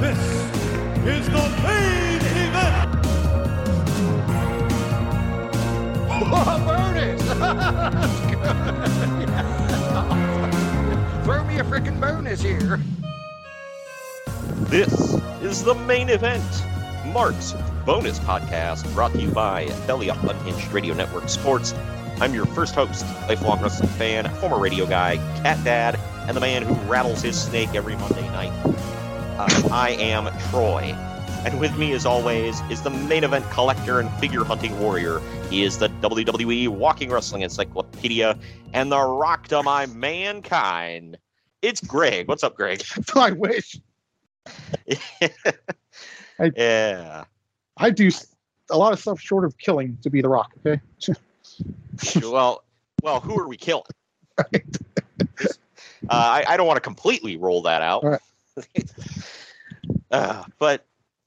This is the main event. bonus! Throw me a freaking bonus here. This is the main event. Mark's bonus podcast brought to you by Belly Up Unhinged Radio Network Sports. I'm your first host, lifelong wrestling fan, former radio guy, cat dad, and the man who rattles his snake every Monday night. Uh, I am Troy. And with me, as always, is the main event collector and figure hunting warrior. He is the WWE Walking Wrestling Encyclopedia and the rock to my mankind. It's Greg. What's up, Greg? I wish. I- yeah. I do a lot of stuff short of killing to be the Rock. Okay. well, well, who are we killing? Uh, I, I don't want to completely roll that out. Right. uh, but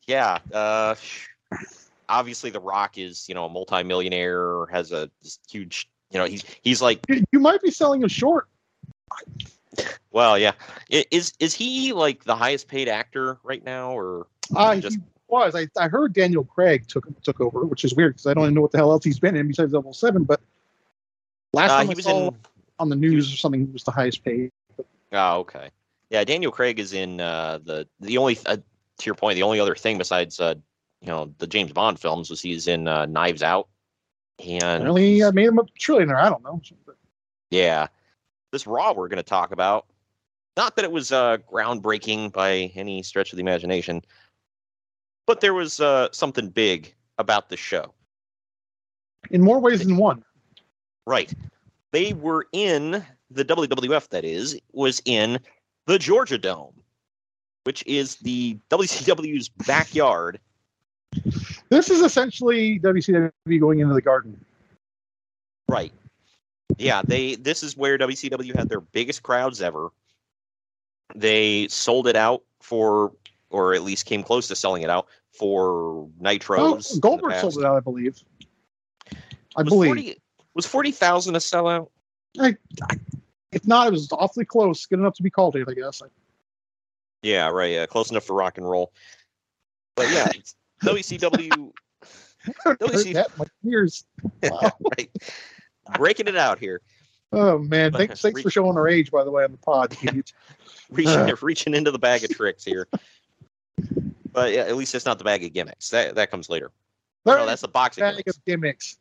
yeah, uh, obviously the Rock is you know a multimillionaire, has a huge you know he's he's like You- might be selling him short. well yeah is is he like the highest paid actor right now or Uh, just was. I, I heard Daniel Craig took took over, which is weird because I don't even know what the hell else he's been in besides Level Seven. But last uh, time he I was saw in on the news or something, he was the highest paid. Oh, okay. Yeah, Daniel Craig is in uh, the the only uh, to your point, the only other thing besides uh, you know the James Bond films was he's in uh, Knives Out, and really, I made him a trillionaire. I don't know. yeah, this Raw we're going to talk about. Not that it was uh, groundbreaking by any stretch of the imagination, but there was uh, something big about the show. In more ways than one. Right. They were in the WWF, that is, was in the Georgia Dome, which is the WCW's backyard. This is essentially WCW going into the garden. Right. Yeah, they this is where WCW had their biggest crowds ever. They sold it out for or at least came close to selling it out for Oh, nitros. in Goldberg sold it out, I believe. I was believe. 40, was 40,000 a sellout? I, I, if not, it was awfully close. Good enough to be called it, I guess. Yeah, right. Yeah, close enough for rock and roll. But yeah, WCW heard that my years. Wow. right. Breaking it out here. Oh man, thanks, thanks for showing our age, by the way, on the pod. Reaching Uh. reaching into the bag of tricks here. But yeah, at least it's not the bag of gimmicks. That that comes later. No, that's the box of bag gimmicks. of gimmicks.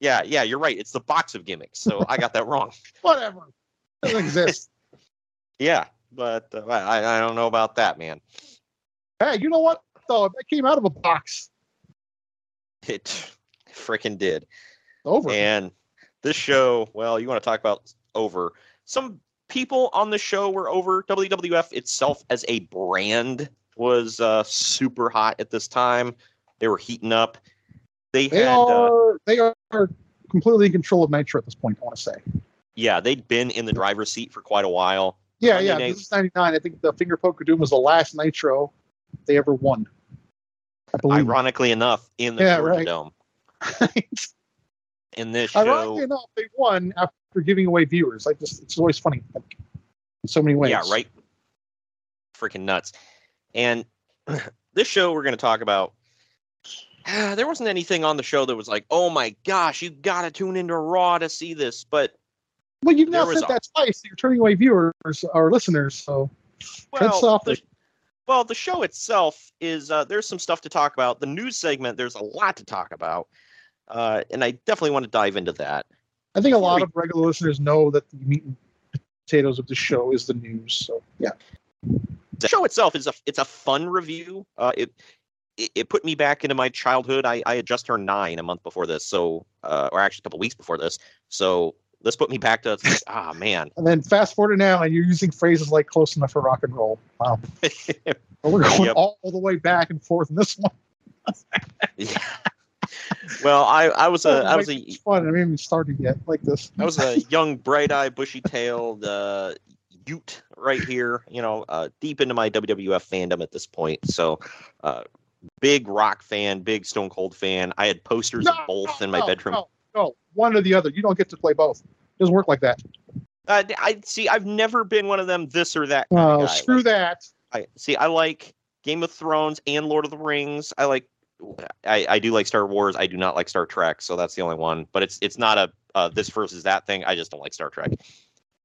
Yeah, yeah, you're right. It's the box of gimmicks. So I got that wrong. Whatever. Doesn't exist. Yeah, but uh, I I don't know about that, man. hey, you know what? Though it came out of a box. It freaking did. Over. And this show, well, you want to talk about over. Some people on the show were over. WWF itself as a brand was uh, super hot at this time. They were heating up. They They had uh, are they are completely in control of Nitro at this point. I want to say. Yeah, they'd been in the driver's seat for quite a while. Yeah, Monday yeah. night- This is '99. I think the Finger Poke of Doom was the last Nitro they ever won. I believe. Ironically enough, in the Yeah, Georgia right. Dome. In this show, Ironically enough, they won after giving away viewers. Like just, it's always funny, like, in so many ways. Yeah, right. Freaking nuts. And this show we're going to talk about. There wasn't anything on the show that was like, "Oh my gosh, you got to tune into Raw to see this." But Well, you've now said a- that twice. You're turning away viewers or listeners. So well, the, well, the show itself is uh, there's some stuff to talk about. The news segment, there's a lot to talk about, uh, and I definitely want to dive into that. I think a lot we- of regular listeners know that the meat and potatoes of the show is the news. So yeah, the show itself is a it's a fun review. Uh, it, it it put me back into my childhood. I I had just turned nine a month before this, so uh, or actually a couple weeks before this. So this put me back to ah man. and then fast forward to now, and you're using phrases like "close enough for rock and roll." Wow, we're going Yep. all the way back and forth in this one. Yeah. well, I I was a I was a It's fun. I haven't even started yet like this. I was a young, bright-eyed, bushy-tailed uh, Ute right here. You know, uh, deep into my WWF fandom at this point. So, uh, big Rock fan, big Stone Cold fan. I had posters of both in my no, bedroom. No, no, one or the other. You don't get to play both. It doesn't work like that. Uh, I see. I've never been one of them. This or that. Oh, screw Like, that. I see. I like Game of Thrones and Lord of the Rings. I like. I, I do like Star Wars. I do not like Star Trek. So that's the only one. But it's it's not a uh, this versus that thing. I just don't like Star Trek.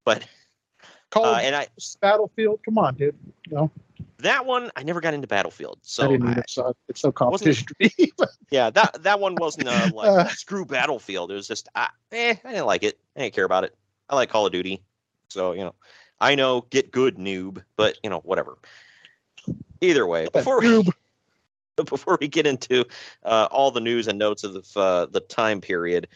But Call uh, and I Battlefield. Come on, dude. No. that one I never got into Battlefield. I So didn't I- either, so it's no competition yeah, that that one wasn't uh, like Uh. screw Battlefield. It was just I, eh, I didn't like it. I didn't care about it. I like Call of Duty. So you know, I know get good noob, but you know whatever. Either way, before we, Noob. before we get into uh, all the news and notes of the, uh, the time period,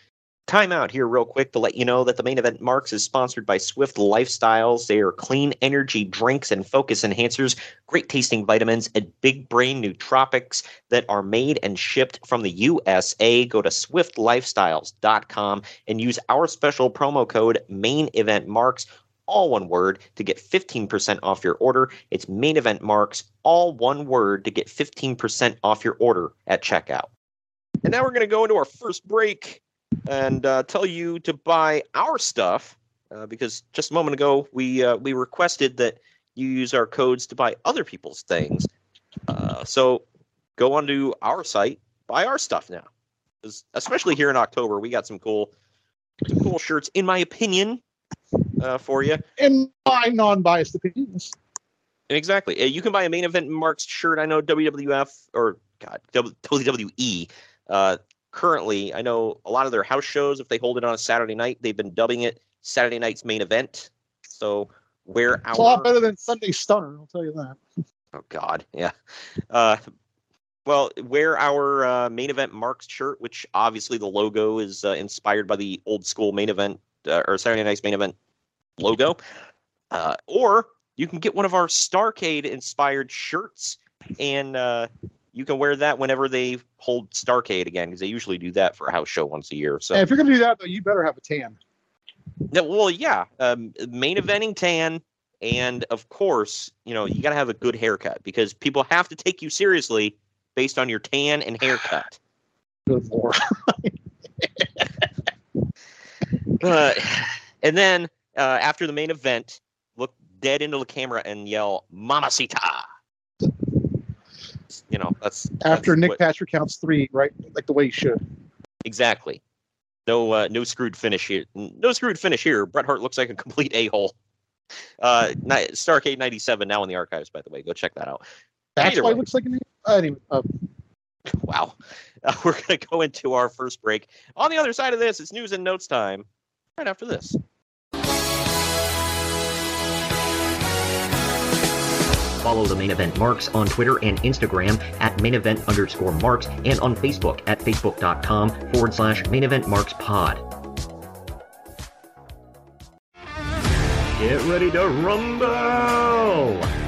time out here real quick to let you know that the main event marks is sponsored by Swift Lifestyles. They are clean energy drinks and focus enhancers, great tasting vitamins, and big brain nootropics that are made and shipped from the USA. Go to swiftlifestyles.com and use our special promo code main event marks all one word to get 15% off your order. It's main event marks, all one word to get 15% off your order at checkout. And now we're going to go into our first break and uh, tell you to buy our stuff uh, because just a moment ago we uh, we requested that you use our codes to buy other people's things. Uh, so go onto our site, buy our stuff now. Especially here in October, we got some cool some cool shirts, in my opinion, uh, for you. In my non-biased opinions, Exactly. Uh, You can buy a main event Marks shirt. I know WWF or God WWE. Uh, currently, I know a lot of their house shows. If they hold it on a Saturday night, they've been dubbing it Saturday night's main event. So wear it's a lot better than Sunday Stunner. I'll tell you that. oh God, yeah. Uh, well, wear our uh, main event Marks shirt, which obviously the logo is uh, inspired by the old school main event uh, or Saturday night's main event logo. Uh, or you can get one of our Starcade inspired shirts, and uh, you can wear that whenever they hold Starcade again, because they usually do that for a house show once a year. So, if you're gonna do that, though, you better have a tan. yeah, well, yeah, um, main eventing tan, and of course, you know, you got to have a good haircut because people have to take you seriously based on your tan and haircut. Good lord. Uh, and then uh, after the main event, look dead into the camera and yell "Mamacita." You know, that's After that's Nick what- Patrick counts three, right? Like the way he should. exactly. No, uh, no screwed finish here. No screwed finish here. Bret Hart looks like a complete a hole. Uh, Starcade '97 now in the archives, by the way. Go check that out. That's Either why way. it looks like an. Anyway, uh, Wow. Uh, we're going to go into our first break. On the other side of this, it's news and notes time. Right after this. Follow the main event marks on Twitter and Instagram at main event underscore marks and on Facebook at facebook.com forward slash main event marks pod. Get ready to rumble!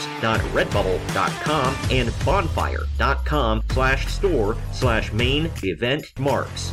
maineventmarks.redbubble.com and bonfire.com slash store slash main event marks.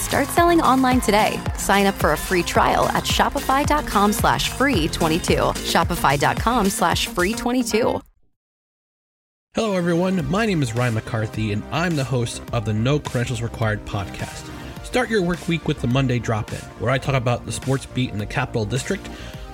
Start selling online today. Sign up for a free trial at shopify.com slash free 22. Shopify.com slash free 22. Hello, everyone. My name is Ryan McCarthy, and I'm the host of the No Credentials Required podcast. Start your work week with the Monday Drop In, where I talk about the sports beat in the Capital District,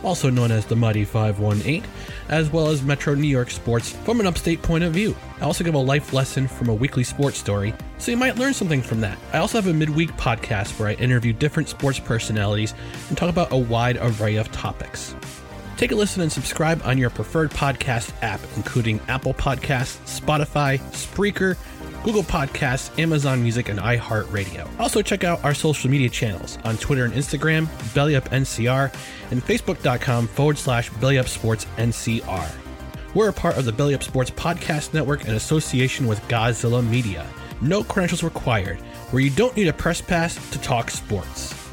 also known as the Mighty 518, as well as Metro New York sports from an upstate point of view. I also give a life lesson from a weekly sports story, so you might learn something from that. I also have a midweek podcast where I interview different sports personalities and talk about a wide array of topics. Take a listen and subscribe on your preferred podcast app, including Apple Podcasts, Spotify, Spreaker, Google Podcasts, Amazon Music, and iHeartRadio. Also, check out our social media channels on Twitter and Instagram, BellyUpNCR, and Facebook.com forward slash BellyUpSportsNCR. We're a part of the Belly Up Sports Podcast Network in association with Godzilla Media. No credentials required, where you don't need a press pass to talk sports.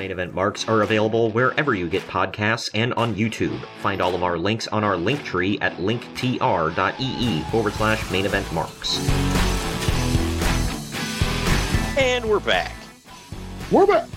Main event marks are available wherever you get podcasts and on YouTube. Find all of our links on our link tree at linktr.ee forward slash main event marks. And we're back. We're back.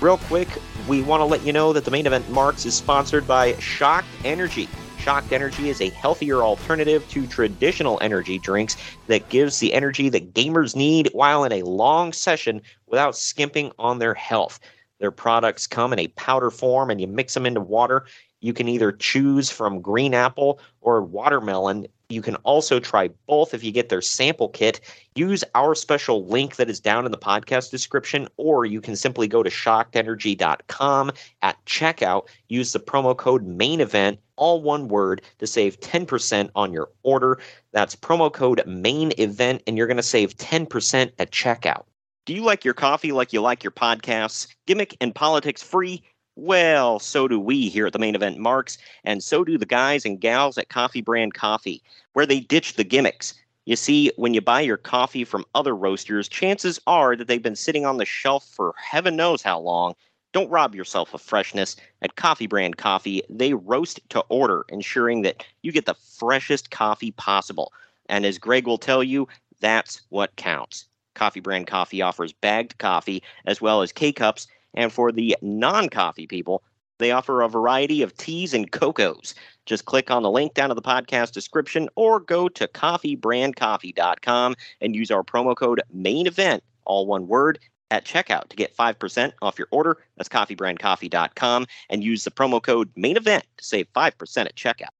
Real quick, we want to let you know that the main event marks is sponsored by Shocked Energy. Shocked Energy is a healthier alternative to traditional energy drinks that gives the energy that gamers need while in a long session without skimping on their health. Their products come in a powder form and you mix them into water. You can either choose from green apple or watermelon. You can also try both if you get their sample kit. Use our special link that is down in the podcast description, or you can simply go to shockedenergy.com at checkout. Use the promo code main event, all one word, to save 10% on your order. That's promo code main event, and you're going to save 10% at checkout. Do you like your coffee like you like your podcasts? Gimmick and politics free? Well, so do we here at the main event marks, and so do the guys and gals at Coffee Brand Coffee, where they ditch the gimmicks. You see, when you buy your coffee from other roasters, chances are that they've been sitting on the shelf for heaven knows how long. Don't rob yourself of freshness. At Coffee Brand Coffee, they roast to order, ensuring that you get the freshest coffee possible. And as Greg will tell you, that's what counts. Coffee Brand Coffee offers bagged coffee as well as K cups. And for the non coffee people, they offer a variety of teas and cocos. Just click on the link down in the podcast description or go to coffeebrandcoffee.com and use our promo code main event, all one word, at checkout to get 5% off your order. That's coffeebrandcoffee.com and use the promo code main event to save 5% at checkout.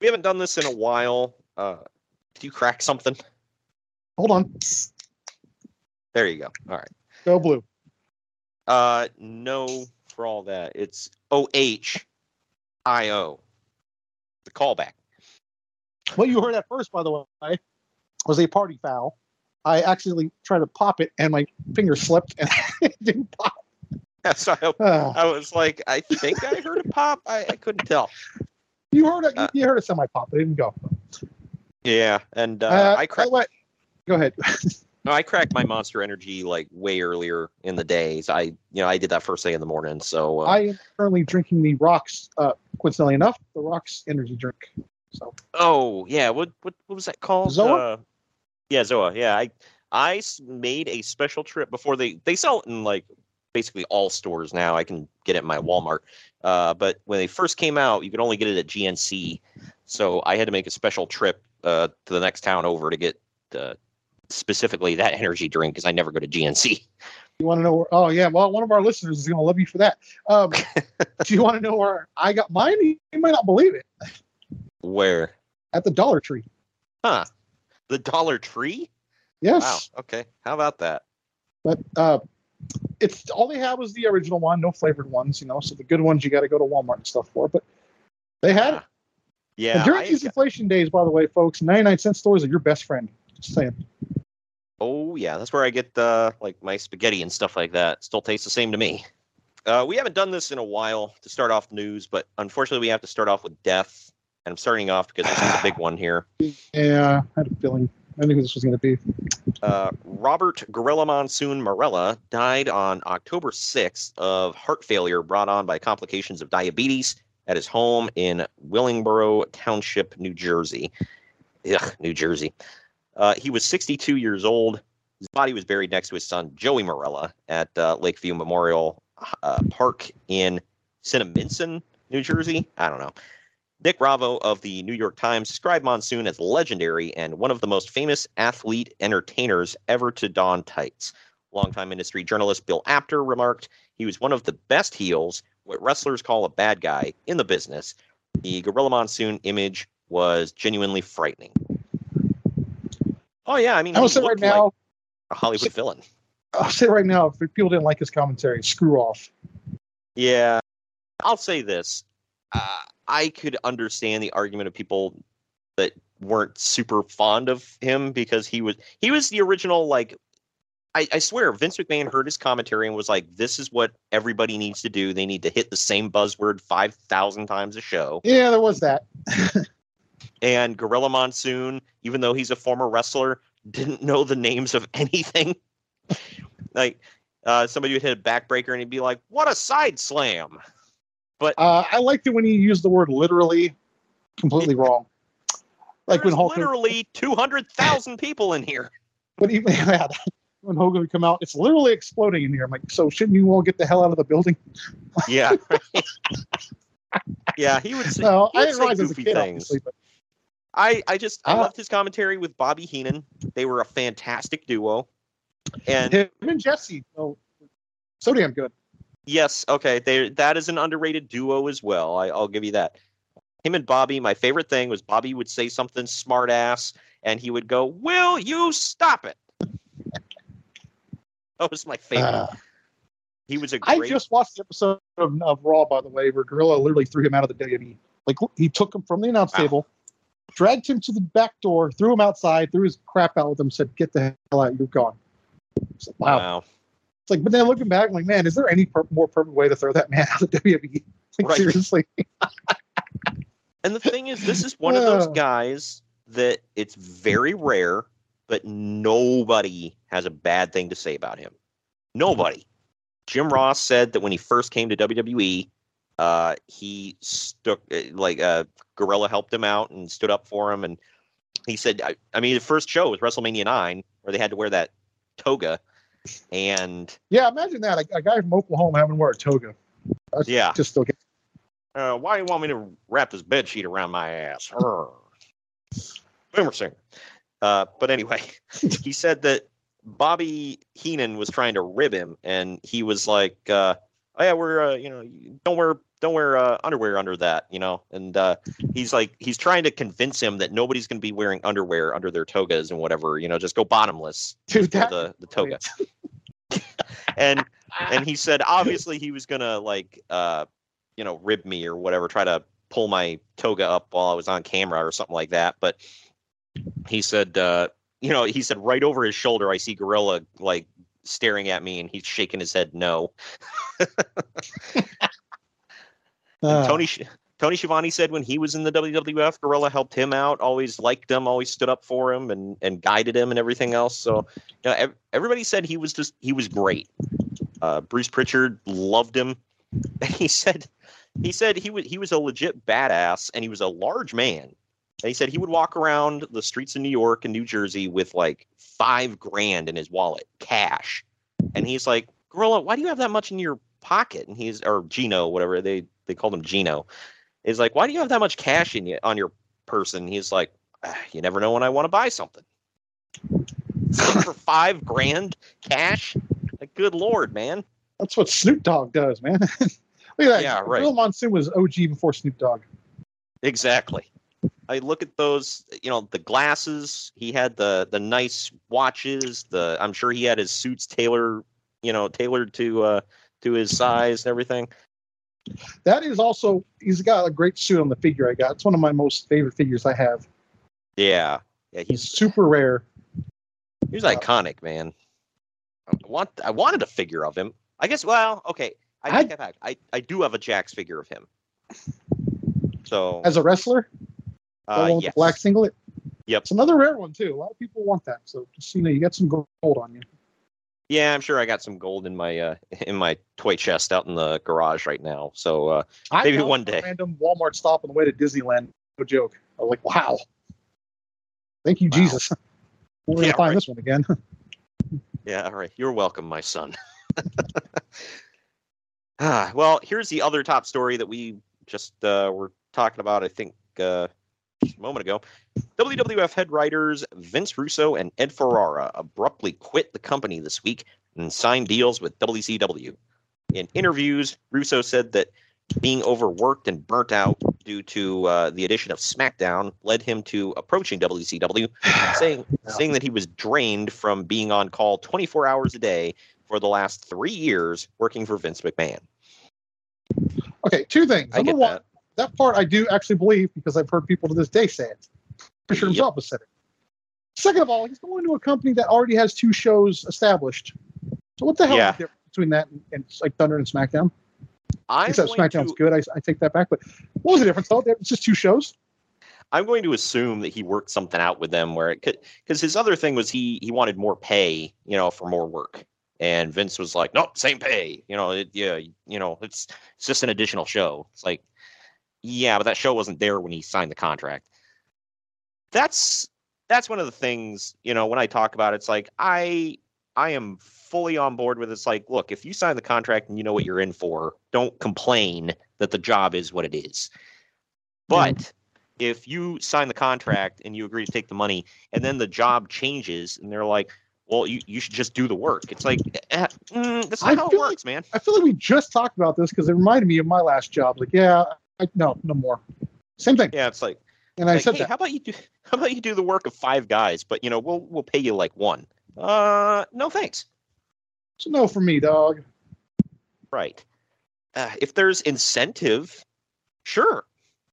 We haven't done this in a while. Uh, did you crack something? Hold on. There you go. All right. Go blue. Uh, no, for all that. It's O H I O. The callback. Well, you heard that first, by the way, was a party foul. I actually tried to pop it, and my finger slipped, and it didn't pop. Yeah, so I. I was like, I think I heard it pop. I, I couldn't tell. You heard a, Uh, you heard a semi pop. It didn't go. Yeah, and uh, Uh, I cracked. Go ahead. No, I cracked my Monster Energy like way earlier in the days. I, you know, I did that first thing in the morning. So uh, I am currently drinking the Rocks. Uh, coincidentally enough, the Rocks energy drink. So Oh yeah, what what what was that called? Zoa? Uh, yeah, Zoa. Yeah, I I made a special trip before they they sell it in like basically all stores now. I can get it in my Walmart. Uh, but when they first came out, you could only get it at GNC. So I had to make a special trip uh, to the next town over to get uh, specifically that energy drink because I never go to GNC. you want to know? Where, oh yeah. Well, one of our listeners is going to love you for that. Um, do you want to know where I got mine? You might not believe it. Where? At the Dollar Tree. Huh? The Dollar Tree? Yes. Wow. Okay. How about that? But uh, it's all they have was the original one, no flavored ones, you know. So the good ones you got to go to Walmart and stuff for. But they had it. Yeah. and during I- these inflation days, by the way, folks, 99 cent stores are your best friend. Just saying. Oh yeah, that's where I get uh, like my spaghetti and stuff like that. Still tastes the same to me. Uh, we haven't done this in a while to start off news, but unfortunately we have to start off with death. And I'm starting off because this is a big one here. Yeah, I had a feeling. I knew who this was going to be. Uh, Robert Gorilla Monsoon Marella died on October 6th of heart failure brought on by complications of diabetes at his home in Willingboro Township, New Jersey. Ugh, New Jersey. Uh, he was 62 years old. His body was buried next to his son, Joey Marella, at uh, Lakeview Memorial uh, Park in Cinnaminson, New Jersey. I don't know. Nick Ravo of the New York Times described Monsoon as legendary and one of the most famous athlete entertainers ever to don tights. Longtime industry journalist Bill Apter remarked he was one of the best heels, what wrestlers call a bad guy, in the business. The Gorilla Monsoon image was genuinely frightening. Oh yeah, I mean, I will say right looked like now, a Hollywood villain. I'll say right now, if people didn't like his commentary, screw off. Yeah, I'll say this. Uh, I could understand the argument of people that weren't super fond of him because he was he was the original like I, I swear Vince McMahon heard his commentary and was like, "This is what everybody needs to do. They need to hit the same buzzword five thousand times a show." Yeah, there was that. And Gorilla Monsoon, even though he's a former wrestler, didn't know the names of anything. like uh, somebody would hit a backbreaker and he'd be like, "What a side slam!" But Uh, I liked it when he used the word literally completely wrong. Like when Hulk, literally two hundred thousand people in here. when, he, yeah, when Hogan would come out, it's literally exploding in here. I'm like, so shouldn't you all get the hell out of the building? Yeah. yeah, he would say, No, I didn't realize as a kid, things. but I, I just I Ah. loved his commentary with Bobby Heenan. They were a fantastic duo. And him and Jesse, oh, so damn good. yes, okay, they that is an underrated duo as well. I, I'll give you that. Him and Bobby, my favorite thing was Bobby would say something smart ass and he would go, Will you stop it? That was my favorite. Ah. he was a I great just watched the episode of, of Raw, by the way, where Gorilla literally threw him out of the WWE. Like he took him from the announce Wow. table, dragged him to the back door, threw him outside, threw his crap out with him, said, "Get the hell out! You're gone." It's like, wow. wow. It's like, but then looking back, I'm like, man, is there any per- more perfect way to throw that man out of WWE? Like Right. seriously, And the thing is, this is one of those guys that it's very rare, but nobody has a bad thing to say about him. Nobody. Jim Ross said that when he first came to WWE, uh, he stuck like uh, Gorilla helped him out and stood up for him, and he said, I, I mean, the first show was WrestleMania nine, where they had to wear that toga, and Yeah, imagine that. A, a guy from Oklahoma having to wear a toga. That's Yeah. Just okay. uh, why do you want me to wrap this bed sheet around my ass? Boomer Sooner. Uh, but anyway, he said that Bobby Heenan was trying to rib him, and he was like, uh, "Oh yeah, we're uh, you know, don't wear don't wear uh, underwear under that, you know." And uh, he's like, he's trying to convince him that nobody's going to be wearing underwear under their togas and whatever, you know, just go bottomless Dude, that- the the toga. and and he said obviously he was gonna like uh you know rib me or whatever try to pull my toga up while i was on camera or something like that but he said uh you know he said right over his shoulder i see gorilla like staring at me and he's shaking his head no Uh, tony tony Schiavone said when he was in the wwf gorilla helped him out always liked him always stood up for him and and guided him and everything else so you know ev- everybody said he was just he was great uh, Bruce Pritchard loved him. And he said he said he was he was a legit badass and he was a large man. And he said he would walk around the streets of New York and New Jersey with like five grand in his wallet, cash. And he's like, Gorilla, why do you have that much in your pocket? And he's or Gino, whatever they they called him Gino. Is like, why do you have that much cash in you on your person? He's like, "Ah, you never know when I want to buy something. For five grand cash? Like, good lord, man. That's what Snoop Dogg does, man. Look at that. Yeah, right. Bill Monsoon was OG before Snoop Dogg. Exactly. I look at those, you know, the glasses. He had the the nice watches. The I'm sure he had his suits tailored, you know, tailored to uh to his size and everything. That is also he's got a great suit on the figure I got. It's one of my most favorite figures I have. Yeah, yeah, He's super rare. he's iconic, man. I want I wanted a figure of him. I guess. Well, okay. I I- back. I I do have a Jakks figure of him. So As a wrestler, uh, yes. black singlet. Yep. It's another rare one too. A lot of people want that. So just you know, you got some gold on you. Yeah, I'm sure I got some gold in my uh in my toy chest out in the garage right now. So uh Maybe one a day. Random Walmart stop on the way to Disneyland. No joke. I was like, wow. Thank you, Wow. Jesus. We're gonna Yeah, find right. this one again. Yeah, all right. You're welcome, my son. ah, well, here's the other top story that we just uh, were talking about, I think, uh, a moment ago. WWF head writers Vince Russo and Ed Ferrara abruptly quit the company this week and signed deals with WCW. In interviews, Russo said that being overworked and burnt out due to uh, the addition of SmackDown led him to approaching WCW, saying saying that he was drained from being on call 24 hours a day for the last three years working for Vince McMahon. Okay, two things. I Number get one, that. That part I do actually believe because I've heard people to this day say it. Fisher himself has said it. Second of all, he's going to a company that already has two shows established. So what the hell Yeah. is the difference between that and, and like Thunder and SmackDown? I'm Except SmackDown's to, good. I, I take that back. But what was the difference though? It's just two shows. I'm going to assume that he worked something out with them where it could, because his other thing was he he wanted more pay, you know, for more work, and Vince was like, nope, same pay, you know, it, yeah, you know, it's it's just an additional show. It's like, yeah, but that show wasn't there when he signed the contract. That's that's one of the things, you know, when I talk about it, it's like I I am fully on board with it. it's like, look, if you sign the contract and you know what you're in for, don't complain that the job is what it is. But if you sign the contract and you agree to take the money and then the job changes and they're like, well, you, you should just do the work. It's like, eh, mm, that's not I how it works, man. I feel like we just talked about this because it reminded me of my last job. Like, yeah, I, no, no more. Same thing. Yeah, it's like, And I like, said hey, that. how about you do how about you do the work of five guys, but you know, we'll we'll pay you like one. Uh no thanks. So no for me, dog. Right. Uh, if there's incentive, sure.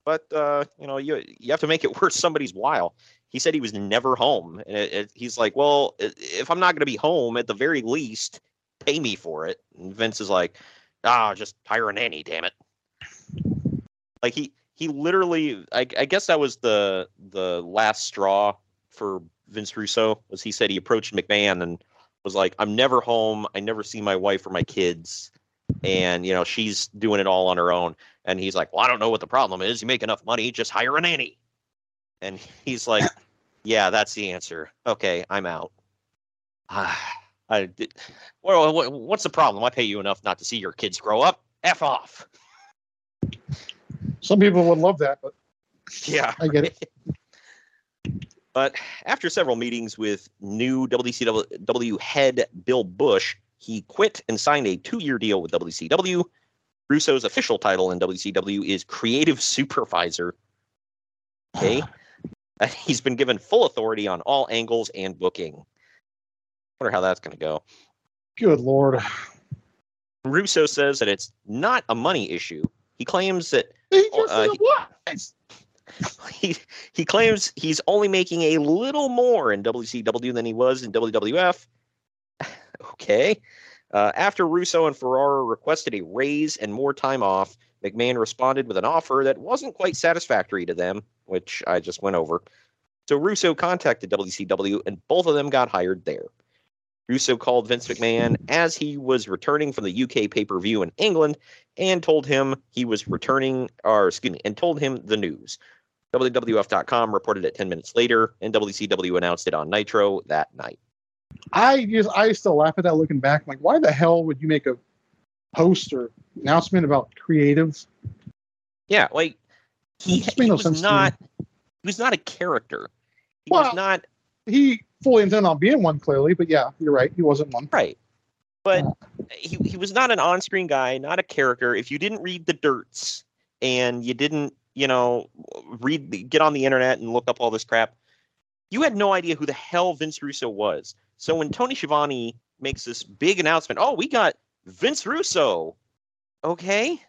But uh, you know, you you have to make it worth somebody's while. He said he was never home, and it, it, he's like, "Well, if I'm not going to be home, at the very least, pay me for it." And Vince is like, "Ah, just hire a nanny, damn it." Like he he literally, I, I guess that was the the last straw for Vince Russo was he said he approached McMahon and was like, I'm never home. I never see my wife or my kids. And, you know, she's doing it all on her own. And he's like, Well, I don't know what the problem is. You make enough money, just hire a nanny. And he's like, Yeah, that's the answer. Okay, I'm out. I did. Well, what's the problem? I pay you enough not to see your kids grow up. F off. Some people would love that, but yeah, I get it. But after several meetings with new WCW head Bill Busch, he quit and signed a two year deal with WCW. Russo's official title in WCW is creative supervisor. Okay. He's been given full authority on all angles and booking. Wonder how that's going to go. Good lord. Russo says that it's not a money issue. He claims that he, just uh, he, he, he claims he's only making a little more in WCW than he was in WWF. okay. Uh, after Russo and Ferrara requested a raise and more time off, McMahon responded with an offer that wasn't quite satisfactory to them, which I just went over. So Russo contacted WCW, and both of them got hired there. Russo called Vince McMahon as he was returning from the UK pay per view in England and told him he was returning, or excuse me, and told him the news. WWF.com reported it 10 minutes later, and WCW announced it on Nitro that night. I just I still laugh at that looking back. Like, why the hell would you make a post or announcement about creatives? Yeah, like he, he no was not he was not a character. He well, was not he fully intended on being one clearly, but yeah, you're right. He wasn't one. Right. But he he was not an on-screen guy, not a character. If you didn't read the dirts and you didn't you know, read, get on the internet and look up all this crap. You had no idea who the hell Vince Russo was. So when Tony Schiavone makes this big announcement, oh, we got Vince Russo. Okay,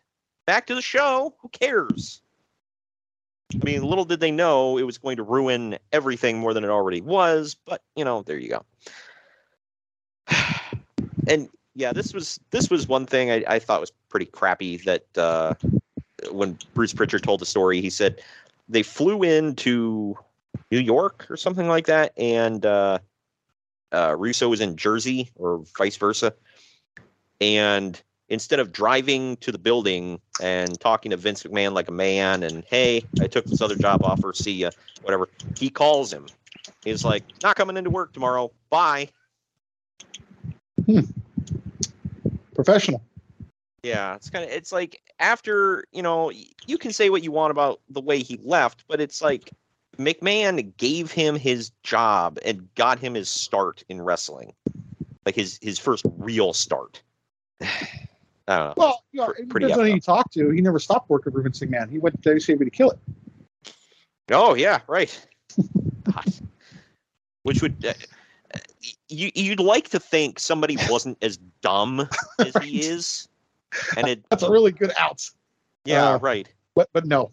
back to the show. Who cares? I mean, little did they know it was going to ruin everything more than it already was. But you know, there you go. And yeah, this was this was one thing I, I thought was pretty crappy that uh, when Bruce Pritchard told the story, he said they flew into New York or something like that, and uh, uh, Russo was in Jersey or vice versa. And instead of driving to the building and talking to Vince McMahon like a man and hey, I took this other job offer, see ya, whatever, he calls him. He's like, not coming into work tomorrow. Bye. Hmm. Professional. Yeah, it's kind of it's like after you know you can say what you want about the way he left, but it's like McMahon gave him his job and got him his start in wrestling, like his his first real start. I don't know. Well, you know, pretty depends on who you talk to. He never stopped working for Vince McMahon. He went to WCW to kill it. Oh yeah, right. Which would uh, you you'd like to think somebody wasn't as dumb as right. he is and it that's a really good out. Yeah, uh, right. But but no,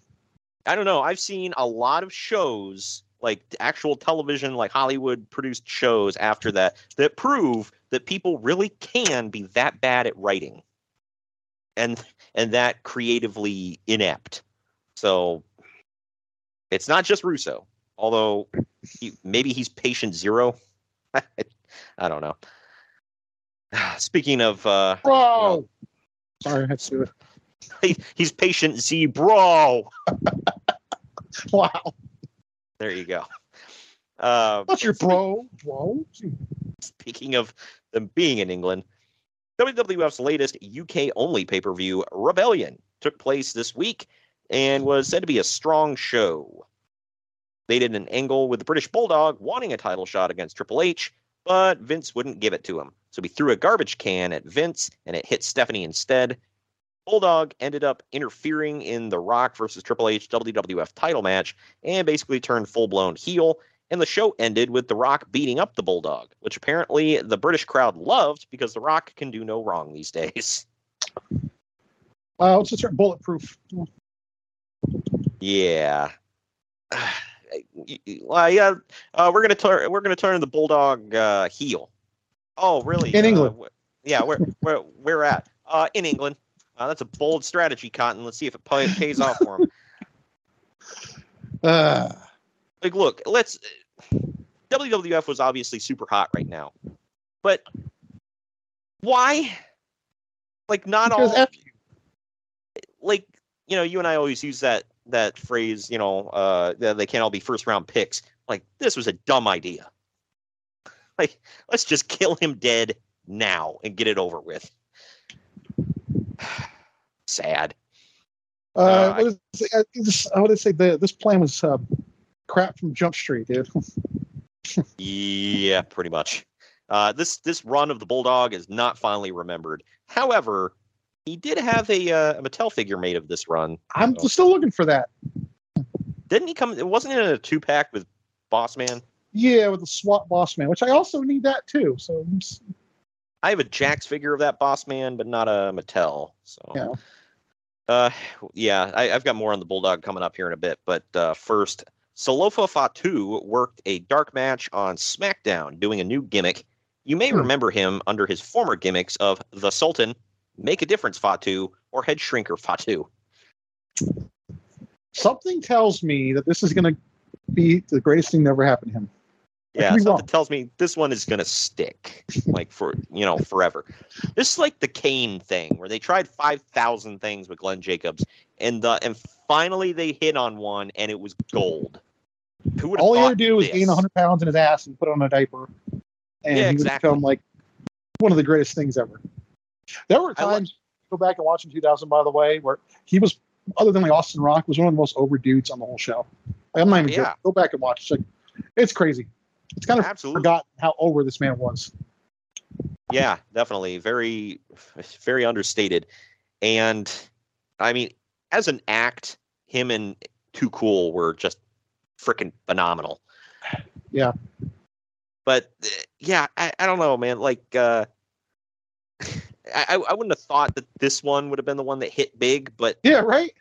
I don't know. I've seen a lot of shows like actual television, like Hollywood produced shows after that that prove that people really can be that bad at writing, and and that creatively inept. So it's not just Russo, although he, maybe he's patient zero. I don't know. Speaking of, uh, bro, you know, Sorry, I had to. He, he's patient Z, bro. wow. There you go. Uh, What's your bro? Bro. Speaking of them being in England, WWF's latest UK only pay per view, Rebellion, took place this week and was said to be a strong show. They did an angle with the British Bulldog wanting a title shot against Triple H, but Vince wouldn't give it to him. So he threw a garbage can at Vince and it hit Stephanie instead. Bulldog ended up interfering in the Rock versus Triple H WWF title match and basically turned full blown heel. And the show ended with The Rock beating up the Bulldog, which apparently the British crowd loved because The Rock can do no wrong these days. Uh, it's just bulletproof. Yeah. well, yeah, uh, we're gonna turn we're gonna turn the bulldog uh, heel. Oh, really? In England? Uh, yeah, where where where at? Uh, in England. Uh, that's a bold strategy, Cotton. Let's see if it pays off for him. Uh. Like, look, let's. WWF was obviously super hot right now, But why? Like not Because all F like you know, you and I always use that that phrase, you know, uh they can't all be first round picks. Like this was a dumb idea. Like let's just kill him dead now and get it over with. Sad. Uh, Uh, what is, I, this, I would say the, this plan was uh, crap from Jump Street, dude. Yeah, pretty much. Uh, this this run of the bulldog is not fondly remembered. However, he did have a, uh, a Mattel figure made of this run. I'm So- still looking for that. Didn't he come? It wasn't in a two pack with Boss Man. Yeah, with the SWAT boss man, which I also need that too. So I have a Jakks figure of that Boss Man, but not a Mattel. So yeah, Uh, yeah, I, I've got more on the Bulldog coming up here in a bit, but uh, first, Solofa Fatu worked a dark match on SmackDown, doing a new gimmick. You may Hmm. remember him under his former gimmicks of the Sultan, Make a Difference Fatu, or Head Shrinker Fatu. something tells me that this is going to be the greatest thing that ever happened to him. I Yeah, something wrong. tells me this one is gonna stick, like for you know forever. This is like the Kane thing, where they tried five thousand things with Glenn Jacobs, and uh, and finally they hit on one, and it was gold. Who would All he had to thought do was gain 100 pounds in his ass and put on a diaper, and Yeah, he would exactly. become like one of the greatest things ever. There were times go back and watch in 2000, by the way, where he was other than like Austin Rock was one of the most over dudes on the whole show. Like, I'm not oh, even Yeah. joking. Go back and watch. It's, like, it's crazy. It's kind of Absolutely. forgotten how over this man was. Yeah, definitely. Very, very understated. And I mean, as an act, him and Too Cool were just freaking phenomenal. Yeah. But uh, yeah, I, I don't know, man. Like, uh, I, I wouldn't have thought that this one would have been the one that hit big, but Yeah, right.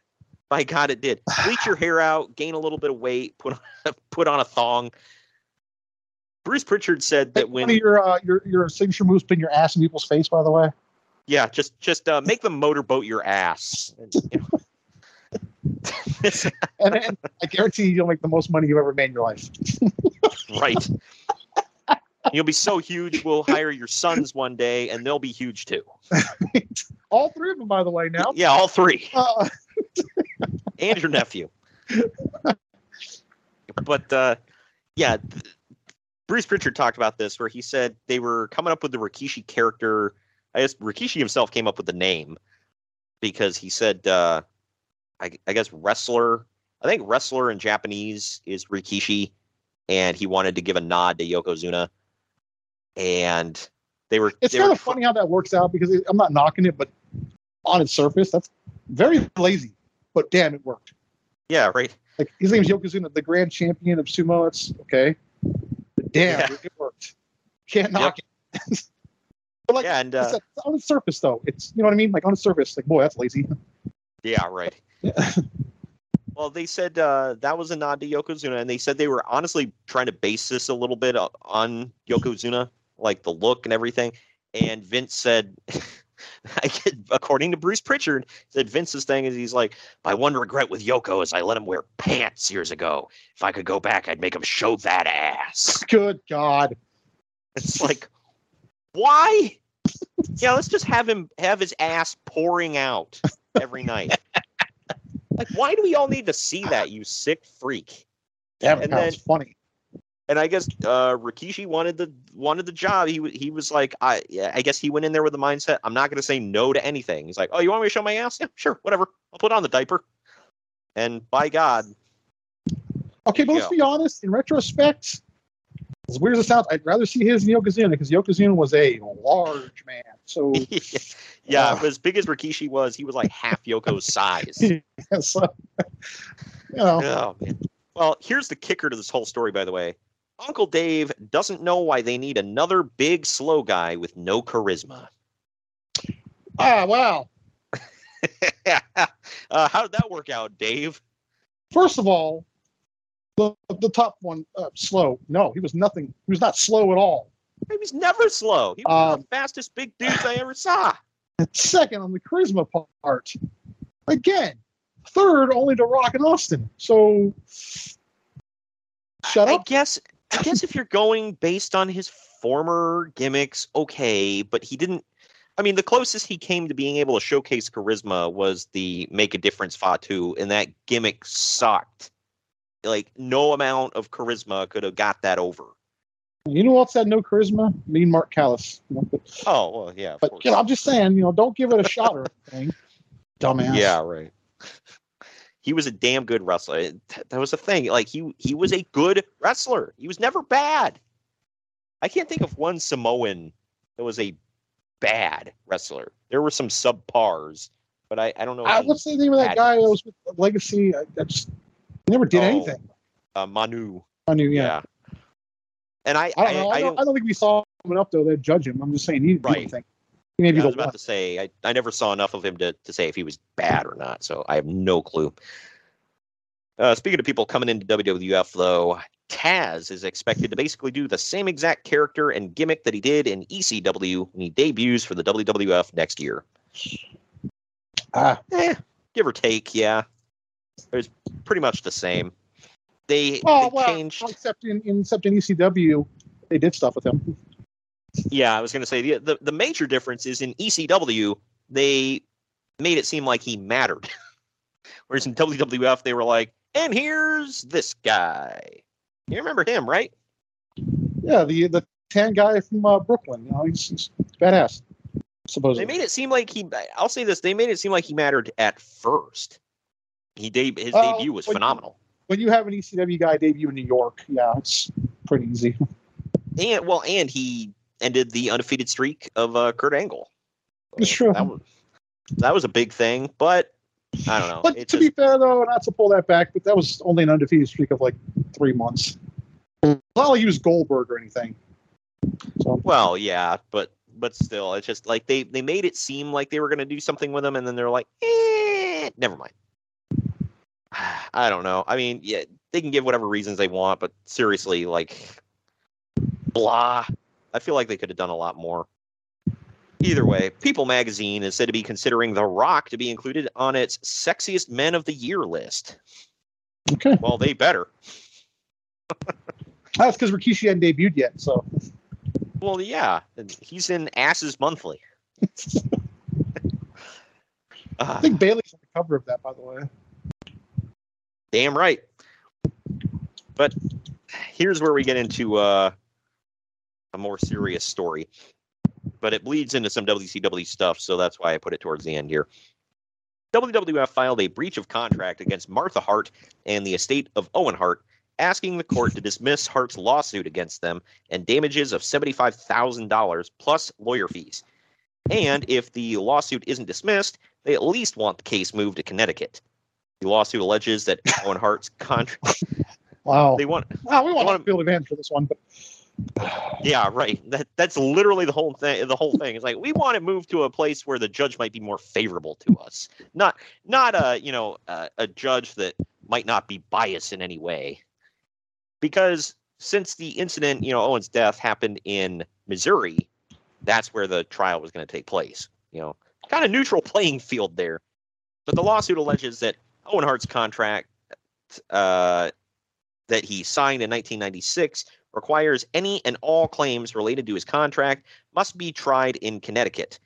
by God, it did. Bleach your hair out, gain a little bit of weight, put on, put on a thong. Bruce Pritchard said that when your uh, your your signature moves pin your ass in people's face, by the way. Yeah, just just uh, make them motorboat your ass. And, you know. And, and I guarantee you'll make the most money you've ever made in your life. right. You'll be so huge, we'll hire your sons one day, and they'll be huge too. All three of them, by the way. Now, Yeah, all three, uh, and your nephew. But uh, yeah, Bruce Pritchard talked about this, where he said they were coming up with the Rikishi character. I guess Rikishi himself came up with the name because he said, uh, I, I guess wrestler. I think wrestler in Japanese is Rikishi, and he wanted to give a nod to Yokozuna. And they were it's they kind were of funny how that works out because I'm not knocking it, but on its surface, that's very lazy. But damn, it worked. yeah right Like his name's Yokozuna, the grand champion of sumo. It's okay. But damn, Yeah. it, worked. Can't knock it. but like yeah and uh, on the surface, though, it's you know what I mean. Like on the surface, like boy, that's lazy. Yeah, right. Well, they said uh, that was a nod to Yokozuna, and they said they were honestly trying to base this a little bit on Yokozuna, like the look and everything. And Vince said, I get, according to Bruce Pritchard, said Vince's thing is he's like, my one regret with Yoko is I let him wear pants years ago. If I could go back, I'd make him show that ass. Good God. It's like, why? Yeah, let's just have him have his ass pouring out every night. Like, why do we all need to see that, you sick freak? Damn, And that was funny. And I guess uh, Rikishi wanted the wanted the job. He he was like, I yeah, I guess he went in there with the mindset, I'm not going to say no to anything. He's like, Oh, you want me to show my ass? Yeah, sure, whatever. I'll put on the diaper. And by God, Okay, but let's Yeah. be honest. In retrospect, as weird as it sounds, I'd rather see his than Yokozuna because Yokozuna was a large man. So yeah, Uh. but as big as Rikishi was, he was like half Yoko's size. so, you know, Oh man. Well, here's the kicker to this whole story, by the way. Uncle Dave doesn't know why they need another big, slow guy with no charisma. ah, wow. uh, how did that work out, Dave? First of all, the the top one, uh, slow. No, he was nothing. He was not slow at all. He was never slow. He was one of Um, the fastest big dudes I ever saw. Second, on the charisma part, again, third only to Rock and Austin. So, shut I up. guess I guess if you're going based on his former gimmicks okay, but he didn't. I mean, the closest he came to being able to showcase charisma was the Make a Difference Fatu, and that gimmick sucked. Like, no amount of charisma could have got that over. You know what's had no charisma? Mean Mark Callous. You know, but, Oh, well, yeah. but you know, I'm just saying, you know, don't give it a shot or anything. Dumbass. Yeah, right. he was a damn good wrestler. That was the thing. Like he he was a good wrestler. He was never bad. I can't think of one Samoan that was a bad wrestler. There were some subpars, but I, I don't know. he what's the name of that guy that was with Legacy? I, I just he never did Oh, anything. Uh, Manu. I knew, yeah. And I I know. I, I, don't, I don't think we saw him enough though to judge him. I'm just saying he didn't do Right. anything. He may be Yeah, I was about one. to say I, I never saw enough of him to, to say if he was bad or not, so I have no clue. Uh, speaking of people coming into WWF, though, Taz is expected to basically do the same exact character and gimmick that he did in ECW when he debuts for the WWF next year. Ah, Eh, give or take, yeah. It was pretty much the same. They, well, they well, changed. except in, in except in ECW, they did stuff with him. Yeah, I was going to say the, the the major difference is in ECW they made it seem like he mattered, whereas in WWF they were like, and here's this guy. You remember him, right? Yeah, the the tan guy from uh, Brooklyn. You know, he's, he's badass. Supposedly. They made it seem like he. I'll say this: they made it seem like he mattered at first. He de- his Oh, debut was when you- phenomenal, when you have an ECW guy debut in New York, yeah, it's pretty easy. and well, and he ended the undefeated streak of uh, Kurt Angle. It's true. That was that was a big thing, but I don't know. But It to just- be fair, though, not to pull that back, but that was only an undefeated streak of like three months. Not like he was Goldberg or anything. So Well, yeah, but but still, it's just like they they made it seem like they were going to do something with him, and then they're like, eh, never mind. I don't know. I mean, yeah, they can give whatever reasons they want, but seriously, like, blah. I feel like they could have done a lot more. Either way, People Magazine is said to be considering The Rock to be included on its sexiest men of the year list. Okay. Well, they better. that's because Rikishi hadn't debuted yet. So Well, yeah, he's in Asses Monthly. Ah. I think Bailey's on the cover of that, by the way. Damn right. But here's where we get into uh, a more serious story. But it bleeds into some WCW stuff, so that's why I put it towards the end here. WWF filed a breach of contract against Martha Hart and the estate of Owen Hart, asking the court to dismiss Hart's lawsuit against them and damages of $75,000 plus lawyer fees. And if the lawsuit isn't dismissed, they at least want the case moved to Connecticut. The lawsuit alleges that Owen Hart's contract. Wow. They want. Wow, we want want to field advantage for this one, but Yeah, right. That that's literally the whole thing. The whole thing is like we want to move to a place where the judge might be more favorable to us, not not a you know a, a judge that might not be biased in any way. Because since the incident, you know, Owen's death happened in Missouri, that's where the trial was going to take place. You know, kind of neutral playing field there. But the lawsuit alleges that Owen Hart's contract uh, that he signed in 1996 requires any and all claims related to his contract must be tried in Connecticut.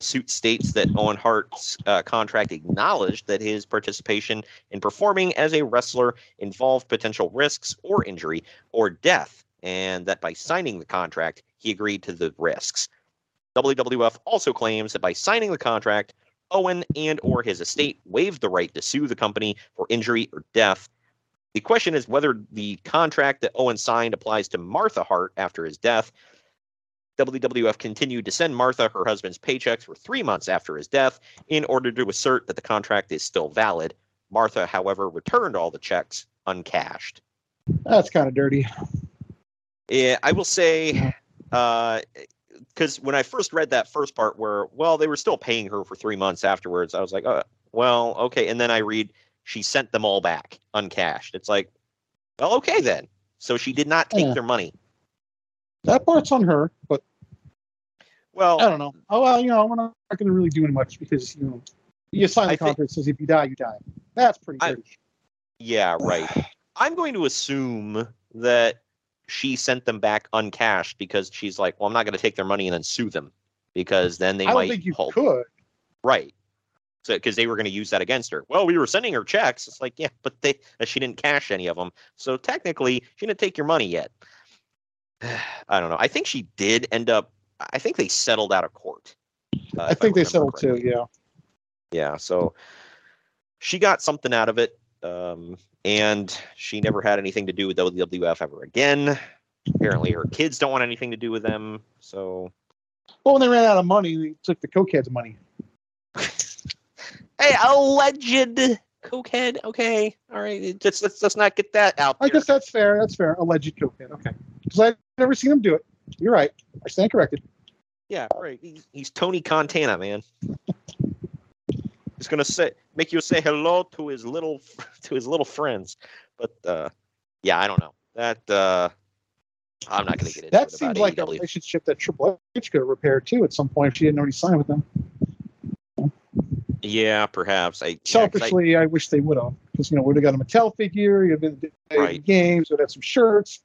Suit states that Owen Hart's uh, contract acknowledged that his participation in performing as a wrestler involved potential risks or injury or death, and that by signing the contract, he agreed to the risks. WWF also claims that by signing the contract, Owen and or his estate waived the right to sue the company for injury or death. The question is whether the contract that Owen signed applies to Martha Hart after his death. WWF continued to send Martha her husband's paychecks for three months after his death in order to assert that the contract is still valid. Martha, however, returned all the checks uncashed. that's kind of dirty. Yeah, I will say, mm-hmm. uh, because when I first read that first part, where well they were still paying her for three months afterwards, I was like, oh, well, okay. And then I read she sent them all back uncashed. It's like, well, okay then. So she did not take Yeah. their money. That part's on her, but Well, I don't know. Oh well, you know, we're not going to really do much because you know, you sign the contract says if you die, you die. That's pretty I- Yeah, right. I'm going to assume that she sent them back uncashed because she's like, well, I'm not going to take their money and then sue them because then they I might think you hold could. right. So because they were going to use that against her. Well, we were sending her checks. It's like, yeah, but they she didn't cash any of them. So technically, she didn't take your money yet. I don't know. I think she did end up. I think they settled out of court. uh, I think they remember settled too. Yeah. Yeah, so she got something out of it, um, and she never had anything to do with WWF ever again. Apparently, her kids don't want anything to do with them. So, Well, when they ran out of money, they took the cokeheads' money. hey, alleged cokehead. Okay, all right. Let's let's, let's not get that out I there. guess that's fair. That's fair. Alleged cokehead. Okay. Because I've never seen him do it. You're right. I stand corrected. Yeah, right. He's, he's Tony Contana, man. He's gonna say make you say hello to his little to his little friends. But uh, yeah, I don't know that. Uh, I'm not gonna get into That seems like a relationship that Triple H could have repaired too at some point if she didn't already sign with them. Yeah, perhaps. I yeah, 'cause I- Selfishly, I, wish they would have because you know we'd have got a Mattel figure. You'd have been to Right. games. Would have some shirts.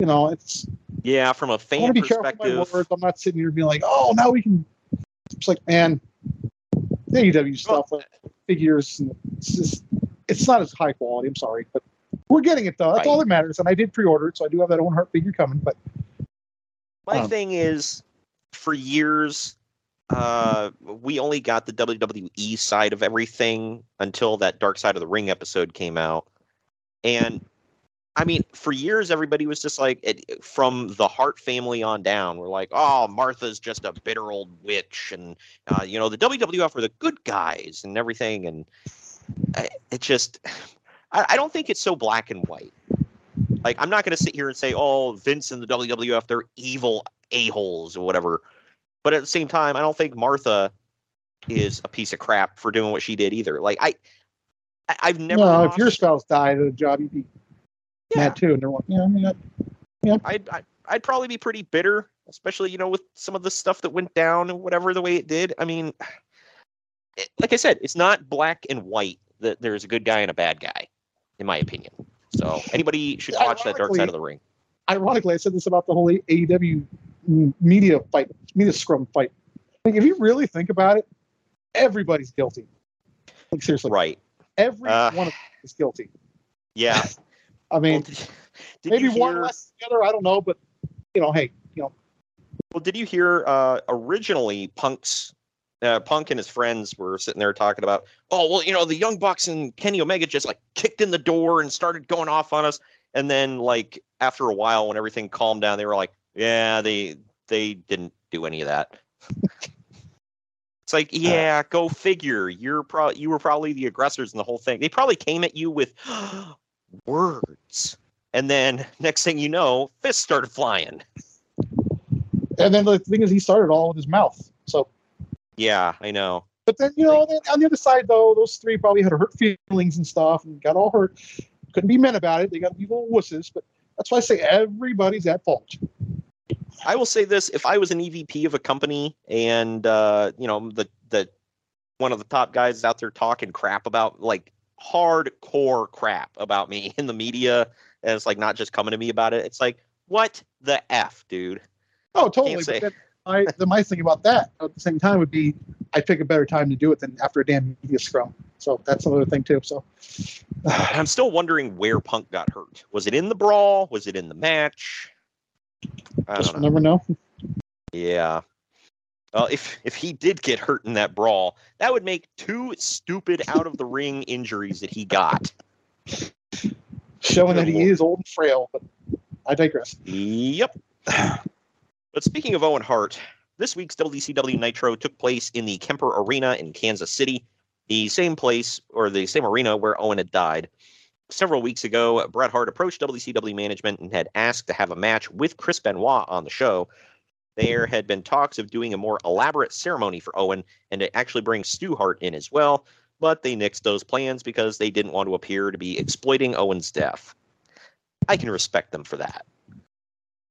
You know, it's. yeah, from a fan want to be careful perspective. my words. I'm not sitting here being like, oh, now we can. It's like, man, AEW stuff, like figures, and it's just, it's not as high quality. I'm sorry, but we're getting it though. That's all that matters. And I did pre-order it, so I do have that Owen Hart figure coming. But My Um, thing is, for years, uh, we only got the WWE side of everything until that Dark Side of the Ring episode came out. And I mean, for years, everybody was just like, it, from the Hart family on down, we're like, oh, Martha's just a bitter old witch. And, uh, you know, the WWF are the good guys and everything. And it just, I, I don't think it's so black and white. Like, I'm not going to sit here and say, oh, Vince and the WWF, they're evil a-holes or whatever. But at the same time, I don't think Martha is a piece of crap for doing what she did either. Like, I, I I've never. no, if your spouse died at a job, you'd be mad too. And they're like, yeah, yeah, yeah. I'd, I'd I'd probably be pretty bitter, especially you know with some of the stuff that went down and whatever the way it did. I mean, it, like I said, it's not black and white that there's a good guy and a bad guy, in my opinion. So anybody should watch that Dark Side of the Ring. Ironically, I said this about the whole AEW media fight, media scrum fight. Like, if you really think about it, everybody's guilty. Like seriously, right? Every Uh, one of them is guilty. Yeah. I mean, did maybe you one hear- less than the other. I don't know, but you know, hey, you know, Well, did you hear uh, originally Punk's uh, Punk and his friends were sitting there talking about, oh well, you know, the Young Bucks and Kenny Omega just like kicked in the door and started going off on us, and then like after a while, when everything calmed down, they were like, yeah, they they didn't do any of that. it's like, yeah, go figure. You're pro you were probably the aggressors in the whole thing. They probably came at you with words, and then next thing you know, fists started flying. and then the thing is, he started all with his mouth. So, Yeah, I know. but then you know, then on the other side though, those three probably had hurt feelings and stuff, and got all hurt. Couldn't be men about it. They got to be little wusses. But that's why I say everybody's at fault. I will say this: if I was an EVP of a company and uh, you know the the one of the top guys out there talking crap about like hardcore crap about me in the media, and it's like not just coming to me about it. It's like what the f, dude? Oh, totally. I, the nice thing about that at the same time would be I pick a better time to do it than after a damn media scrum. So that's another thing too. So I'm still wondering where Punk got hurt. Was it in the brawl? Was it in the match? I just don't know. never know. Yeah. Well, if if he did get hurt in that brawl, that would make two stupid out of the ring injuries that he got. Showing that he is old and frail, but I digress. Yep. But speaking of Owen Hart, this week's WCW Nitro took place in the Kemper Arena in Kansas City, the same place or the same arena where Owen had died. Several weeks ago, Bret Hart approached WCW management and had asked to have a match with Chris Benoit on the show. There had been talks of doing a more elaborate ceremony for Owen and to actually bring Stu Hart in as well, but they nixed those plans because they didn't want to appear to be exploiting Owen's death. I can respect them for that.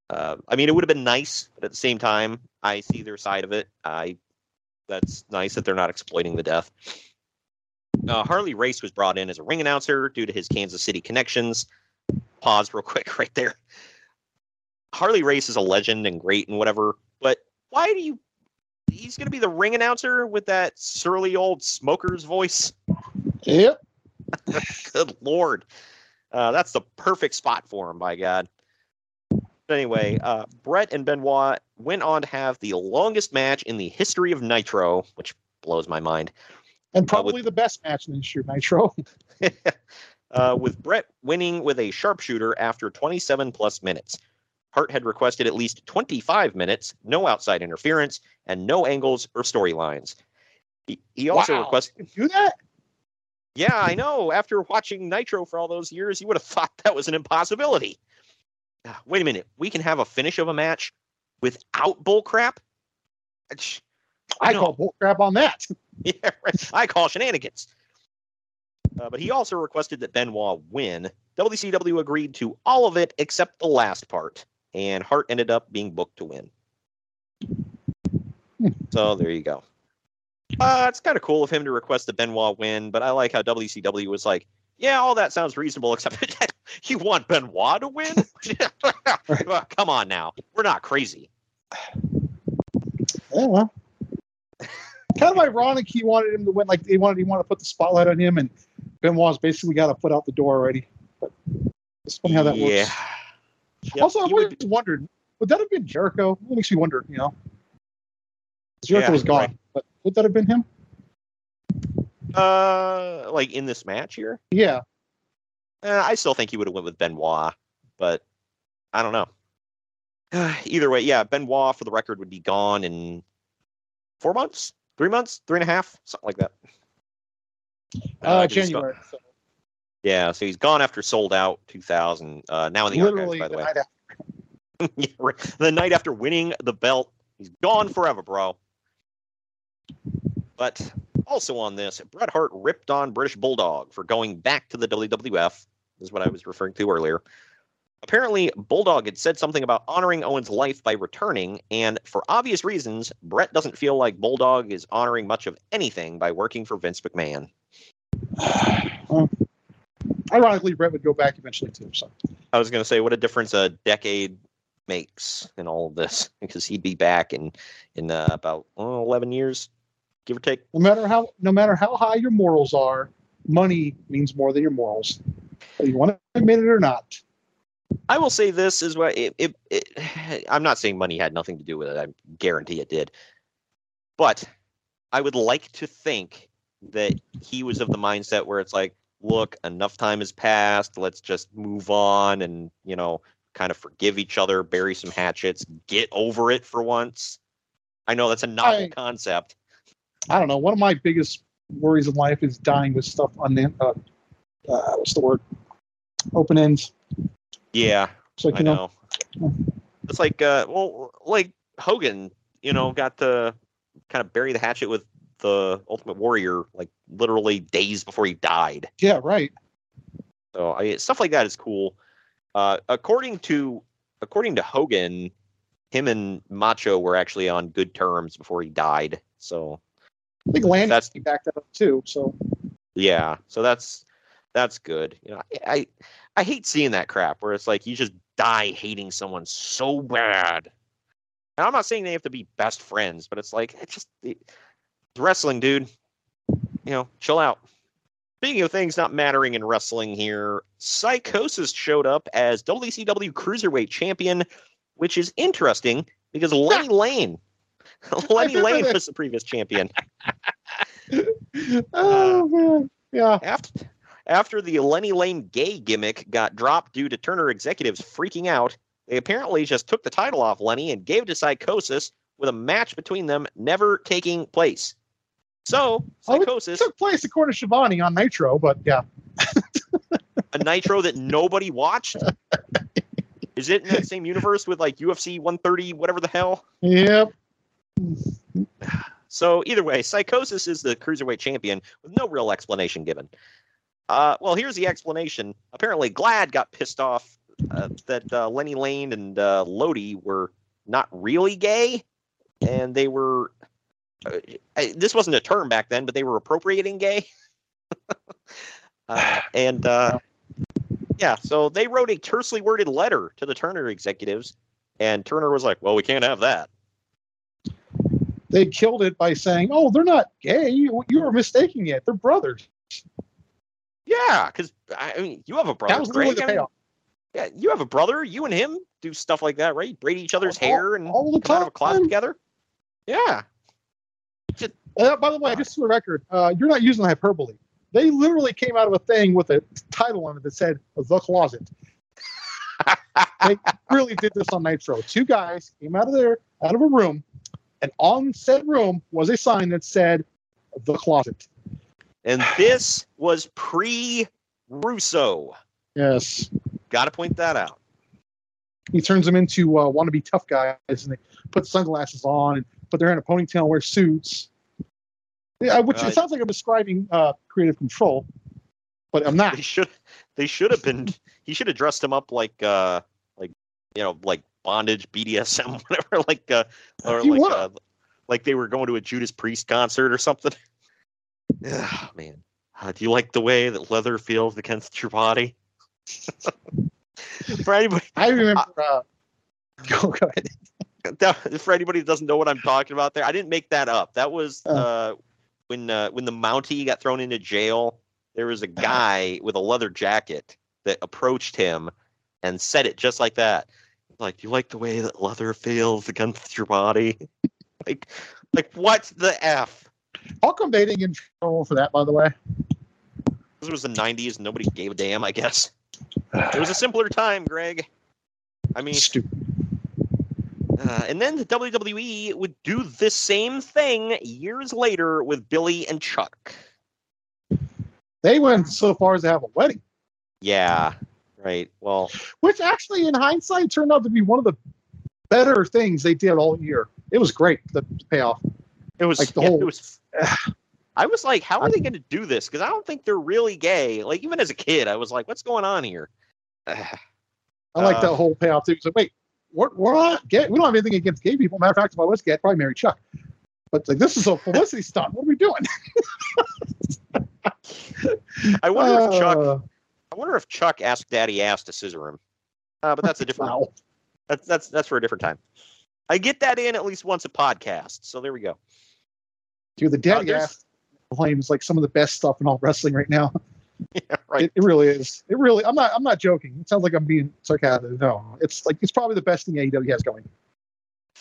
Uh, I mean, it would have been nice, but at the same time, I see their side of it. I that's nice that they're not exploiting the death. Uh, Harley Race was brought in as a ring announcer due to his Kansas City connections. Pause real quick right there. Harley Race is a legend and great and whatever, but why do you? He's going to be the ring announcer with that surly old smoker's voice. Yep. Good lord, uh, that's the perfect spot for him. By God. But anyway, uh, Bret and Benoit went on to have the longest match in the history of Nitro, which blows my mind. And probably uh, with, the best match in the history of Nitro. uh, with Bret winning with a sharpshooter after 27 plus minutes. Hart had requested at least 25 minutes, no outside interference, and no angles or storylines. He, he also wow. requested. Do that? Yeah, I know. After watching Nitro for all those years, you would have thought that was an impossibility. Uh, wait a minute. We can have a finish of a match without bullcrap? I call bullcrap on that. yeah, right. I call shenanigans. Uh, but he also requested that Benoit win. WCW agreed to all of it except the last part, and Hart ended up being booked to win. so there you go. Uh, it's kind of cool of him to request that Benoit win, but I like how WCW was like, yeah, all that sounds reasonable, except you want Benoit to win? Come on now. We're not crazy. Oh, well. kind of ironic he wanted him to win. Like, he wanted, he wanted to put the spotlight on him, and Benoit's basically got a foot out the door already. But it's funny how that yeah. works. Yep, also, I've always would... wondered, would that have been Jericho? It makes me wonder, you know. Jericho yeah, was gone, right. but would that have been him? Uh, like in this match here? Yeah. Uh, I still think he would have went with Benoit, but I don't know. Uh, either way, yeah, Benoit for the record would be gone in four months, three months, three and a half, something like that. Uh, uh January. So. Yeah, so he's gone after Souled Out 2000. Uh, now in the Literally archives, by the, the way. yeah, right. The night after winning the belt, he's gone forever, bro. But also on this, Bret Hart ripped on British Bulldog for going back to the WWF. This is what I was referring to earlier. Apparently, Bulldog had said something about honoring Owen's life by returning, and for obvious reasons, Bret doesn't feel like Bulldog is honoring much of anything by working for Vince McMahon. well, ironically, Bret would go back eventually too. So I was going to say, what a difference a decade makes in all of this, because he'd be back in in uh, about oh, eleven years, give or take. No matter how no matter how high your morals are, money means more than your morals. Whether you want to admit it or not. I will say this is what it, it, it, I'm not saying money had nothing to do with it. I guarantee it did. But I would like to think that he was of the mindset where it's like, look, enough time has passed. Let's just move on and, you know, kind of forgive each other, bury some hatchets, get over it for once. I know that's a novel I, concept. I don't know. One of my biggest worries in life is dying with stuff on the, uh, uh, what's the word? Open ends. Yeah, it's like, I know. know. It's like, uh, well, like Hogan, you know, got to kind of bury the hatchet with the Ultimate Warrior, like literally days before he died. Yeah, right. So I, stuff like that is cool. Uh, according to according to Hogan, him and Macho were actually on good terms before he died. So I think Lanny that's backed that up too. So yeah, so that's that's good. You know, I, I I hate seeing that crap where it's like you just die hating someone so bad. And I'm not saying they have to be best friends, but it's like it's just it's wrestling, dude. You know, chill out. Speaking of things not mattering in wrestling here, Psicosis showed up as WCW Cruiserweight Champion, which is interesting because Lenny Lane, Lenny Lane was the previous champion. oh uh, man, yeah. After after the Lenny Lane gay gimmick got dropped due to Turner executives freaking out, they apparently just took the title off Lenny and gave it to Psicosis with a match between them never taking place. So, Psicosis. took place according to Schiavone on Nitro, but yeah. a Nitro that nobody watched? Is it in that same universe with like UFC 130, whatever the hell? Yep. So, either way, Psicosis is the cruiserweight champion with no real explanation given. Uh, well, here's the explanation. Apparently, GLAAD got pissed off uh, that uh, Lenny Lane and uh, Lodi were not really gay, and they were. Uh, this wasn't a term back then, but they were appropriating gay. Uh, and uh, yeah, so they wrote a tersely worded letter to the Turner executives And Turner was like, "Well, we can't have that." They killed it by saying, "Oh, they're not gay. You, you were mistaking it. They're brothers." Yeah, because I mean, you have a brother. That was Greg. the I mean, payoff. yeah, you have a brother. You and him do stuff like that, right? Braid each other's All- hair and all the come out of a closet together. Yeah. Uh, by the way, just for the record, uh, you're not using hyperbole. They literally came out of a thing with a title on it that said "The Closet." they really did this on Nitro. Two guys came out of there, out of a room, and on said room was a sign that said "The Closet." And this was pre Russo. Yes, Got to point that out. he turns them into uh, wannabe tough guys, and they put sunglasses on and put they're in a ponytail, and wear suits. Yeah, which Uh, it sounds like I'm describing uh, creative control, but I'm not. They should they should have been he should have dressed him up like uh like you know like bondage BDSM whatever like uh or He like uh, like they were going to a Judas Priest concert or something. Yeah, man. Uh, do you like the way that leather feels against your body? For anybody I remember. Uh, go, go ahead. that, for anybody that doesn't know what I'm talking about there, I didn't make that up. That was Oh. uh, when uh, when the Mountie got thrown into jail. There was a guy with a leather jacket that approached him and said it just like that. Like, do you like the way that leather feels against your body? like, like what the f? How come they didn't get in trouble for that? By the way, This was the '90s. and Nobody gave a damn. I guess it was a simpler time, Greg. I mean, stupid. Uh, and then the WWE would do the same thing years later with Billy and Chuck. They went so far as to have a wedding, Yeah, right. Well, which actually, in hindsight, turned out to be one of the better things they did all year. It was great. The payoff. it was. Like the yeah, whole- it was. I was like, how are they going to do this? Because I don't think they're really gay. Like even as a kid, I was like, what's going on here? I like Uh, that whole payoff too. So wait, we're, we're not gay. We don't have anything against gay people. Matter of fact, if I was gay, I'd probably marry Chuck. But like, this is a publicity stunt. What are we doing? I wonder if Chuck. Uh, I wonder if Chuck asked Daddy Ass to scissor him. Uh, but that's a different. wow. That's that's that's for a different time. I get that in at least once a podcast. So there we go. Dude, the daddy there's- ass claims like some of the best stuff in all wrestling right now. Yeah, right. It, it really is. It really. I'm not. I'm not joking. It sounds like I'm being sarcastic. No, it's like it's probably the best thing AEW has going.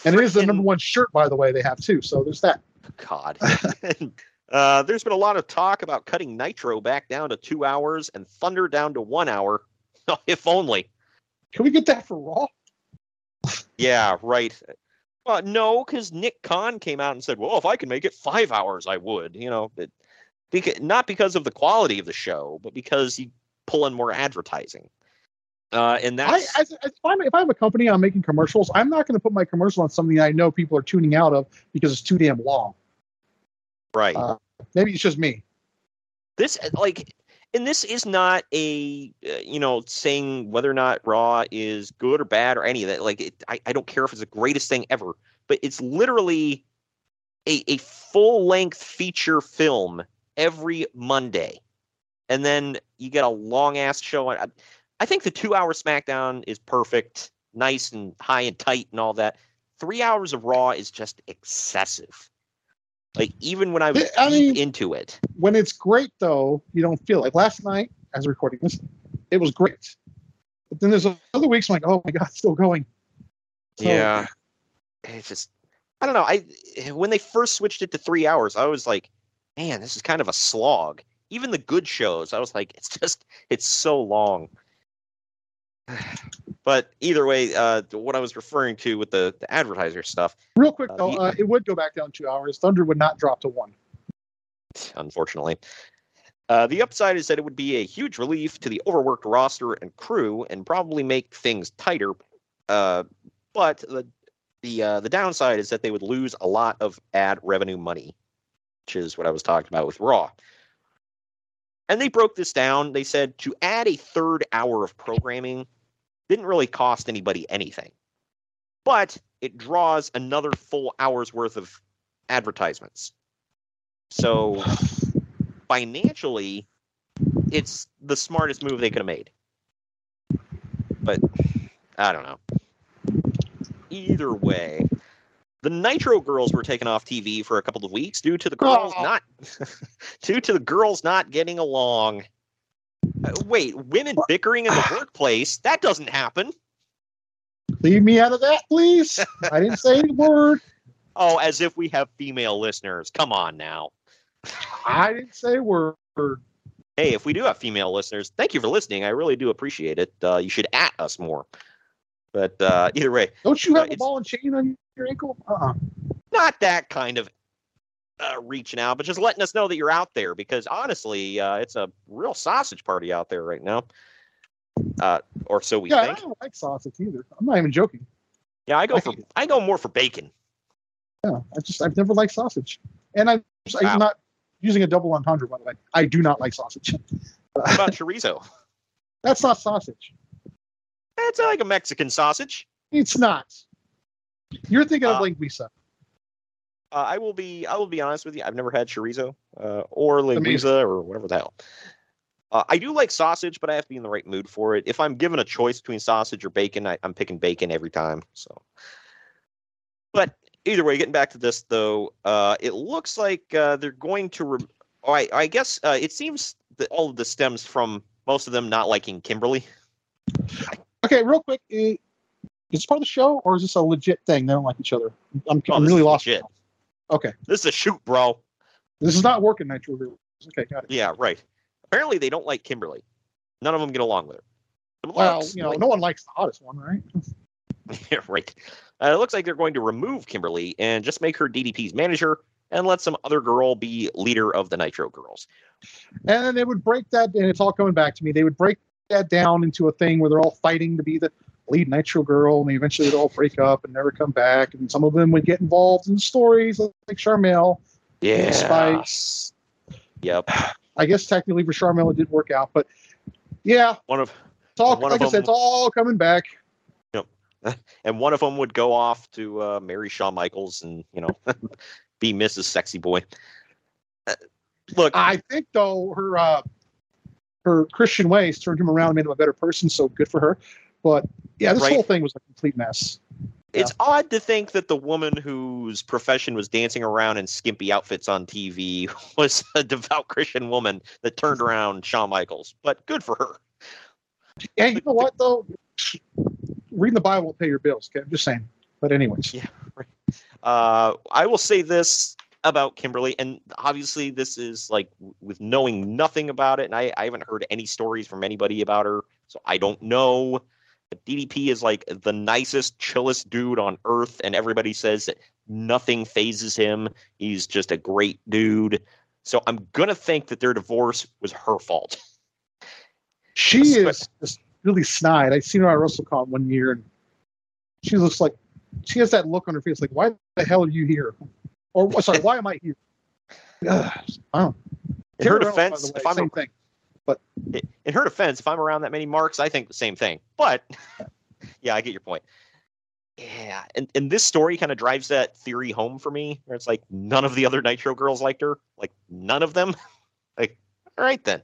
And it is the number one shirt, by the way, they have too. So there's that. God. uh, there's been a lot of talk about cutting Nitro back down to two hours and Thunder down to one hour. if only. Can we get that for Raw? Yeah, right. Well, no, because Nick Khan came out and said, "Well, if I can make it five hours, I would." You know, but because, not because of the quality of the show, but because you pull in more advertising. Uh, and I, as, as if, I'm, if I'm a company, I'm making commercials. I'm not going to put my commercial on something I know people are tuning out of because it's too damn long. right. Uh, maybe it's just me. this like and this is not a uh, you know saying whether or not raw is good or bad or any of that like it, I, I don't care if it's the greatest thing ever but it's literally a, a full length feature film every monday and then you get a long ass show I, I think the two hour smackdown is perfect nice and high and tight and all that three hours of raw is just excessive like even when i was I mean- into it When it's great, though, you don't feel like last night as recording this. It was great, but then there's other weeks I'm like, oh my god, it's still going. So, Yeah. It's just I don't know. I when they first switched it to three hours, I was like, man, this is kind of a slog. Even the good shows, I was like, it's just it's so long. But either way, uh, what I was referring to with the, the advertiser stuff, Real quick Uh, though, uh, it would go back down two hours. Thunder would not drop to one. unfortunately. Uh, the upside is that it would be a huge relief to the overworked roster and crew, and probably make things tighter. Uh, but the the uh, the downside is that they would lose a lot of ad revenue money, which is what I was talking about with Raw. And they broke this down. They said to add a third hour of programming didn't really cost anybody anything, but it draws another full hour's worth of advertisements. So financially, it's the smartest move they could have made. But I don't know. either way, the Nitro girls were taken off TV for a couple of weeks due to the girls Oh. not due to the girls not getting along. Uh, wait, women bickering in the workplace? That doesn't happen. Leave me out of that, please. I didn't say a word. Oh, as if we have female listeners. Come on now. I didn't say a word. Hey, if we do have female listeners, thank you for listening. I really do appreciate it. Uh, you should at us more. But uh, either way, Don't you Uh, have a ball and chain on your ankle? Uh-uh. not that kind of uh, reaching out, but just letting us know that you're out there because honestly, uh, it's a real sausage party out there right now. Uh, or so we Yeah, I don't like sausage either. I'm not even joking. Yeah, I go I for I go more for bacon. Yeah, I just I've never liked sausage, and I'm, I'm Wow. not using a double entendre by the way. I do not like sausage. What about chorizo? That's not sausage. That's like a Mexican sausage. It's not. You're thinking of Uh, linguiça. Uh, I will be I will be honest with you. I've never had chorizo uh, or linguiça or whatever the hell. Uh, I do like sausage, but I have to be in the right mood for it. If I'm given a choice between sausage or bacon, I, I'm picking bacon every time. So, but either way, getting back to this though, uh, it looks like uh, they're going to. Re- oh, I, I guess uh, it seems that all of this stems from most of them not liking Kimberly. Okay, real quick. Is this part of the show, or is this a legit thing? They don't like each other. I'm, Oh, I'm really lost. legit. Okay, This is a shoot, bro. this is not working, Nitro. Girls. Okay, got it. Yeah, right. Apparently, they don't like Kimberly. None of them get along with her. Well, you know, like- no one likes the hottest one, right? Yeah, right. Uh, it looks like they're going to remove Kimberly and just make her DDP's manager and let some other girl be leader of the Nitro Girls. And then they would break that, and it's all coming back to me. They would break that down into a thing where they're all fighting to be the lead Nitro girl, and they eventually would all break up and never come back. And some of them would get involved in stories like Charmel. Yeah. Spice. Yep. I guess technically for Charmel it did work out, but yeah, One of it's all like I said, it's all coming back. Yep. And one of them would go off to uh, marry Shawn Michaels and you know be Mrs. Sexy Boy. Uh, look, I think though her uh, her Christian ways turned him around, and made him a better person. So good for her. But yeah, this Right. whole thing was a complete mess. It's odd to think that the woman whose profession was dancing around in skimpy outfits on TV was a devout Christian woman that turned around Shawn Michaels. But good for her. And you know what though, reading the Bible will pay your bills. Okay, I'm just saying. But anyways, Yeah. Uh, I will say this about Kimberly, and obviously this is like with knowing nothing about it, and I, I haven't heard any stories from anybody about her, so I don't know. But DDP is like the nicest, chillest dude on earth, and everybody says that nothing phases him. He's just a great dude. So I'm gonna think that their divorce was her fault. she is just really snide. I seen her at WrestleCon one year, and she looks like she has that look on her face, like, "Why the hell are you here?" Or oh, sorry, why am I here? Ugh, wow. In her Terry defense, way, if I'm same a- thing. in her defense, if I'm around that many marks, I think the same thing. But yeah, I get your point. Yeah, and, and this story kind of drives that theory home for me, where it's like none of the other Nitro girls liked her, like none of them. like, all right then.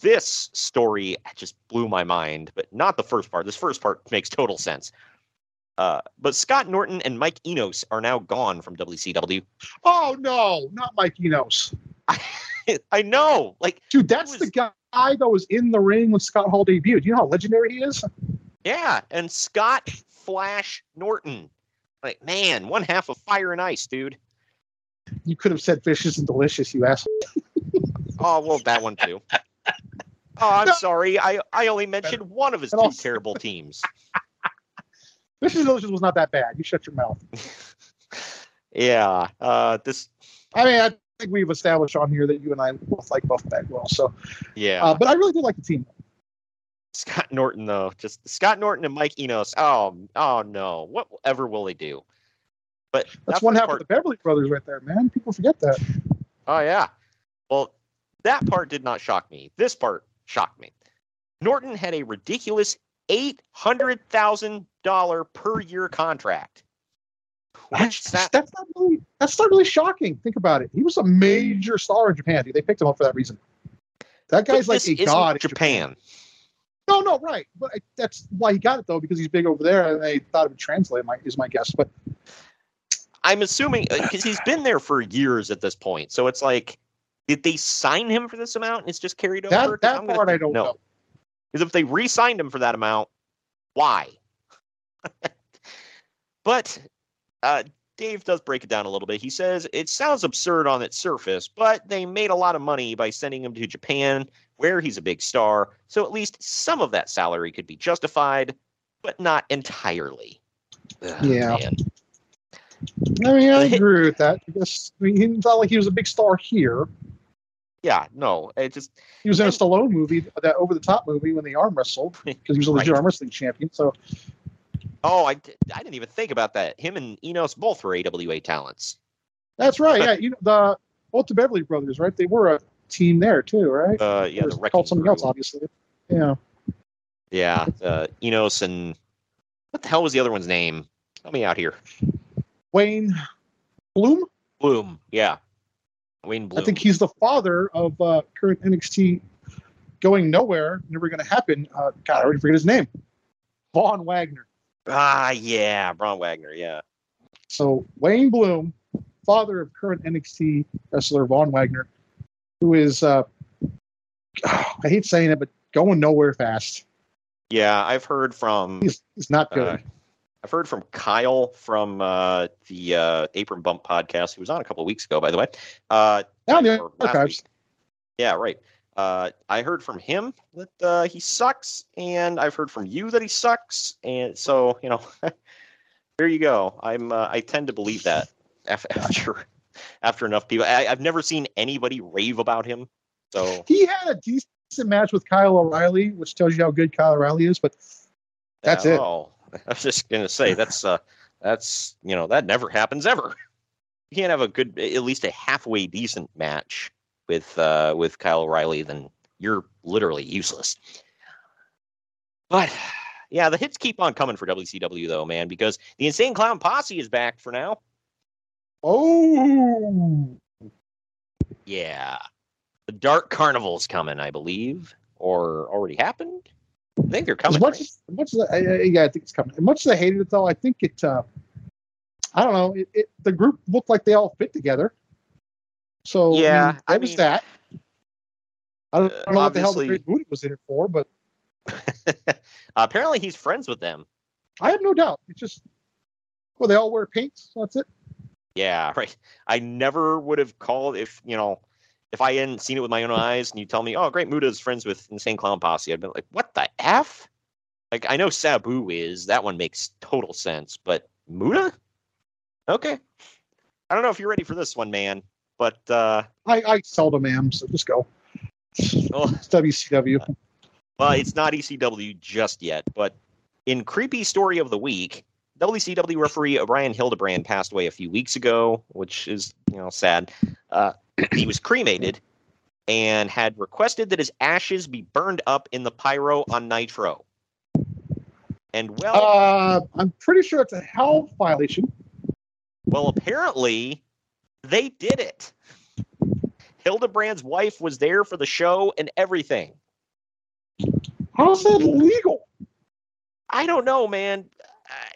This story just blew my mind, but not the first part. This first part makes total sense. Uh, but Scott Norton and Mike Enos are now gone from WCW. Oh no, not Mike Enos. I know, like, Dude, that's the guy that was in the ring when Scott Hall debuted. You know how legendary he is? Yeah, and Scott Flash Norton. Like, man, one half of fire and ice, dude. You could have said vicious and delicious, you asshole. Oh, well, that one too. Oh, I'm sorry. I, I only mentioned one of his two terrible teams. And delicious was not that bad. You shut your mouth. Yeah. Uh, this. I mean, I think we've established on here that you and I both like Buff Bagwell. So, Yeah. uh, but I really do like the team. Scott Norton, though, just Scott Norton and Mike Enos. Oh, oh no. Whatever will they do? But That's that one half part- of the Beverly Brothers right there, man. People forget that. Oh yeah. Well, that part did not shock me. This part shocked me. Norton had a ridiculous eight hundred thousand dollar per year contract. Which That's, that that's not really that's not really shocking. Think about it. He was a major star in Japan. They picked him up for that reason. That guy's like a god. in Japan. No, no, right. But I, that's why he got it though, because he's big over there, and they thought it would translate. My is my guess, but I'm assuming uh, because he's been there for years at this point, so it's like, did they sign him for this amount and it's just carried over? that that part I don't no. know. Because if they re-signed him for that amount, why? but uh, Dave does break it down a little bit. He says it sounds absurd on its surface, but they made a lot of money by sending him to Japan, where he's a big star. So at least some of that salary could be justified, but not entirely. Ugh, Yeah. man. I mean, I agree with that. Because I mean, he felt like he was a big star here. Yeah. No. It just He was in a Stallone movie, that over the top movie, when they arm wrestled because he was a legit Right. arm wrestling champion. So Oh, I, I didn't even think about that. Him and Enos both were AWA talents. that's right. Yeah, you know the both the Beverly brothers, right? They were a team there too, right? Uh, yeah, the called something else, obviously. Yeah. Yeah, uh, Enos and what the hell was the other one's name? Help me out here. Wayne Bloom. Bloom. Yeah, Wayne Bloom. I think he's the father of uh, current NXT going nowhere, never going to happen. Uh, God, I already forget his name. Von Wagner. ah, yeah, Braun Wagner. Yeah, So Wayne Bloom, father of current NXT wrestler Von Wagner, who is uh, I hate saying it, but going nowhere fast. yeah. I've heard from He's he's not good. I've heard from Kyle from uh, the uh, Apron Bump podcast, who was on a couple of weeks ago, by the way. Uh, Down the archives. Yeah, right. Uh, I heard from him that uh, he sucks, and I've heard from you that he sucks, and so you know, there you go. I'm uh, I tend to believe that after after enough people. I, I've never seen anybody rave about him, so He had a decent match with Kyle O'Reilly, which tells you how good Kyle O'Reilly is. But that's it. I was just gonna say that's uh that's you know that never happens ever. You can't have a good at least a halfway decent match with uh with Kyle O'Reilly, then you're literally useless. But yeah, the hits keep on coming for WCW though, man, because the Insane Clown Posse is back for now. Oh, Yeah. The Dark Carnival's coming, I believe, or already happened. I think they're coming. as much right? as, much as I, I- yeah, I think it's coming. As much as I hated it, though, I think it. Uh, I don't know. It, it, the group looked like they all fit together. So Yeah, I mean, I was mean, that. I don't, uh, I don't know what the hell the Great Booty was in it for, but Apparently he's friends with them. I have no doubt. It's just well, they all wear paint. So that's it. Yeah, right. I never would have called if you know if I hadn't seen it with my own eyes and you tell me, oh, great, Muta's friends with Insane Clown Posse. I'd been like, what the f? Like I know Sabu is that one makes total sense, but Muda? Okay. I don't know if you're ready for this one, man, but uh, I, I seldom am, so just go. well, It's WCW. Well, it's not ECW just yet, but in creepy story of the week, WCW referee O'Brien Hildebrand passed away a few weeks ago, which is you know sad. Uh, he was cremated and had requested that his ashes be burned up in the pyro on Nitro. And well, Uh, I'm pretty sure it's a health violation. well, apparently they did it. Hildebrand's wife was there for the show and everything. How's that legal? I don't know, man.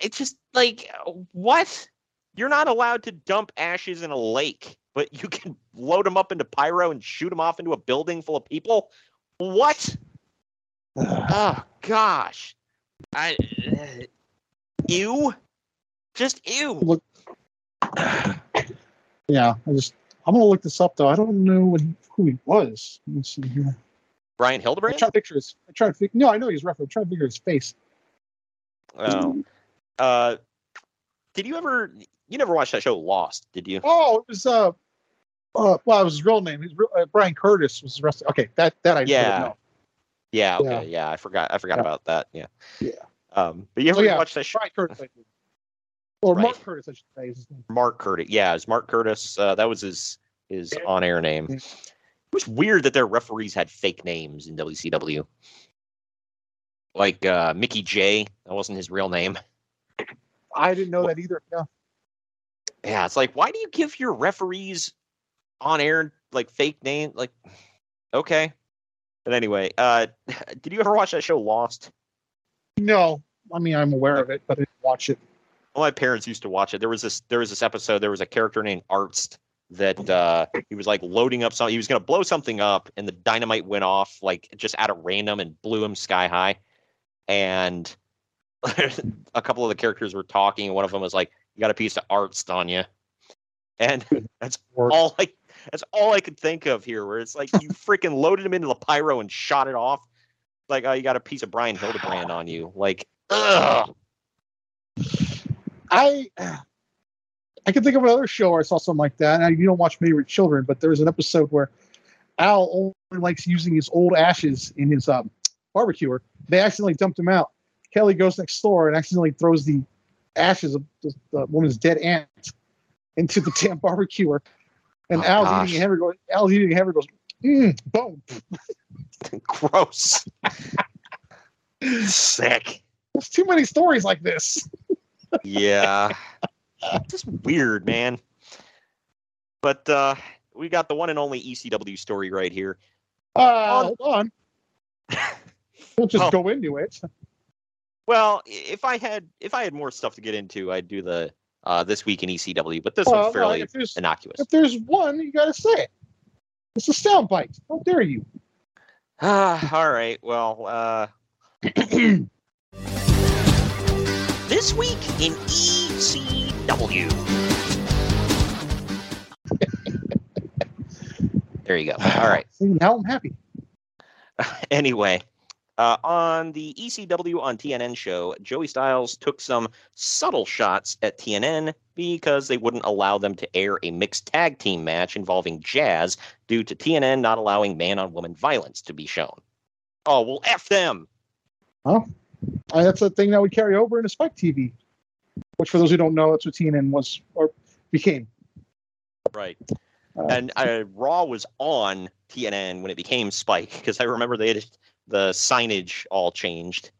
It's just like what? You're not allowed to dump ashes in a lake, but you can load them up into pyro and shoot them off into a building full of people. What? oh gosh, I uh, ew, just ew. Look, yeah, I just I'm gonna look this up though. I don't know what who he was. Let me see here. Brian I Hildebrand. try to picture his. I try to figure. No, I know he's rough. I try to figure his face. Oh, uh, did you ever? You never watched that show Lost, did you? Oh, it was uh, uh well, it was his real name. His real, uh, Brian Curtis was rest. Okay, that that I Yeah. didn't know. Yeah. Yeah. Okay. Yeah. I forgot. I forgot Yeah. about that. Yeah. Yeah. Um, but you ever yeah, watch that show? Brian Curtis. I did. Or Right. Mark Curtis, I should say. is his name. Mark Curtis. Yeah, it's Mark Curtis. Uh, that was his his on air name. Yeah. It was weird that their referees had fake names in WCW. Like uh, Mickey J. That wasn't his real name. I didn't know that either. Yeah. Yeah, it's like why do you give your referees on air like fake name? Like, okay, But anyway, uh, did you ever watch that show Lost? No, I mean I'm aware of it, but I didn't watch it. Well, my parents used to watch it. There was this there was this episode. There was a character named Arzt that uh, he was like loading up something. He was going to blow something up, and the dynamite went off like just out of random and blew him sky high. And a couple of the characters were talking, and one of them was like, "You got a piece of on you," and that's all I that's all I could think of here. Where it's like you freaking loaded him into the pyro and shot it off. Like, oh, you got a piece of Brian Hildebrand on you. Like, ugh. I I can think of another show where I saw something like that. And you don't watch Favorite Children, but there was an episode where Al only likes using his old ashes in his um, barbecuer. They accidentally dumped him out. Kelly goes next door and accidentally throws the ashes of the, the woman's dead aunt into the damn barbecuer. And Oh, Al's gosh. eating a hamburger. Goes, Al's eating a hamburger. Goes, mm, boom. Gross. Sick. There's too many stories like this. Yeah. Just weird, man. But uh we got the one and only ECW story right here. Uh, hold on. We'll just Oh. go into it. Well, if I had if I had more stuff to get into, I'd do the uh this week in ECW, but this Well, one's fairly if innocuous. If there's one, you gotta say it. It's a soundbite. How dare you? Ah, all right. Well, uh this week in ECW. there you go. All right. See, now I'm happy. anyway, uh, on the ECW on TNN show, Joey Styles took some subtle shots at TNN because they wouldn't allow them to air a mixed tag team match involving Jazz due to TNN not allowing man on woman violence to be shown. Oh, well, F them. Uh, that's a thing that we carry over into Spike TV, which, for those who don't know, that's what TNN was or became. Right. Uh, And uh, Raw was on TNN when it became Spike because I remember they had the signage all changed.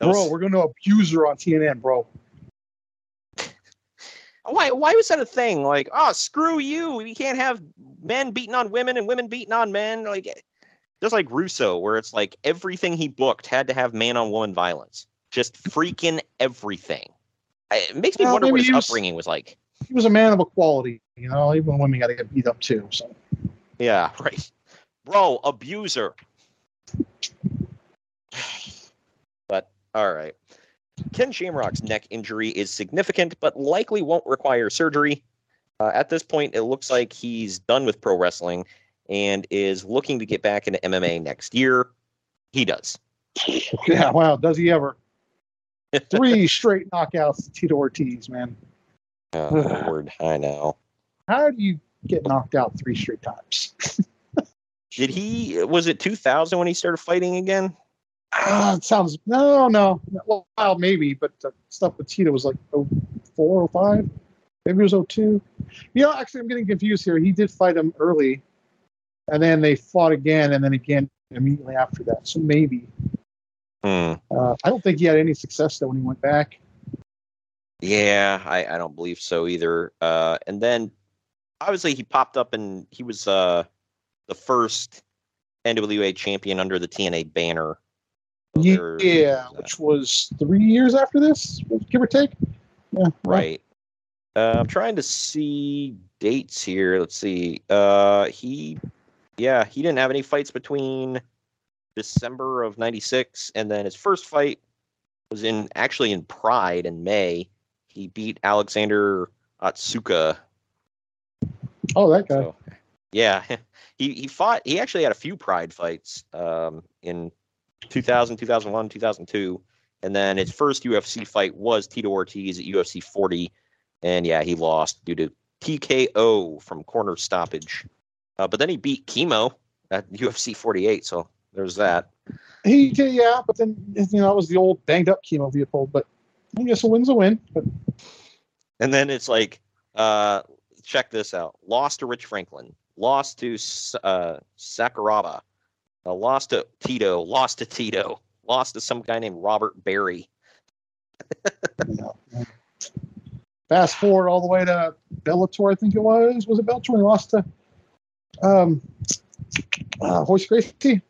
That bro, was- we're going to abuse her on TNN, bro. why why was that a thing? Like, oh, screw you. We can't have men beating on women and women beating on men. Like just like Russo, where it's like everything he booked had to have man on woman violence. Just freaking everything. It makes me Well, wonder what his was- upbringing was like. He was a man of equality, you know, even women got to get beat up too. So, Yeah, right. Bro, abuser. But all right. Ken Shamrock's neck injury is significant, but likely won't require surgery. Uh, at this point, it looks like he's done with pro wrestling and is looking to get back into MMA next year. He does. yeah, wow, does he ever? Three straight knockouts to Tito Ortiz, man. Oh, Lord, I know. How do you get knocked out three straight times? Did he? Was it 2000 when he started fighting again? Ah, it sounds no, no. Well, maybe, but the stuff with Tito was like 04, 05. Maybe it was 02. You know, actually, I'm getting confused here. He did fight him early, and then they fought again, and then again immediately after that. So maybe. Hmm. Uh, I don't think he had any success though when he went back. Yeah, I, I don't believe so either. Uh, and then obviously he popped up and he was uh, the first NWA champion under the TNA banner. So Ye- there- Yeah, which was three years after this, give or take. Yeah, right. Uh, I'm trying to see dates here. Let's see. Uh, he, yeah, he didn't have any fights between December of '96 and then his first fight was in actually in Pride in May. He beat Alexander Otsuka Oh, that guy. So, yeah, he he fought. He actually had a few Pride fights um, in 2000, 2001, 2002, and then his first UFC fight was Tito Ortiz at UFC 40, and yeah, he lost due to TKO from corner stoppage. Uh, but then he beat Kimo at UFC 48, so there's that. He yeah, but then you know that was the old banged up chemo vehicle. But I guess a win's a win. But And then it's like, uh, check this out: lost to Rich Franklin, lost to uh, Sakuraba, uh, lost to Tito, lost to Tito, lost to some guy named Robert Berry. fast forward all the way to Bellator, I think it was. Was it Bellator? And lost to um, uh, Royce Gracie.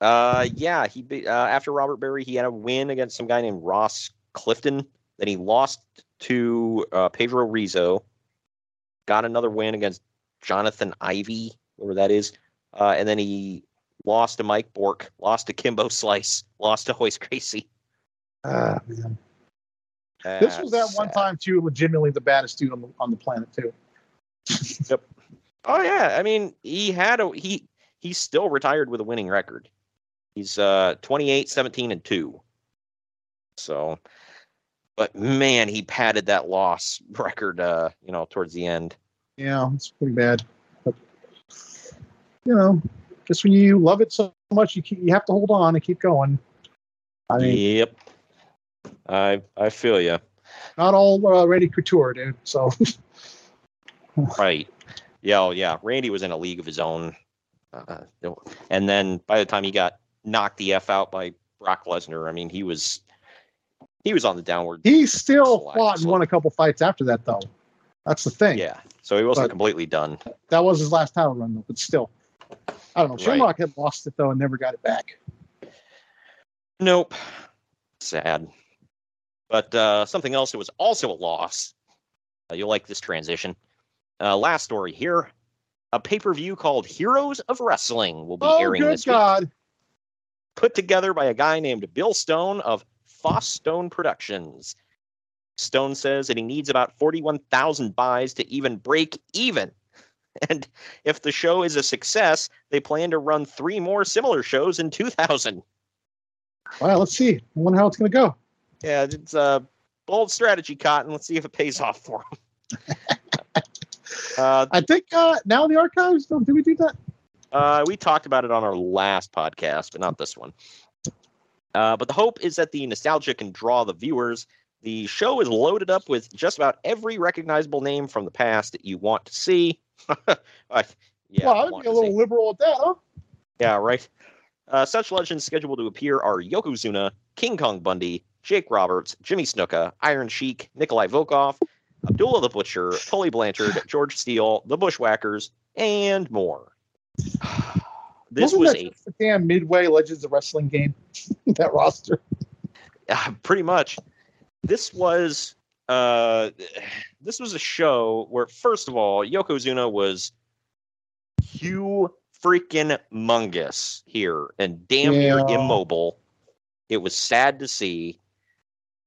Uh, yeah, he be- uh, after Robert Berry, he had a win against some guy named Ross Clifton. Then he lost to uh, Pedro Rizzo. Got another win against Johnathan Ivey, whoever that is. Uh, and then he lost to Mike Bourke, lost to Kimbo Slice, lost to Royce Gracie. Ah, man. this was that one time too, legitimately the baddest dude on the on the planet too. yep. Oh yeah, I mean he had a he he's still retired with a winning record. He's uh 28, 17, and 2. So but man, he padded that loss record uh, you know, towards the end. Yeah, it's pretty bad. But you know, just when you love it so much you keep, you have to hold on and keep going. I mean, yep. I I feel you. Not all uh, Randy Couture, dude. So right. Yeah, oh, yeah. Randy was in a league of his own. Uh, and then by the time he got knocked the f out by Brock Lesnar, I mean he was he was on the downward. He still fought and won a couple fights after that, though. That's the thing. Yeah, so he wasn't but completely done. That was his last title run, though. But still, I don't know. Shamrock right. had lost it though and never got it back. Nope. Sad. But uh, something else that was also a loss. Uh, you'll like this transition. Uh, last story here. A pay per view called Heroes of Wrestling will be oh, airing good this God. week. Put together by a guy named Bill Stone of Foss Stone Productions. Stone says that he needs about 41,000 buys to even break even. And if the show is a success, they plan to run three more similar shows in 2000. Well, let's see. I wonder how it's going to go. Yeah, it's a bold strategy, Cotton. Let's see if it pays off for him. uh, I think uh, now the archives. Did we do that? Uh, we talked about it on our last podcast, but not this one. Uh, but the hope is that the nostalgia can draw the viewers. The show is loaded up with just about every recognizable name from the past that you want to see. yeah, well, I'd be a little see. liberal at that, huh? Yeah, right. Uh, such legends scheduled to appear are Yokozuna, King Kong Bundy, Jake Roberts, Jimmy Snuka, Iron Sheik, Nikolai Volkov, Abdullah the Butcher, Tully Blanchard, George Steele, the Bushwhackers, and more. this Wasn't was a damn Midway Legends of Wrestling game. that roster. Uh, pretty much. This was uh, this was a show where, first of all, Yokozuna was Hugh freaking mungus here and damn yeah. near immobile. It was sad to see.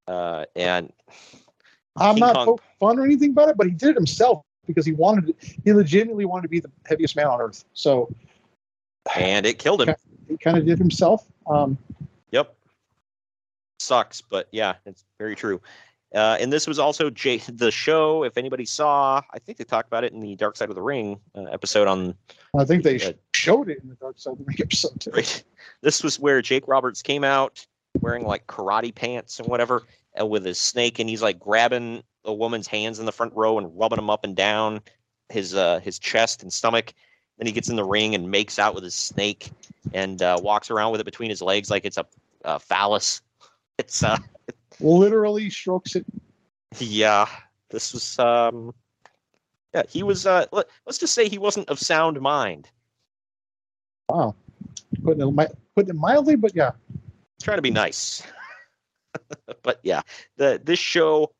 Uh, and I'm King not Kong, fun or anything about it, but he did it himself because he wanted it. He legitimately wanted to be the heaviest man on earth. So, and it killed him. He kind of did himself. Um. Sucks, but yeah, it's very true. Uh, and this was also J- the show. If anybody saw, I think they talked about it in the Dark Side of the Ring uh, episode on. I think they uh, showed it in the Dark Side of the Ring episode too. Right. This was where Jake Roberts came out wearing like karate pants and whatever, uh, with his snake, and he's like grabbing a woman's hands in the front row and rubbing them up and down his uh, his chest and stomach. Then he gets in the ring and makes out with his snake and uh, walks around with it between his legs like it's a, a phallus. It's uh, literally strokes it. Yeah, this was um, yeah, he was. Uh, let, us just say he wasn't of sound mind. Wow, putting it, putting it mildly, but yeah, trying to be nice. but yeah, the this show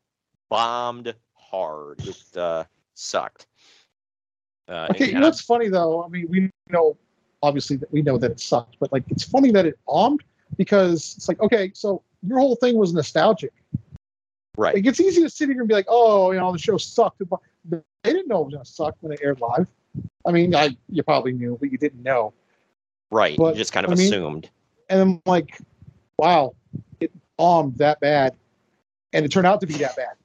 bombed hard. It uh, sucked. Uh, okay, you know what's funny though? I mean, we know obviously that we know that it sucked, but like it's funny that it bombed because it's like okay, so your whole thing was nostalgic. Right. Like it's easy to sit here and be like, oh, you know, the show sucked. But they didn't know it was going to suck when it aired live. I mean, I you probably knew, but you didn't know. Right. But, you just kind of I mean, assumed. And I'm like, wow, it bombed that bad, and it turned out to be that bad.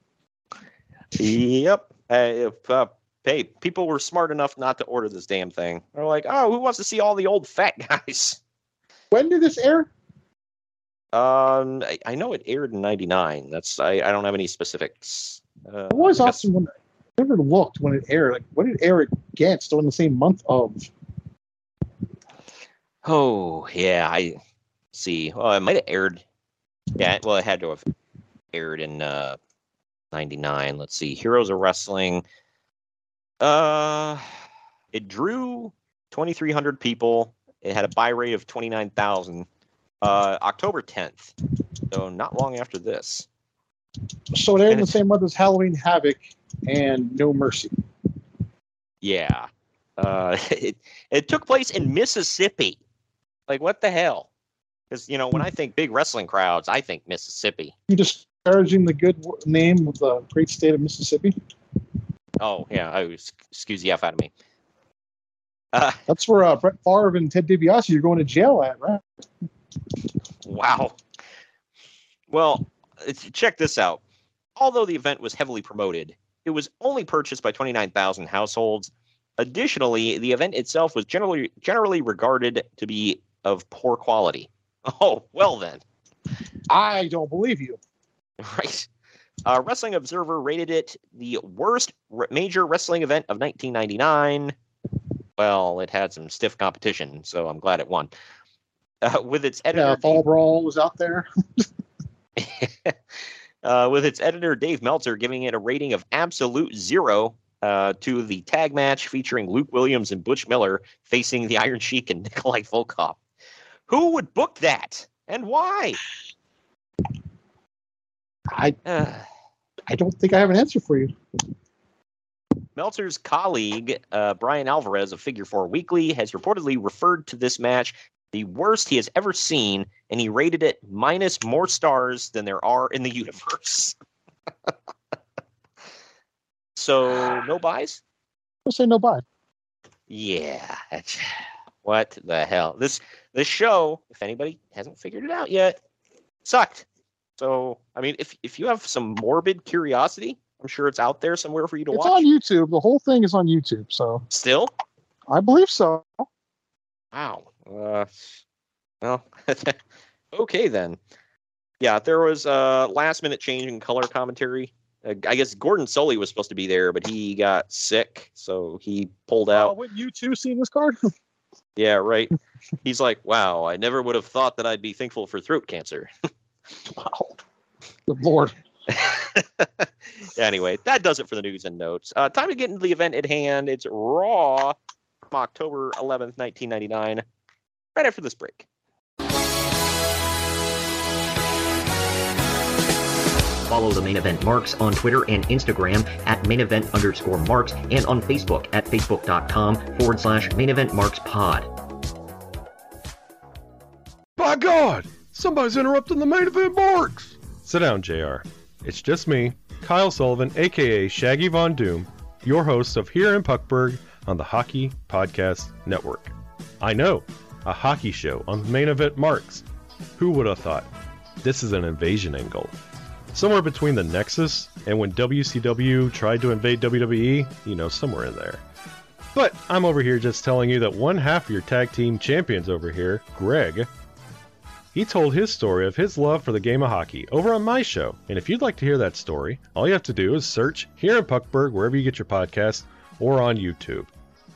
Yep. Uh, if uh, hey, people were smart enough not to order this damn thing. They're like, oh, who wants to see all the old fat guys? When did this air? Um, I, I know it aired in '99. That's I, I don't have any specifics. Uh, it was awesome when I never looked when it aired. Like when did it air again? Still in the same month of. Oh yeah, I see. Well, it might have aired. Yeah, well, it had to have aired in uh, '99. Let's see. Heroes of Wrestling. Uh, it drew 2,300 people It had a buy rate of 29,000. Uh, October 10th. So not long after this. So aired in the same month as Halloween Havoc and No Mercy. Yeah. Uh, it, it took place in Mississippi. Like, what the hell? Because, you know, when I think big wrestling crowds, I think Mississippi. You disparaging the good name of the great state of Mississippi? Oh, yeah. Oh, excuse the F out of me. Uh, That's where uh, Brett Favre and Ted DiBiase are going to jail at, right? Wow. Well, check this out. Although the event was heavily promoted, it was only purchased by 29,000 households. Additionally, the event itself was generally generally regarded to be of poor quality. Oh, well then. I don't believe you. Right. Uh, Wrestling Observer rated it the worst r- major wrestling event of 1999. Well, it had some stiff competition, so I'm glad it won. Uh, with its editor, Yeah, Fall Brawl was out there. uh, with its editor Dave Meltzer giving it a rating of absolute zero uh, to the tag match featuring Luke Williams and Butch Miller facing the Iron Sheik and Nikolai Volkov. Who would book that and why? I Uh, I don't think I have an answer for you. Meltzer's colleague, uh, Bryan Alvarez of Figure Four Weekly, has reportedly referred to this match the worst he has ever seen, and he rated it minus more stars than there are in the universe. so, no buys? I'll say no buy. Yeah. What the hell? This this show, if anybody hasn't figured it out yet, sucked. So, I mean, if if you have some morbid curiosity, I'm sure it's out there somewhere for you to It's watch. It's on YouTube. The whole thing is on YouTube. So Still? I believe so. Wow. Uh, well, okay then. Yeah, there was a last minute change in color commentary. Uh, I guess Gordon Solie was supposed to be there, but he got sick, so he pulled out. wouldn't you two seen this card? Yeah, right. He's like, "Wow, I never would have thought that I'd be thankful for throat cancer." wow. Good lord. anyway, that does it for the news and notes. Uh, time to get into the event at hand. It's Raw from October 11th, 1999. Right after this break. Follow the main event marks on Twitter and Instagram at main event underscore marks and on Facebook at facebook.com forward slash main event marks pod. By God! Somebody's interrupting the main event marks! Sit down, JR. It's just me, Kyle Sullivan, aka Shaggy Von Doom, your host of Here in Puckburg on the Hockey Podcast Network. I know, a hockey show on the main event marks. Who would have thought? This is an invasion angle. Somewhere between the Nexus and when WCW tried to invade WWE, you know, somewhere in there. But I'm over here just telling you that one half of your tag team champions over here, Greg, he told his story of his love for the game of hockey over on my show. And if you'd like to hear that story, all you have to do is search here in Puckburg, wherever you get your podcasts, or on YouTube.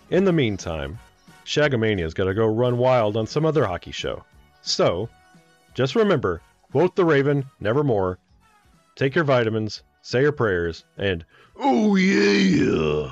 In the meantime, Shagamania's got to go run wild on some other hockey show. So, just remember quote the Raven, nevermore, take your vitamins, say your prayers, and oh yeah!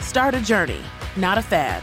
Start a journey, not a fad.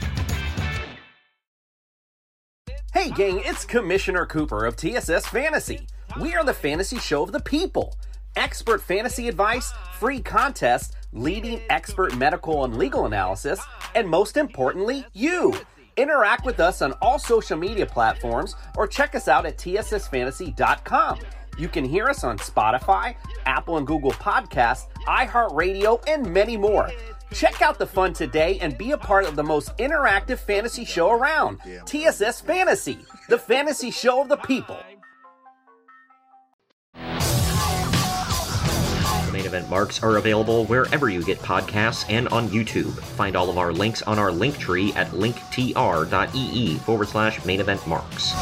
Hey gang, it's Commissioner Cooper of TSS Fantasy. We are the fantasy show of the people. Expert fantasy advice, free contests, leading expert medical and legal analysis, and most importantly, you. Interact with us on all social media platforms or check us out at tssfantasy.com. You can hear us on Spotify, Apple and Google Podcasts, iHeartRadio, and many more. Check out the fun today and be a part of the most interactive fantasy show around. TSS Fantasy, the fantasy show of the people. The main event marks are available wherever you get podcasts and on YouTube. Find all of our links on our link tree at linktr.ee forward slash main event marks.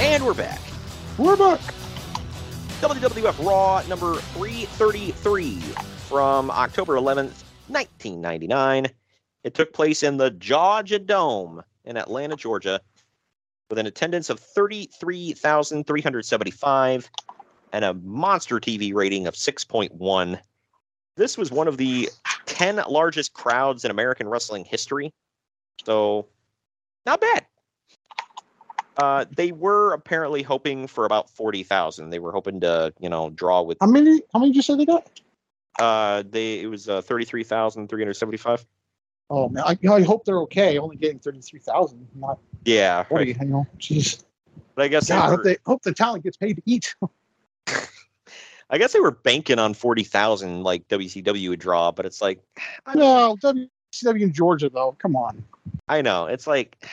And we're back. We're back. WWF Raw number 333 from October 11th, 1999. It took place in the Georgia Dome in Atlanta, Georgia, with an attendance of 33,375 and a monster TV rating of 6.1. This was one of the 10 largest crowds in American wrestling history. So, not bad. Uh, they were apparently hoping for about 40,000. They were hoping to, you know, draw with How many? How many did you say they got? uh they it was uh 33,375. Oh man, I, I hope they're okay. Only getting thirty three thousand, not Yeah, forty. right. You know, jeez. But I guess God, I hope, they, hope the talent gets paid to eat. I guess they were banking on 40,000 like WCW would draw, but it's like no, WCW in Georgia though. Come on. I know. It's like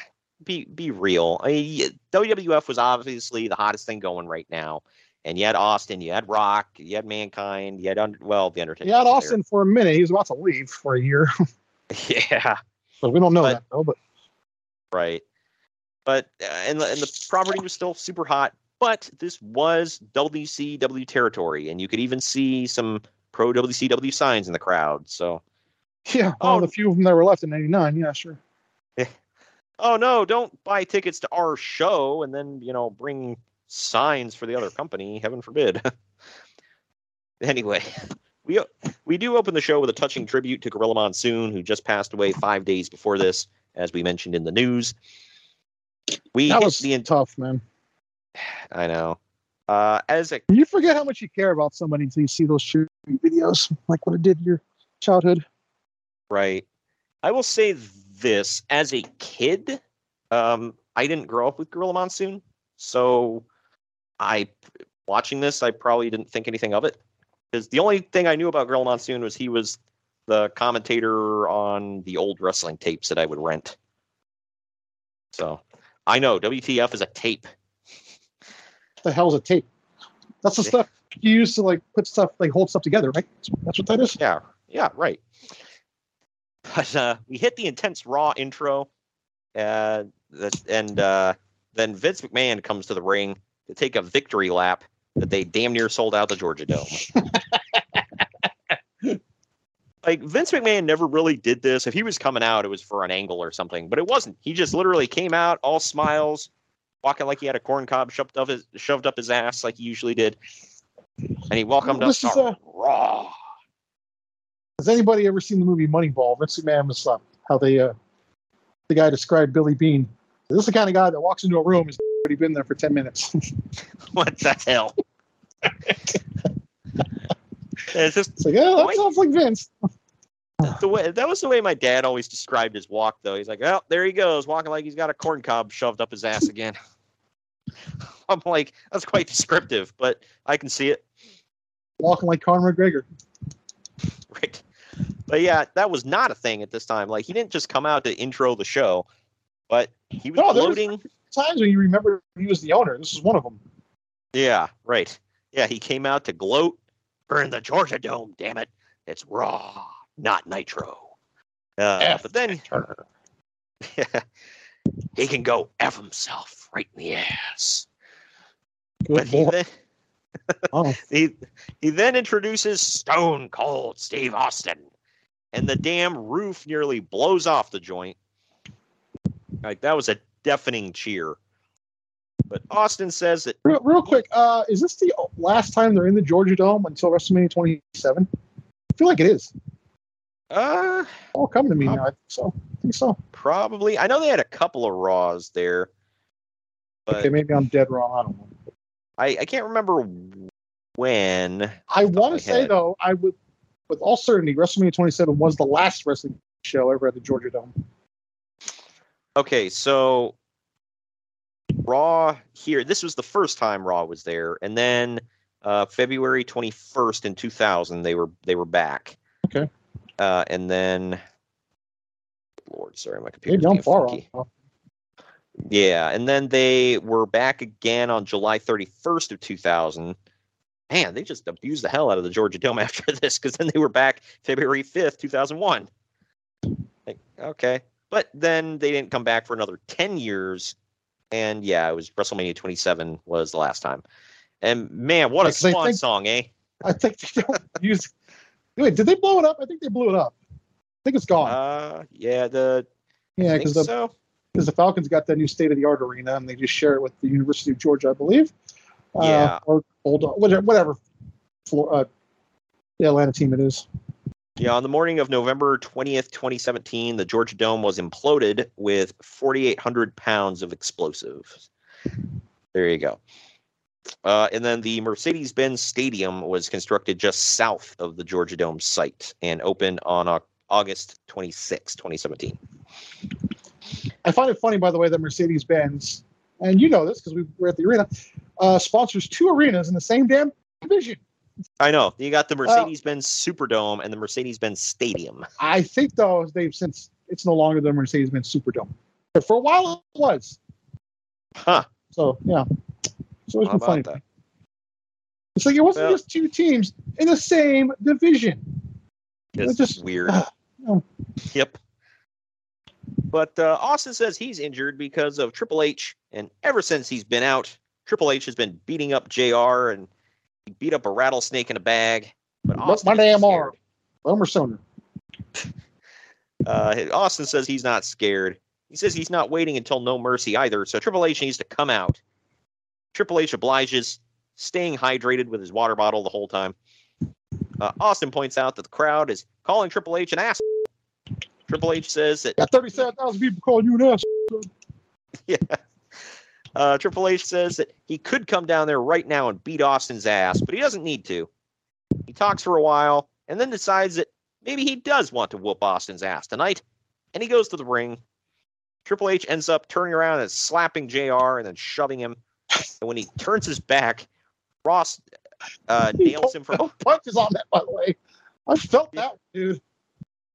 be be real. I mean, WWF was obviously the hottest thing going right now. And you had Austin, you had Rock, you had Mankind, you had under, well, the Undertaker. He had Austin for a minute. He was about to leave for a year. Yeah, but we don't know But- that though. But right. But uh, and the, and the property was still super hot. But this was WCW territory, and you could even see some pro WCW signs in the crowd. So, yeah, of the few of them that were left in '99. Yeah, sure. Oh no, don't buy tickets to our show and then you know bring signs for the other company. Heaven forbid. anyway, we we do open the show with a touching tribute to Gorilla Monsoon, who just passed away five days before this, as we mentioned in the news. We That was the tough, man. I know. Uh, as a You forget how much you care about somebody until you see those shooting videos, like what it did to your childhood. Right. I will say this as a kid, um, I didn't grow up with Gorilla Monsoon, so I watching this, I probably didn't think anything of it because the only thing I knew about Gorilla Monsoon was he was the commentator on the old wrestling tapes that I would rent. So I know WTF is a tape. What the hell's a tape? That's the stuff you use to like put stuff, like hold stuff together, right? That's what that is. Yeah, yeah, right. But uh, we hit the intense raw intro, uh, and uh, then Vince McMahon comes to the ring to take a victory lap that they damn near sold out the Georgia Dome. like Vince McMahon never really did this. If he was coming out, it was for an angle or something, but it wasn't. He just literally came out all smiles, walking like he had a corn cob shoved up his shoved up his ass like he usually did, and he welcomed us to Raw. Has anybody ever seen the movie Moneyball? Vince McMahon was uh, how they uh, the guy described Billy Beane. This is the kind of guy that walks into a room and already been there for ten minutes. what the hell? it's just it's like, oh, that sounds like Vince. the way that was the way my dad always described his walk though. He's like, Oh, there he goes, walking like he's got a corn cob shoved up his ass again. I'm like, that's quite descriptive, but I can see it. Walking like Conor McGregor. Right. But yeah, that was not a thing at this time. Like he didn't just come out to intro the show, but he was No, there gloating. times when you remember he was the owner. This is one of them. Yeah, right. Yeah, he came out to gloat. Burn the Georgia Dome, damn it. It's raw, not nitro. Uh, but then he can go F himself right in the ass. but he then, Oh. he, he then introduces Stone Cold Steve Austin. And the damn roof nearly blows off the joint. Like that was a deafening cheer. But Austin says that Real, real quick, uh, is this the last time they're in the Georgia Dome until WrestleMania 27? I feel like it is. Uh, all coming to me now. I think so. I think so. probably I know they had a couple of Raws there, but Okay, maybe I'm dead wrong. I don't know. I, I can't remember when. I want to say though, I would, with all certainty, WrestleMania 27 was the last wrestling show ever at the Georgia Dome. Okay, so Raw here. This was the first time Raw was there, and then uh, February twenty first in two thousand, they were they were back. Okay. Uh, and then, Lord, sorry, my computer's Maybe I'm far funky. off. Yeah, and then they were back again on July 31st of 2000. Man, they just abused the hell out of the Georgia Dome after this because then they were back February 5th, 2001. Like, okay, but then they didn't come back for another 10 years, and yeah, it was WrestleMania 27 was the last time. And man, what a swan think- song, eh? I think they don't use. Wait, did they blow it up? I think they blew it up. I think it's gone. Uh, yeah, the yeah, because the so. because the Falcons got that new state of the art arena and they just share it with the University of Georgia, I believe. Uh, Yeah. Or old whatever, whatever. Uh, the Atlanta team it is. Yeah, on the morning of November 20th, 2017, the Georgia Dome was imploded with 4,800 pounds of explosives. There you go. Uh, and then the Mercedes Benz Stadium was constructed just south of the Georgia Dome site and opened on Au- August 26, 2017. I find it funny, by the way, that Mercedes Benz, and you know this because we were at the arena, uh, sponsors two arenas in the same damn division. I know. You got the Mercedes Benz Superdome and the Mercedes Benz Stadium. I think though they've since it's no longer the Mercedes Benz Superdome, but for a while it was. Huh. So yeah, it's always How been funny. that? It's like it wasn't Well- just two teams in the same division. It's It's just- weird. Oh. Yep. But uh, Austin says he's injured because of Triple H, and ever since he's been out, Triple H has been beating up JR and he beat up a rattlesnake in a bag. But Austin, my damn arm, Homer uh, Austin says he's not scared. He says he's not waiting until No Mercy either, so Triple H needs to come out. Triple H obliges, staying hydrated with his water bottle the whole time. Uh, Austin points out that the crowd is calling Triple H an ass. Triple H says that Got thirty-seven thousand people calling you an ass. yeah. Uh, Triple H says that he could come down there right now and beat Austin's ass, but he doesn't need to. He talks for a while and then decides that maybe he does want to whoop Austin's ass tonight, and he goes to the ring. Triple H ends up turning around and slapping JR and then shoving him. And when he turns his back, Ross uh, nails him from. No punches on that, by the way. I felt that, dude.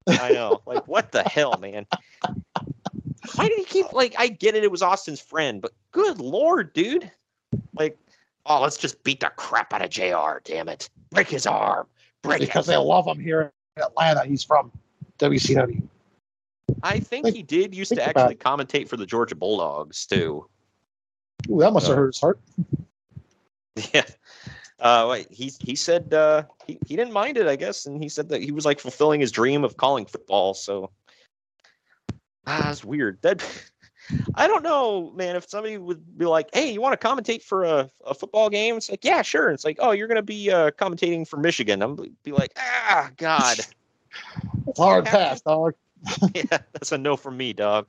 I know. Like, what the hell, man? Why did he keep like? I get it. It was Austin's friend, but good lord, dude! Like, oh, let's just beat the crap out of Jr. Damn it! Break his arm. Break because it. they love him here in Atlanta. He's from WCW. I think he did used to actually commentate for the Georgia Bulldogs too. Ooh, that must have hurt his heart. Yeah. Uh, wait, he he said uh, he he didn't mind it, I guess, and he said that he was like fulfilling his dream of calling football. So ah, it's weird. That I don't know, man. If somebody would be like, "Hey, you want to commentate for a, a football game?" It's like, "Yeah, sure." It's like, "Oh, you're gonna be uh, commentating for Michigan." I'm be like, "Ah, God." Hard pass, dog. yeah, that's a no from me, dog.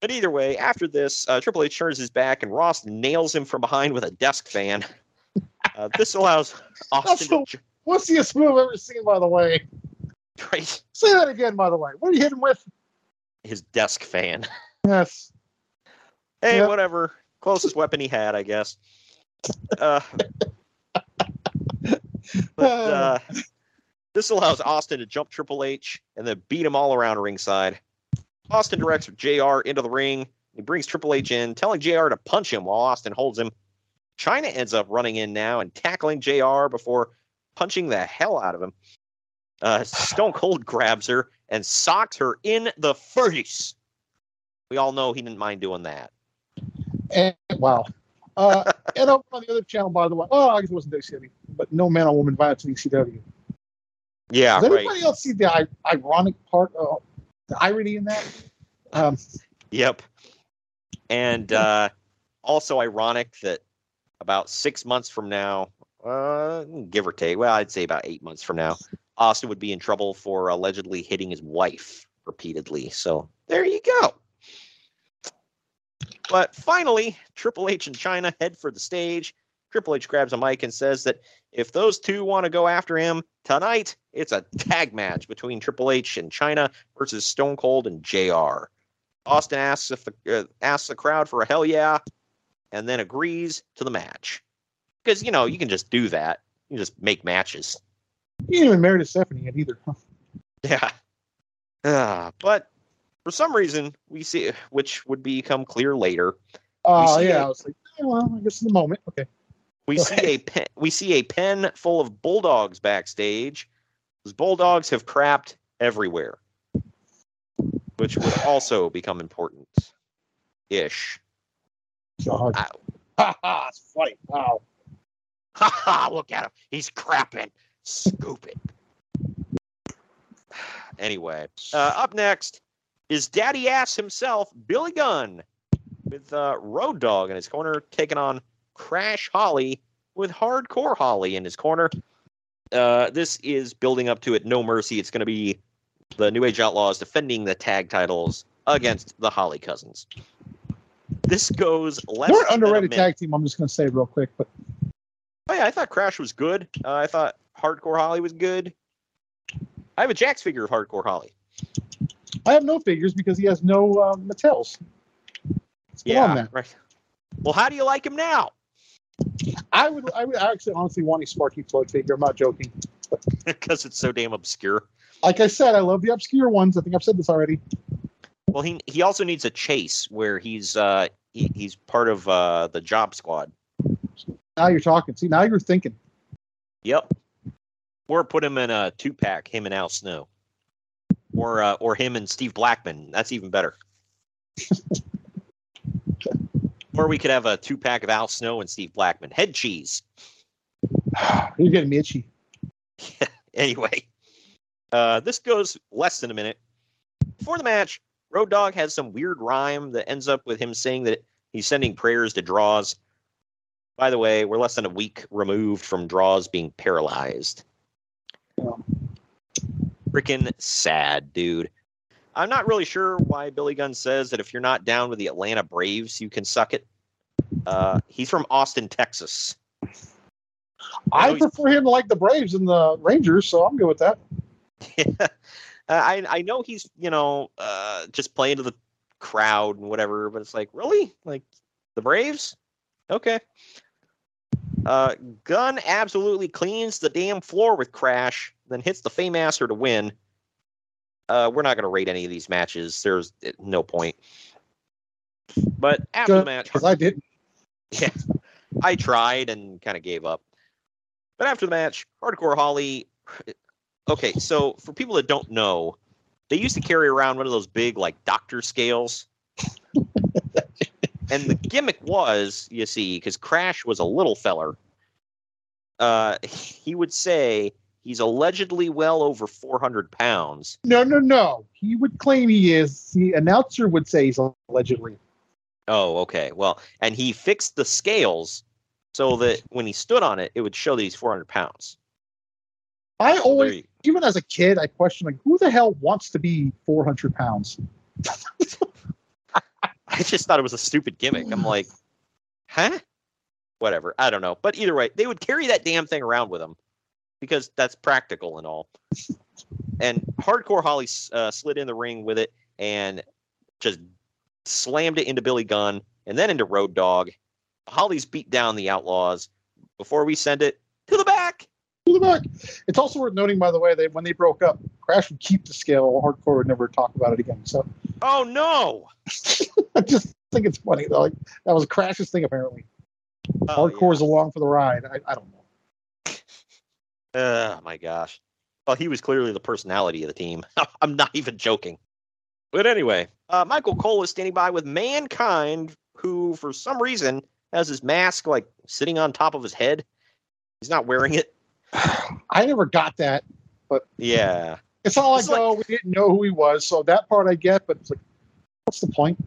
But either way, after this, uh, Triple H turns his back and Ross nails him from behind with a desk fan. Uh, this allows Austin That's to the wussiest move I've ever seen, by the way. right Say that again, by the way. What are you hitting with? his desk fan. Yes. Hey, Yeah. whatever. Closest weapon he had, I guess. Uh, but uh, this allows Austin to jump Triple H and then beat him all around ringside. Austin directs JR into the ring. He brings Triple H in, telling JR to punch him while Austin holds him. Chyna ends up running in now and tackling JR before punching the hell out of him. Uh, Stone Cold grabs her and socks her in the face. We all know he didn't mind doing that. And wow. Uh, and over on the other channel, by the way, oh, I guess it wasn't WCW, but no man or woman violence in ECW. Yeah, Does right. anybody else see the i- ironic part, uh, the irony in that? Um, Yep. And uh, also ironic that about six months from now, uh, give or take, well, I'd say about eight months from now, Austin would be in trouble for allegedly hitting his wife repeatedly. So there you go. But finally, Triple H and Chyna head for the stage. Triple H grabs a mic and says that if those two want to go after him tonight, it's a tag match between Triple H and Chyna versus Stone Cold and JR. Austin asks if the uh, asks the crowd for a hell yeah, and then agrees to the match. Because you know you can just do that. You can just make matches. He ain't even married to Stephanie yet either. Huh? Yeah. Uh, but for some reason, we see which would become clear later. Oh see yeah, a- I was like, eh, well, I guess in the moment. Okay. We see a pen, we see a pen full of bulldogs backstage. Those bulldogs have crapped everywhere, which would also become important. Ish. God. Ha ha, it's funny. Wow. Ha ha! Look at him. He's crapping. Scoop it. Anyway, uh, up next is Daddy Ass himself, Billy Gunn, with uh, Road Dog in his corner, taking on Crash Holly with Hardcore Holly in his corner. Uh, this is building up to it. No mercy. It's going to be the New Age Outlaws defending the tag titles against the Holly Cousins. This goes less. They're an than a underrated tag team. I'm just going to say real quick, but Oh yeah, I thought Crash was good. Uh, I thought Hardcore Holly was good. I have a Jakks figure of Hardcore Holly. I have no figures because he has no uh, Mattels. Yeah, right. Well, how do you like him now? I would, I would actually honestly want a Sparky Floyd figure. I'm not joking. Because it's so damn obscure. Like I said, I love the obscure ones. I think I've said this already. Well, he he also needs a chase where he's uh he, he's part of uh the job squad. Now you're talking. See, now you're thinking. Yep. Or put him in a two pack, him and Al Snow. Or uh, or him and Steve Blackman. That's even better. or we could have a two pack of Al Snow and Steve Blackman. Head cheese. You're getting me itchy. anyway, uh, this goes less than a minute. Before the match, Road Dog has some weird rhyme that ends up with him saying that he's sending prayers to Droz. By the way, we're less than a week removed from Droz being paralyzed. Freaking sad, dude. I'm not really sure why Billy Gunn says that if you're not down with the Atlanta Braves, you can suck it. Uh, he's from Austin, Texas. I prefer him to like the Braves and the Rangers, so I'm good with that. Uh, I I know he's you know uh, just playing to the crowd and whatever, but it's like really like the Braves, okay. Uh, Gunn absolutely cleans the damn floor with Crash, then hits the Fameasser to win. Uh, we're not going to rate any of these matches. There's uh, no point. But after the match, because I didn't. yeah, I tried and kind of gave up. But after the match, Hardcore Holly. Okay, so for people that don't know, they used to carry around one of those big like doctor scales. and the gimmick was, you see, because Crash was a little feller. Uh, he would say he's allegedly well over 400 pounds. No, no, no. He would claim he is. The announcer would say he's allegedly. Oh, okay. Well, and he fixed the scales so that when he stood on it, it would show that he's 400 pounds. I always, even as a kid, I questioned like, who the hell wants to be 400 pounds? I just thought it was a stupid gimmick. I'm like, huh? Whatever. I don't know. But either way, they would carry that damn thing around with them because that's practical and all. And Hardcore Holly uh, slid in the ring with it and just slammed it into Billy Gunn and then into Road Dog. Holly's beat down the Outlaws before we send it. Back. It's also worth noting, by the way, that when they broke up, Crash would keep the scale. Hardcore would never talk about it again. So Oh no! I just think it's funny though. Like that was Crash's thing apparently. Oh, Hardcore's along for the ride. I, I don't know. Oh my gosh. Well, he was clearly the personality of the team. I'm not even joking. But anyway, uh, Michael Cole is standing by with Mankind, who for some reason has his mask like sitting on top of his head. He's not wearing it. I never got that, but Yeah. it's all like, It's like- oh, we didn't know who he was, so that part I get. But it's like, what's the point?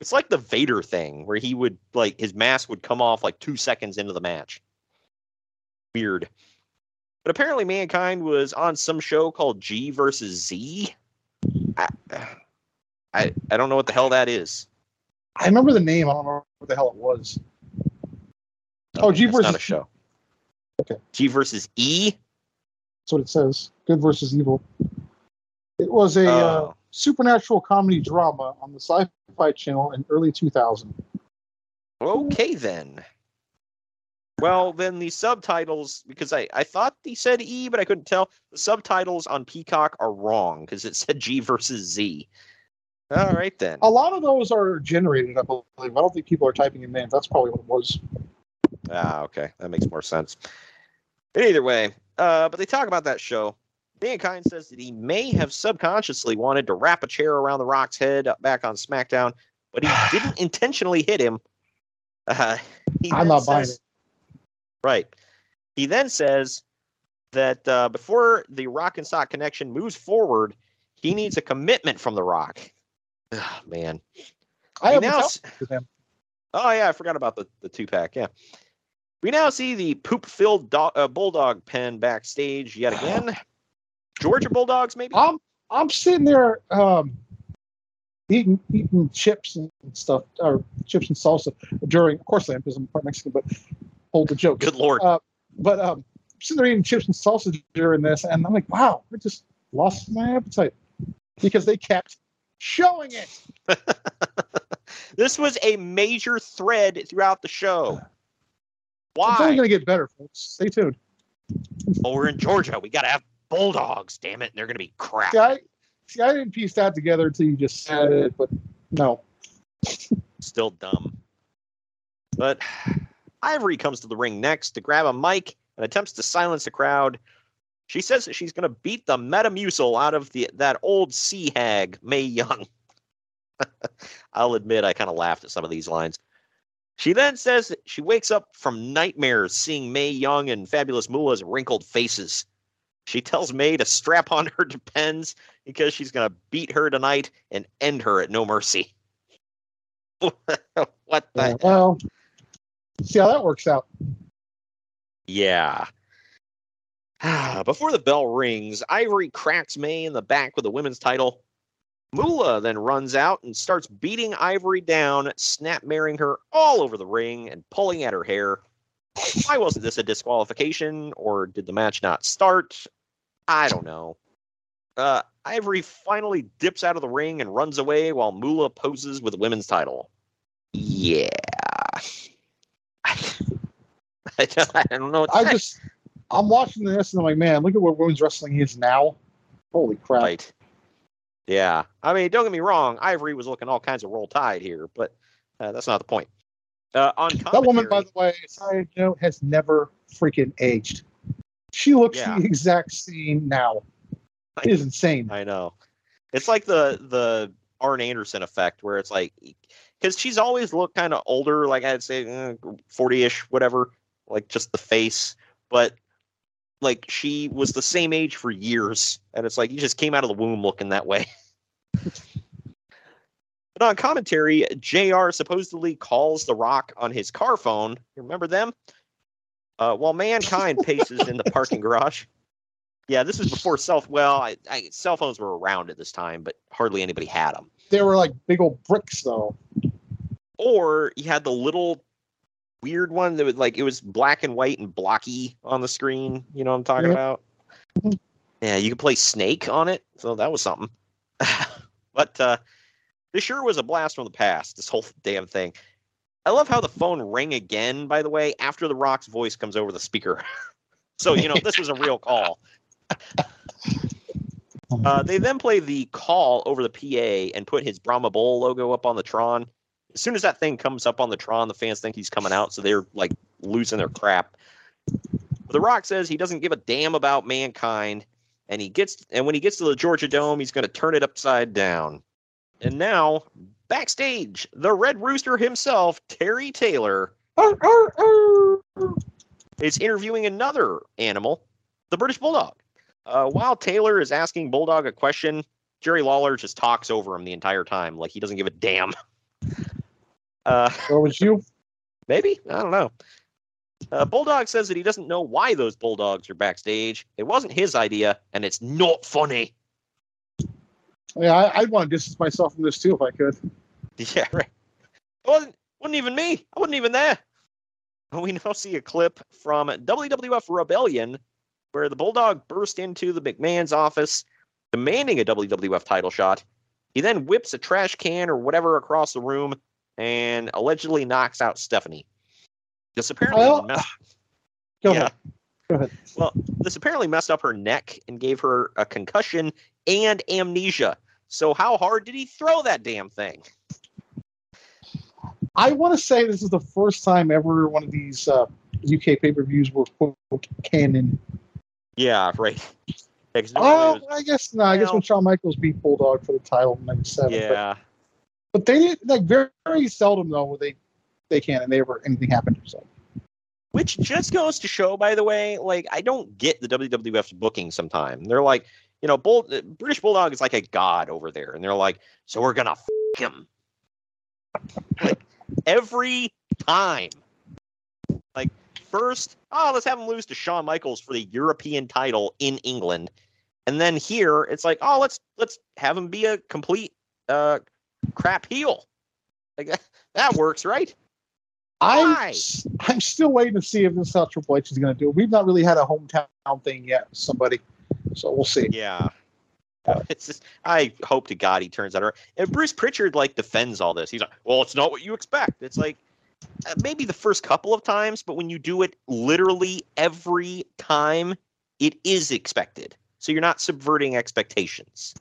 It's like the Vader thing where he would like his mask would come off like two seconds into the match. Weird. But apparently, Mankind was on some show called G versus Z. I, I, I don't know what the hell that is. I remember the name. I don't know what the hell it was. Oh, G versus not a show. Okay. G versus E. That's what it says. Good versus evil. It was a uh, Oh. supernatural comedy drama on the Sci-Fi Channel in early 2000. Okay then. Well, then the subtitles, because I, I thought they said E, but I couldn't tell. The subtitles on Peacock are wrong because it said G versus Z. All right then. A lot of those are generated, I believe. I don't think people are typing in names. That's probably what it was. Ah, okay. That makes more sense. But either way, uh, but they talk about that show. Mankind says that he may have subconsciously wanted to wrap a chair around The Rock's head back on SmackDown, but he didn't intentionally hit him. Uh, I'm not buying says- Right. He then says that uh, before the Rock and Sock connection moves forward, he needs a commitment from The Rock. Ah, man. I He haven't now talked s- to them. Oh yeah, I forgot about the, the two pack. Yeah, we now see the poop filled do- uh, bulldog pen backstage yet again. Georgia Bulldogs, maybe. I'm I'm sitting there um, eating eating chips and stuff, or chips and salsa during. Of course, I am because I'm part Mexican. But hold the joke. Good lord. Uh, but um, I'm sitting there eating chips and salsa during this, and I'm like, wow, I just lost my appetite because they kept showing it. This was a major thread throughout the show. It's only Why? going to get better, folks. Stay tuned. Oh, we're in Georgia. We got to have bulldogs. Damn it, and they're gonna be crap. See, I, see, I didn't piece that together until you just said it, but no. Still dumb. But Ivory comes to the ring next to grab a mic and attempts to silence the crowd. She says that she's going to beat the Metamucil out of the that old sea hag, Mae Young. I'll admit I kind of laughed at some of these lines. She then says that she wakes up from nightmares seeing Mae Young and Fabulous Moolah's wrinkled faces. She tells Mae to strap on her depends because she's going to beat her tonight and end her at no mercy. what the Yeah, well, see how that works out. Yeah. Before the bell rings, Ivory cracks May in the back with the women's title. Moolah then runs out and starts beating Ivory down, snap marrying her all over the ring and pulling at her hair. Why wasn't this a disqualification, or did the match not start? I don't know. Uh, Ivory finally dips out of the ring and runs away while Moolah poses with the women's title. Yeah. I don't, I don't know. What I just, I'm watching this and I'm like, man, look at where women's wrestling is now. Holy crap. Right. Yeah. I mean, don't get me wrong. Ivory was looking all kinds of roll tide here, but uh, that's not the point. Uh, on That woman, by the way, side note, has never freaking aged. She looks Yeah. the exact same now. It is insane. I know. It's like the the Arn Anderson effect, where it's like, because she's always looked kind of older, like I'd say forty ish, whatever, like just the face, but like she was the same age for years, and it's like you just came out of the womb looking that way. but on commentary, Jr. supposedly calls The Rock on his car phone. You remember them? Uh, while mankind paces in the parking garage. Yeah, this was before self. Well, I, I, cell phones were around at this time, but hardly anybody had them. They were like big old bricks, though. Or you had the little weird one that was like it was black and white and blocky on the screen. You know what I'm talking about? Yeah, you could play Snake on it, so that was something. but uh, this sure was a blast from the past. This whole damn thing. I love how the phone rang again. By the way, after the Rock's voice comes over the speaker. so you know this was a real call. Uh, they then play the call over the PA and put his Brahma Bull logo up on the Tron. As soon as that thing comes up on the Tron, the fans think he's coming out, so they're like losing their crap. The Rock says he doesn't give a damn about mankind, and he gets and when he gets to the Georgia Dome, he's going to turn it upside down. And now, backstage, the Red Rooster himself, Terry Taylor, is interviewing another animal, the British Bulldog. Uh, while Taylor is asking Bulldog a question, Jerry Lawler just talks over him the entire time, like he doesn't give a damn. Uh, or was you? Maybe I don't know. Uh, Bulldog says that he doesn't know why those bulldogs are backstage. It wasn't his idea, and it's not funny. Yeah, I, I'd want to distance myself from this too if I could. Yeah, right. It wasn't wasn't even me. I wasn't even there. We now see a clip from WWF Rebellion where the Bulldog burst into the McMahon's office demanding a WWF title shot. He then whips a trash can or whatever across the room and allegedly knocks out Stephanie. This apparently messed, Go yeah. ahead. Go ahead. Well, this apparently messed up her neck and gave her a concussion and amnesia. So how hard did he throw that damn thing? I want to say this is the first time ever one of these uh, UK pay per views were quote canon. Yeah, right. Yeah, Oh, was- I guess no. I guess when Shawn Michaels beat Bulldog for the title in '97. But, yeah. But they didn't like very, very seldom though. They they can and they ever anything happened. To so Which just goes to show, by the way, like I don't get the WWF's booking sometime. They're like, you know, Bull, uh, British Bulldog is like a god over there, and they're like, so we're gonna f- him like every time. Like first, oh, let's have him lose to Shawn Michaels for the European title in England, and then here it's like, oh, let's let's have him be a complete uh crap heel. Like that works, right? I'm I'm still waiting to see if this is how Triple H is going to do. it. We've not really had a hometown thing yet. with Somebody, so we'll see. Yeah. It's just, I hope to God he turns out. all right. And Bruce Pritchard like defends all this. He's like, "Well, it's not what you expect." It's like uh, maybe the first couple of times, but when you do it literally every time, it is expected. So you're not subverting expectations.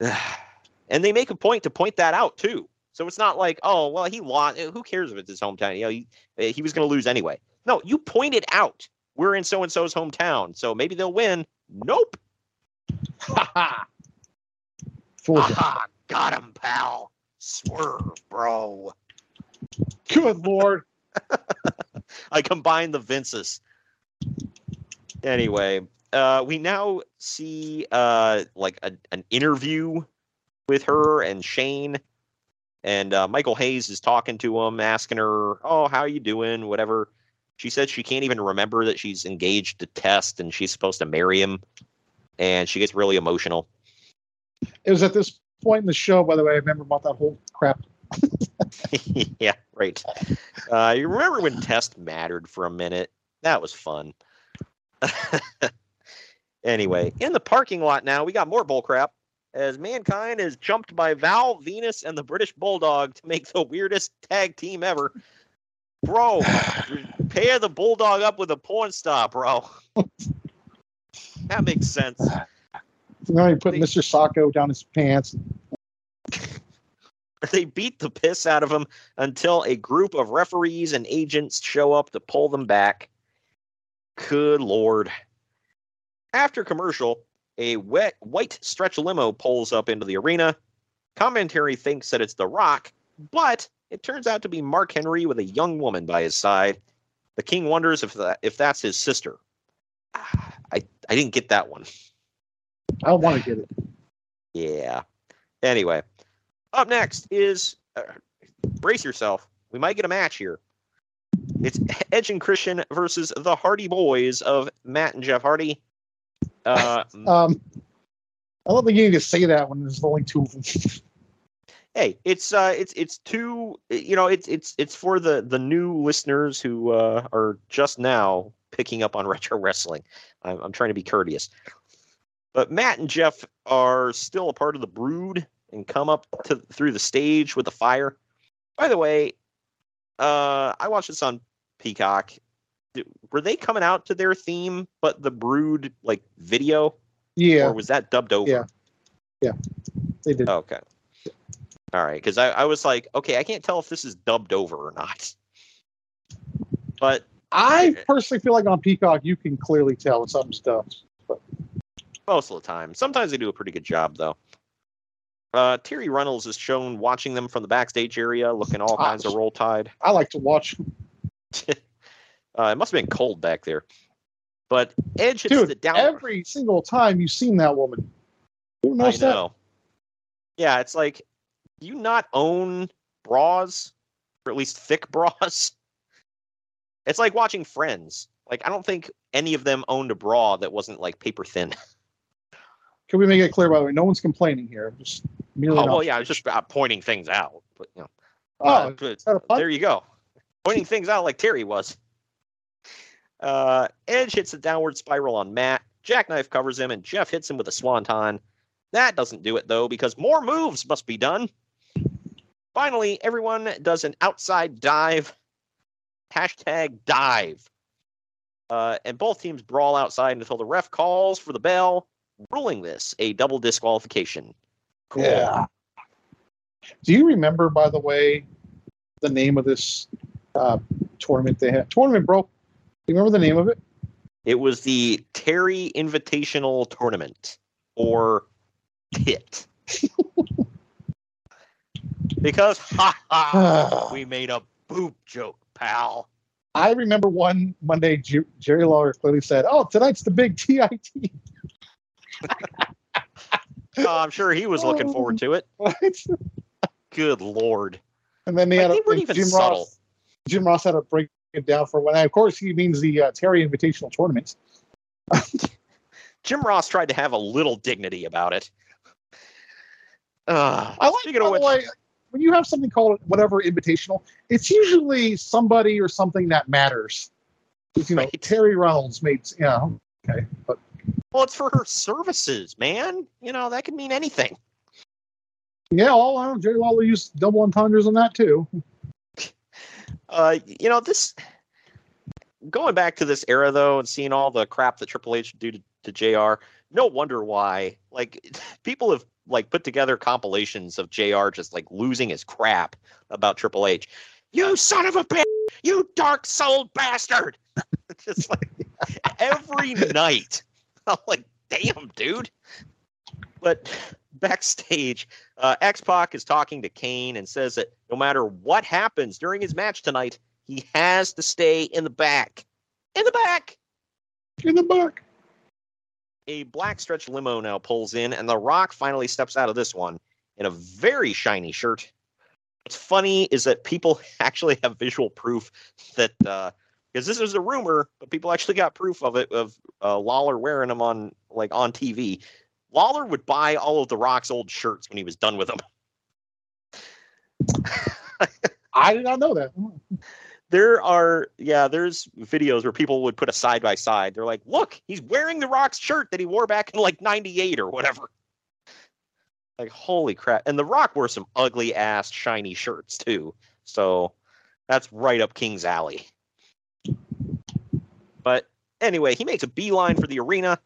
and they make a point to point that out too. So it's not like, "Oh, well, he lost. Who cares if it's his hometown? You know, he, uh, he was going to lose anyway." No, you point it out. We're in so and so's hometown, so maybe they'll win. Nope. Aha, got him, pal. Swerve, bro. Good lord. I combined the Vinces. Anyway, uh, we now see uh, like a, an interview with her and Shane, and uh, Michael Hayes is talking to him, asking her, "Oh, how you doing?" Whatever. She said she can't even remember that she's engaged to Test and she's supposed to marry him, and she gets really emotional. It was at this point in the show, by the way, I remember about that whole crap. yeah, right. Uh, you remember when Test mattered for a minute? That was fun. anyway, in the parking lot now, we got more bullcrap as Mankind is jumped by Val, Venis, and the British Bulldog to make the weirdest tag team ever. Bro, pair the Bulldog up with a porn star, bro. that makes sense. Now he put Mr. Socko down his pants. They beat the piss out of him until a group of referees and agents show up to pull them back. Good lord. After commercial, a wet white stretch limo pulls up into the arena. Commentary thinks that it's The Rock, but it turns out to be Mark Henry with a young woman by his side. The king wonders if that if that's his sister. Ah, I I didn't get that one. I don't want to get it. Yeah. Anyway, up next is uh, brace yourself. We might get a match here. It's Edge and Christian versus the Hardy Boys of Matt and Jeff Hardy. Uh, Um, I don't think you need to say that when there's only two of them. hey, it's uh, it's it's two. You know, it's it's it's for the the new listeners who uh, are just now picking up on retro wrestling. I'm, I'm trying to be courteous, but Matt and Jeff are still a part of the Brood and come up to through the stage with the fire. By the way, uh, I watched this on Peacock. Were they coming out to their theme, but the Brood like video? Yeah. Or was that dubbed over? Yeah. Yeah. They did. Okay. All right, because I, I was like, okay, I can't tell if this is dubbed over or not. But I personally feel like on Peacock you can clearly tell when something's dubbed. But most of the time, sometimes they do a pretty good job, though. Uh, Terri Runnels is shown watching them from the backstage area, looking all kinds of roll tide. I like to watch. Uh, it must have been cold back there. But Edge hits Dude, the down. every single time you've seen that woman. Who I knows that? know. Yeah, it's like, do you not own bras? or at least thick bras. It's like watching Friends. Like I don't think any of them owned a bra that wasn't like paper thin. Can we make it clear, by the way? No one's complaining here. Just merely. Oh well, yeah, I was just uh, pointing things out. But you know, Oh, uh, but that a pun? there you go, pointing things out like Terry was. Uh, Edge hits a downward spiral on Matt. Jackknife covers him, and Jeff hits him with a swanton. That doesn't do it though, because more moves must be done. Finally, everyone does an outside dive. Hashtag dive. Uh, and both teams brawl outside until the ref calls for the bell, ruling this a double disqualification. Cool. Yeah. Do you remember, by the way, the name of this uh, tournament they had? Tournament, bro. You remember the name of it? It was the Terri Invitational Tournament, or TIT. because, ha ha, we made a boob joke, pal. I remember one Monday, Jer- Jerry Lawler clearly said, "Oh, tonight's the big TIT." Oh, I'm sure he was looking forward to it. Good lord. And then they Like, had they a, weren't even Jim subtle. Ross. Jim Ross had a break down for one. Of course, he means the uh, Terri Invitational tournaments. Jim Ross tried to have a little dignity about it. Uh, I like, of way, when you have something called whatever invitational, it's usually somebody or something that matters. You know, Terry Reynolds made, yeah, okay, but well, it's for her services, man. You know, that could mean anything. yeah, all I know, Jerry Lawler used double entendres on that too. Uh, you know, this going back to this era though, and seeing all the crap that Triple H do to, to Jr. No wonder why. Like people have like put together compilations of Jr. just like losing his crap about Triple H. You son of a bitch! You dark souled bastard! just like every night. I'm like, damn, dude. But backstage, uh, X Pac is talking to Kane and says that no matter what happens during his match tonight, he has to stay in the back. In the back. In the back. A black stretch limo now pulls in, and The Rock finally steps out of this one in a very shiny shirt. What's funny is that people actually have visual proof that because this was a rumor, but people actually got proof of it of uh, Lawler wearing them on like on TV. Lawler would buy all of The Rock's old shirts when he was done with them. I did not know that. There are, yeah, there's videos where people would put a side by side. They're like, look, he's wearing The Rock's shirt that he wore back in like 98 or whatever. Like, holy crap. And The Rock wore some ugly ass shiny shirts too. So that's right up King's Alley. But anyway, he makes a beeline for the arena.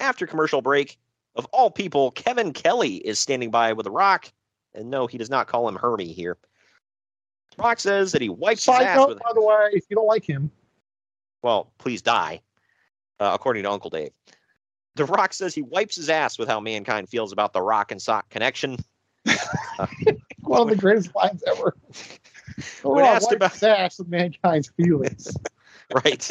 After commercial break, of all people, Kevin Kelly is standing by with The Rock. And no, he does not call him Hermie here. Rock says that he wipes his ass note, with by the way, if you don't like him, well, please die, uh, according to Uncle Dave. The Rock says he wipes his ass with how mankind feels about the Rock and Sock connection. one of the greatest lines ever. When Oh, asked about- his ass with mankind's feelings. right.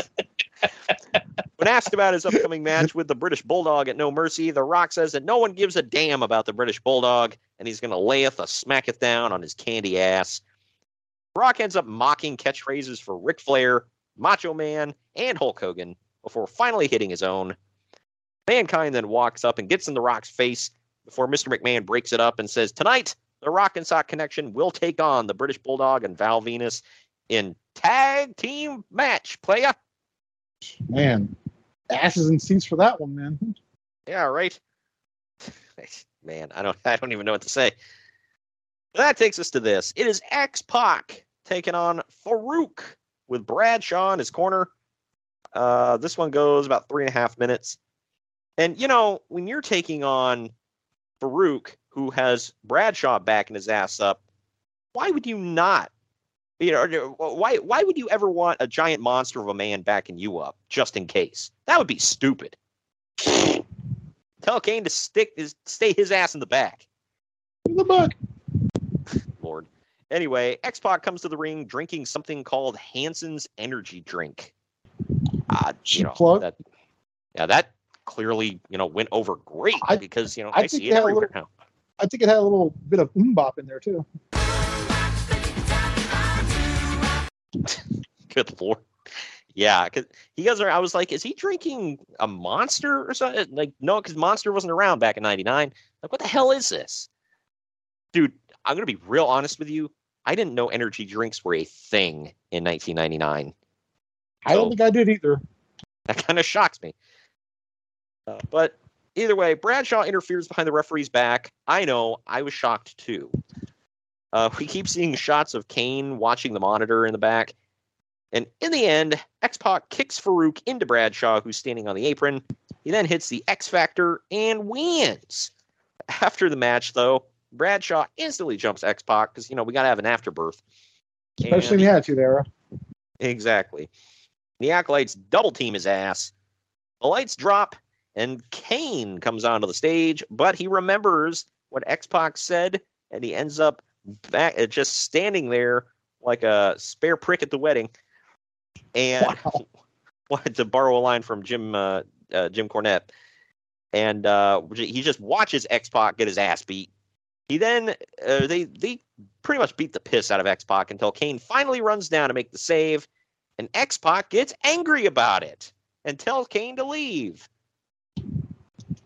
When asked about his upcoming match with the British Bulldog at No Mercy, The Rock says that no one gives a damn about the British Bulldog, and he's going to layeth a smacketh down on his candy ass. Rock ends up mocking catchphrases for Ric Flair, Macho Man, and Hulk Hogan before finally hitting his own. Mankind then walks up and gets in The Rock's face before Mr. McMahon breaks it up and says, Tonight, the Rock and Sock Connection will take on the British Bulldog and Val Venis in tag team match, playa. Man, asses and seats for that one, man. Yeah, right. Man, I don't I don't even know what to say. That takes us to this. It is X Pac taking on Farouk with Bradshaw in his corner. Uh, this one goes about three and a half minutes. And you know, when you're taking on Farouk, who has Bradshaw backing his ass up, why would you not? You know, why why would you ever want a giant monster of a man backing you up just in case? That would be stupid. Tell Kane to stick his stay his ass in the back. In the back. Lord. Anyway, X Pac comes to the ring drinking something called Hanson's energy drink. Uh, you know, that, yeah, that clearly you know went over great because you know I I, see it everywhere little- now. I think it had a little bit of umbop in there too. Good lord. Yeah, because he goes around. I was like, is he drinking a monster or something? Like, no, because Monster wasn't around back in '99. Like, what the hell is this, dude? I'm gonna be real honest with you. I didn't know energy drinks were a thing in 1999. I don't think I did either. That kind of shocks me. Uh, but either way, Bradshaw interferes behind the referee's back. I know, I was shocked too. Uh, we keep seeing shots of Kane watching the monitor in the back. And in the end, X Pac kicks Farouk into Bradshaw, who's standing on the apron. He then hits the X Factor and wins. After the match, though, Bradshaw instantly jumps X Pac because, you know, we got to have an afterbirth. Especially in the Attitude Era. Exactly. The Acolytes double team his ass. The lights drop, and Kane comes onto the stage, but he remembers what X Pac said, and he ends up back uh, just standing there like a spare prick at the wedding. And wow. wanted to borrow a line from Jim uh, uh, Jim Cornette, and uh, he just watches X Pac get his ass beat. He then uh, they they pretty much beat the piss out of X Pac until Kane finally runs down to make the save, and X Pac gets angry about it and tells Kane to leave.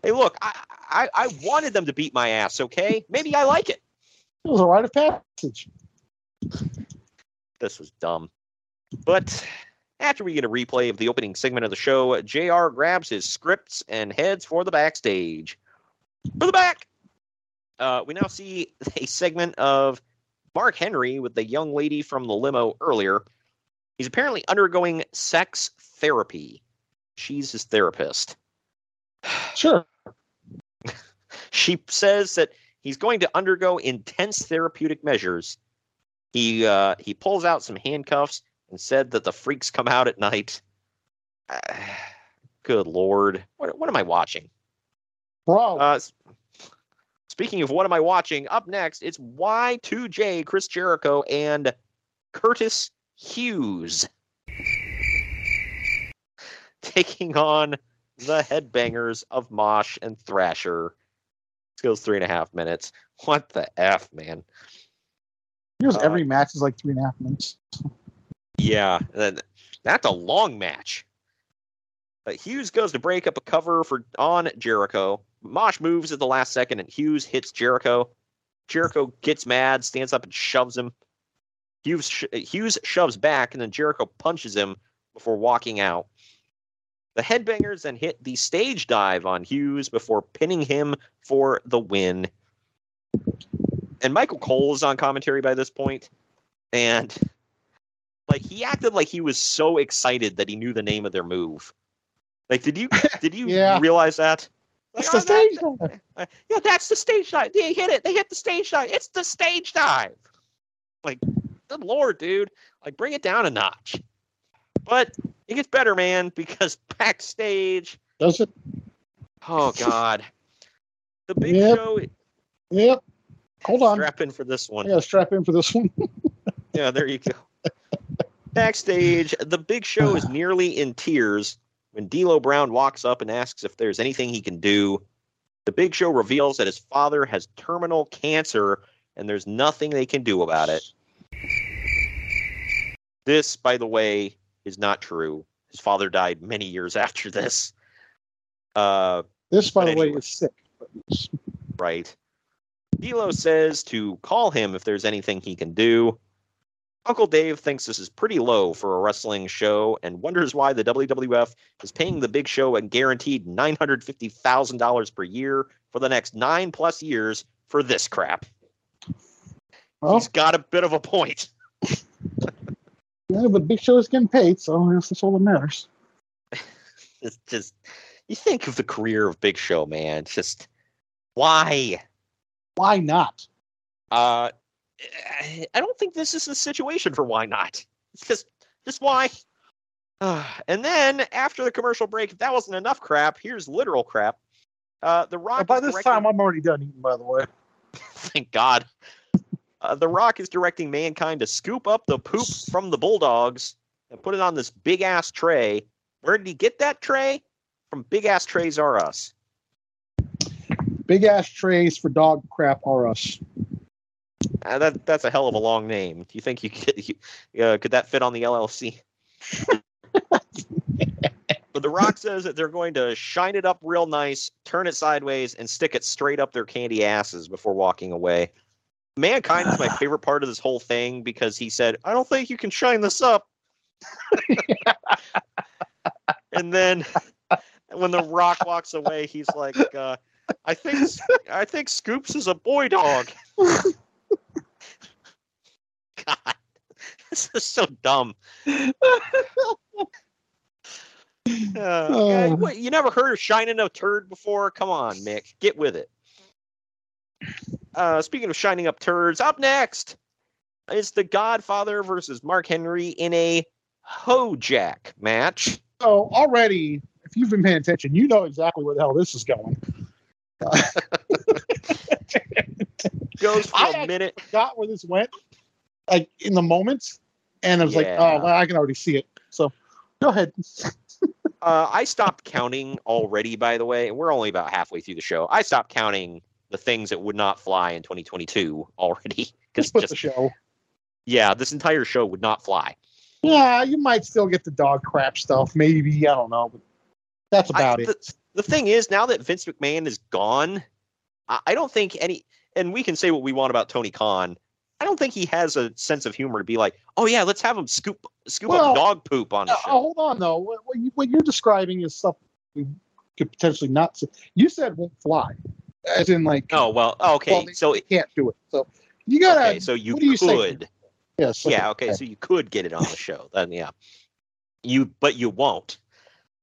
Hey, look, I, I I wanted them to beat my ass. Okay, maybe I like it. It was a rite of passage. This was dumb. But after we get a replay of the opening segment of the show, JR grabs his scripts and heads for the backstage. For the back! Uh, we now see a segment of Mark Henry with the young lady from the limo earlier. He's apparently undergoing sex therapy. She's his therapist. Sure. she says that he's going to undergo intense therapeutic measures. He uh, he pulls out some handcuffs and said that the freaks come out at night. Uh, good lord, what what am I watching? Bro. Uh, speaking of what am I watching? Up next, it's Y2J, Chris Jericho, and Curtis Hughes taking on the headbangers of Mosh and Thrasher. Goes three and a half minutes. What the F, man? Here's Uh, every match is like three and a half minutes. Yeah, that's a long match. But Hughes goes to break up a cover for on Jericho. Mosh moves at the last second, and Hughes hits Jericho. Jericho gets mad, stands up and shoves him. Hughes sh- Hughes shoves back, and then Jericho punches him before walking out. The headbangers then hit the stage dive on Hughes before pinning him for the win. And Michael Cole is on commentary by this point, and like he acted like he was so excited that he knew the name of their move. Like, did you did you Yeah. realize that? It's the stage dive. Uh, yeah, that's the stage dive. They hit it. They hit the stage dive. It's the stage dive. Like, good lord, dude. Like, bring it down a notch. But it gets better, man, because backstage. Does it? Oh God, the big Yep. show. Yep. Hold on. Strap in for this one. Yeah, strap in for this one. Yeah, there you go. Backstage, the big show is nearly in tears when D'Lo Brown walks up and asks if there's anything he can do. The big show reveals that his father has terminal cancer and there's nothing they can do about it. This, by the way, is not true. His father died many years after this. Uh, this, by the way, is sick. right. D'Lo says to call him if there's anything he can do. Uncle Dave thinks this is pretty low for a wrestling show and wonders why the WWF is paying the big show a guaranteed $950,000 per year for the next nine plus years for this crap. Well, He's got a bit of a point. yeah, but Big Show is getting paid, so I guess that's all that matters. It's just, you think of the career of Big Show, man. It's just, why? Why not? Uh, I don't think this is the situation for why not. It's just, just why. Uh, and then after the commercial break, if that wasn't enough crap, here's literal crap. Uh, the Rock. by this time, I'm already done eating. By the way, thank God. Uh, the Rock is directing mankind to scoop up the poop from the Bulldogs and put it on this big ass tray. Where did he get that tray? From Big Ass Trays R Us. big ass trays for dog crap are us. Uh, that that's a hell of a long name. Do you think you could you, uh, could that fit on the LLC? but The Rock says that they're going to shine it up real nice, turn it sideways, and stick it straight up their candy asses before walking away. Mankind is my favorite part of this whole thing because he said, I don't think you can shine this up. and then when The Rock walks away, he's like, uh, I think I think Scoops is a boy dog. God, this is so dumb. Uh, Oh. you never heard of shining a turd before? Come on, Mick, get with it. Uh, speaking of shining up turds, up next is the Godfather versus Mark Henry in a Hojack match. So already, if you've been paying attention, you know exactly where the hell this is going. Goes for I a minute. Forgot where this went, like in the moment, and I was like, oh, well, I can already see it. So go ahead. Uh, I stopped counting already, by the way, and we're only about halfway through the show. I stopped counting the things that would not fly in 2022 already because Just just the show. yeah, this entire show would not fly. Yeah, you might still get the dog crap stuff. Maybe I don't know, but that's about I, it. The, the thing is, now that Vince McMahon is gone, I, I don't think any. And we can say what we want about Tony Khan. I don't think he has a sense of humor to be like, oh yeah, let's have him scoop scoop Well, up dog poop on the Uh, show. hold on though. What, what, you, what you're describing is stuff we could potentially not. See. You said won't fly, as in like. Oh well, okay, well, so they can't do it. So you gotta. okay, so you could. Yes. yeah, okay, so you could get it on the show. Then yeah, you but you won't.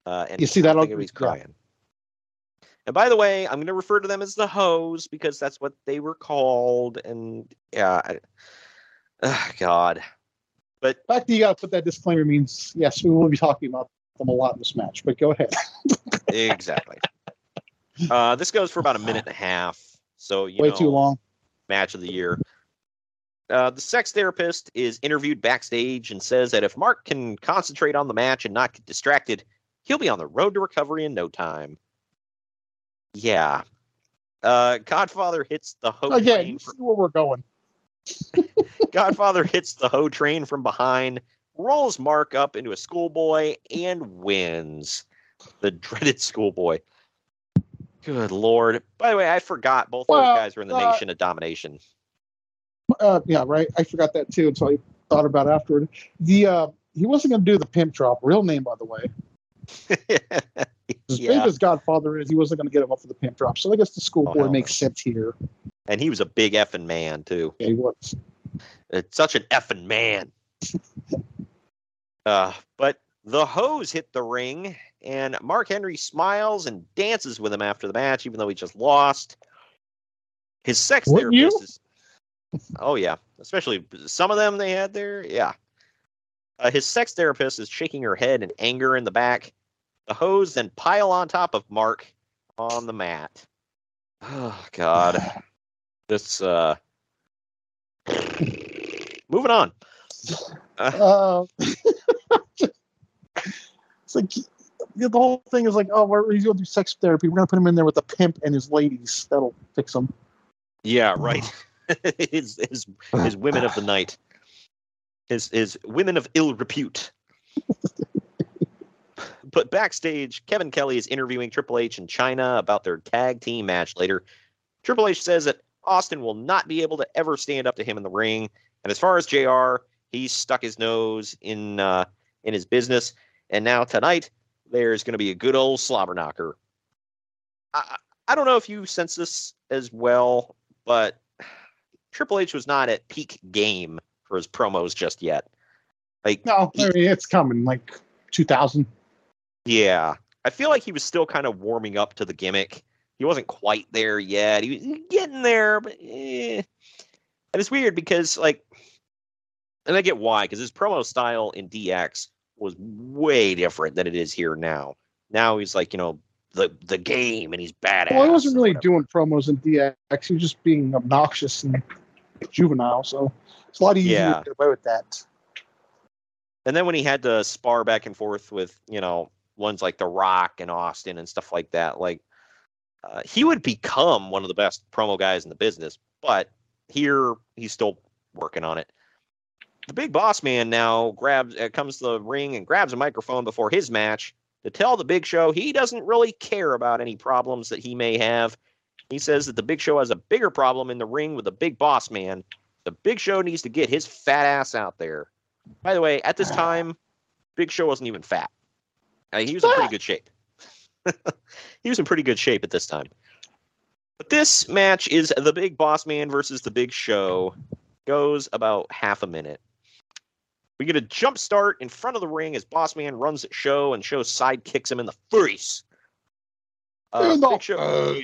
Uh, and You see that don't on- think anybody's yeah. crying. And by the way, I'm going to refer to them as the hoes because that's what they were called. And yeah, I, ugh, God, The fact that you got to put that disclaimer means yes, we will be talking about them a lot in this match. But go ahead. exactly. uh, this goes for about a minute and a half. So you Way know, too long. match of the year. Uh, the sex therapist is interviewed backstage and says that if Mark can concentrate on the match and not get distracted, he'll be on the road to recovery in no time. Yeah. Uh, Godfather hits the ho. Again, train. you see where we're going. Godfather hits the ho train from behind, rolls Mark up into a schoolboy, and wins. The dreaded schoolboy. Good lord. By the way, I forgot both Well, those guys were in the uh, Nation of Domination. Uh, yeah, right. I forgot that too until I thought about it afterward. The uh, he wasn't going to do the pimp drop. Real name, by the way. As Yeah. big as Godfather is, he wasn't going to get him up for the pimp drop. So I guess the schoolboy hell makes sense here. And he was a big effing man, too. Yeah, he was. It's such an effing man. uh, but the hose hit the ring, and Mark Henry smiles and dances with him after the match, even though he just lost. His sex Wouldn't therapist you? is. Oh, yeah. Especially some of them they had there. Yeah. Uh, his sex therapist is shaking her head in anger in the back. The hose then pile on top of Mark on the mat. Oh, God. This, uh. Moving on. Uh, it's like the the whole thing is like, oh, we're, he's going to do sex therapy. We're going to put him in there with the pimp and his ladies. That'll fix him. Yeah, right. his his his women of the night. His his women of ill repute. but backstage, Kevin Kelly is interviewing Triple H in Chyna about their tag team match later. Triple H says that Austin will not be able to ever stand up to him in the ring. And as far as JR, he's stuck his nose in uh, in his business. And now tonight, there's going to be a good old slobber knocker. I, I don't know if you sense this as well, but Triple H was not at peak game for his promos just yet. Like, No, I mean, it's coming like 2000. yeah, I feel like he was still kind of warming up to the gimmick. He wasn't quite there yet. He was getting there, but eh. and it's weird because like, and I get why because his promo style in DX was way different than it is here now. Now he's like you know the the game and he's badass. Well, he wasn't really doing promos in DX. He was just being obnoxious and juvenile. So it's a lot easier Yeah. to get away with that. And then when he had to spar back and forth with, you know, ones like The Rock and Austin and stuff like that, like uh, he would become one of the best promo guys in the business. But here he's still working on it. The big boss man now grabs uh, comes to the ring and grabs a microphone before his match to tell the Big Show he doesn't really care about any problems that he may have. He says that the Big Show has a bigger problem in the ring with the big boss man. The Big Show needs to get his fat ass out there. By the way, at this time, Big Show wasn't even fat. Uh, he was in pretty good shape. he was in pretty good shape at this time. But this match is the Big Boss Man versus the Big Show. Goes about half a minute. We get a jump start in front of the ring as Boss Man runs at Show and Show side kicks him in the face. Uh, In the Big Show,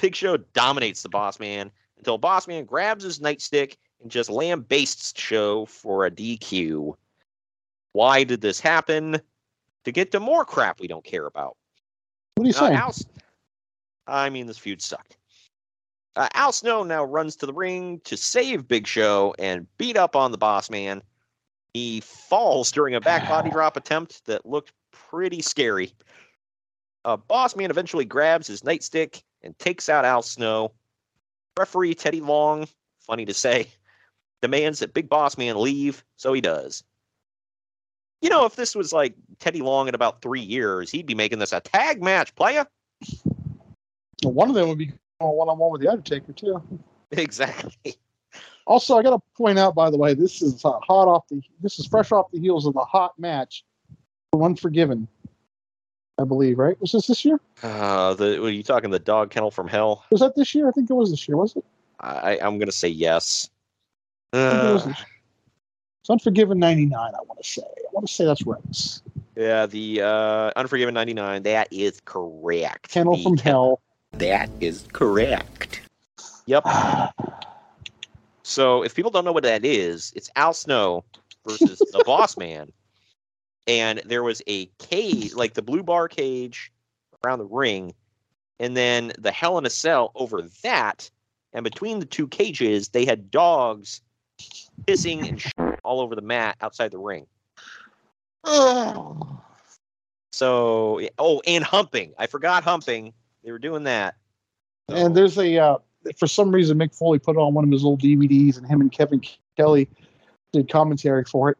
Big Show dominates the Boss Man until Boss Man grabs his nightstick and just lambastes Show for a DQ. Why did this happen? To get to more crap we don't care about. What are you Uh, saying? Al, I mean, this feud sucked. Uh, Al Snow now runs to the ring to save Big Show and beat up on the boss man. He falls during a back body drop attempt that looked pretty scary. Uh, boss man eventually grabs his nightstick and takes out Al Snow. Referee Teddy Long, funny to say, demands that Big Boss Man leave, so he does. You know, if this was like Teddy Long in about three years, he'd be making this a tag match, playa. Well, one of them would be going one on one with the Undertaker too. Exactly. Also, I got to point out, by the way, this is uh, hot off the. This is fresh off the heels of the hot match from Unforgiven, I believe. Right? Was this this year? Uh, the were you talking the dog kennel from hell? Was that this year? I think it was this year. Was it? I, I'm gonna say yes. It was Uh. It's Unforgiven '99. I want to say. I want to say that's right. yeah, the uh, Unforgiven '99. That is correct. Kennel The from ken- Hell. That is correct. Yep. So if people don't know what that is, it's Al Snow versus the Boss Man, and there was a cage, like the blue bar cage, around the ring, and then the Hell in a Cell over that, and between the two cages, they had dogs pissing and shit all over the mat outside the ring. Oh. So, oh, and humping. I forgot humping. They were doing that. And there's a uh, for some reason Mick Foley put it on one of his old DVDs, and him and Kevin Kelly did commentary for it.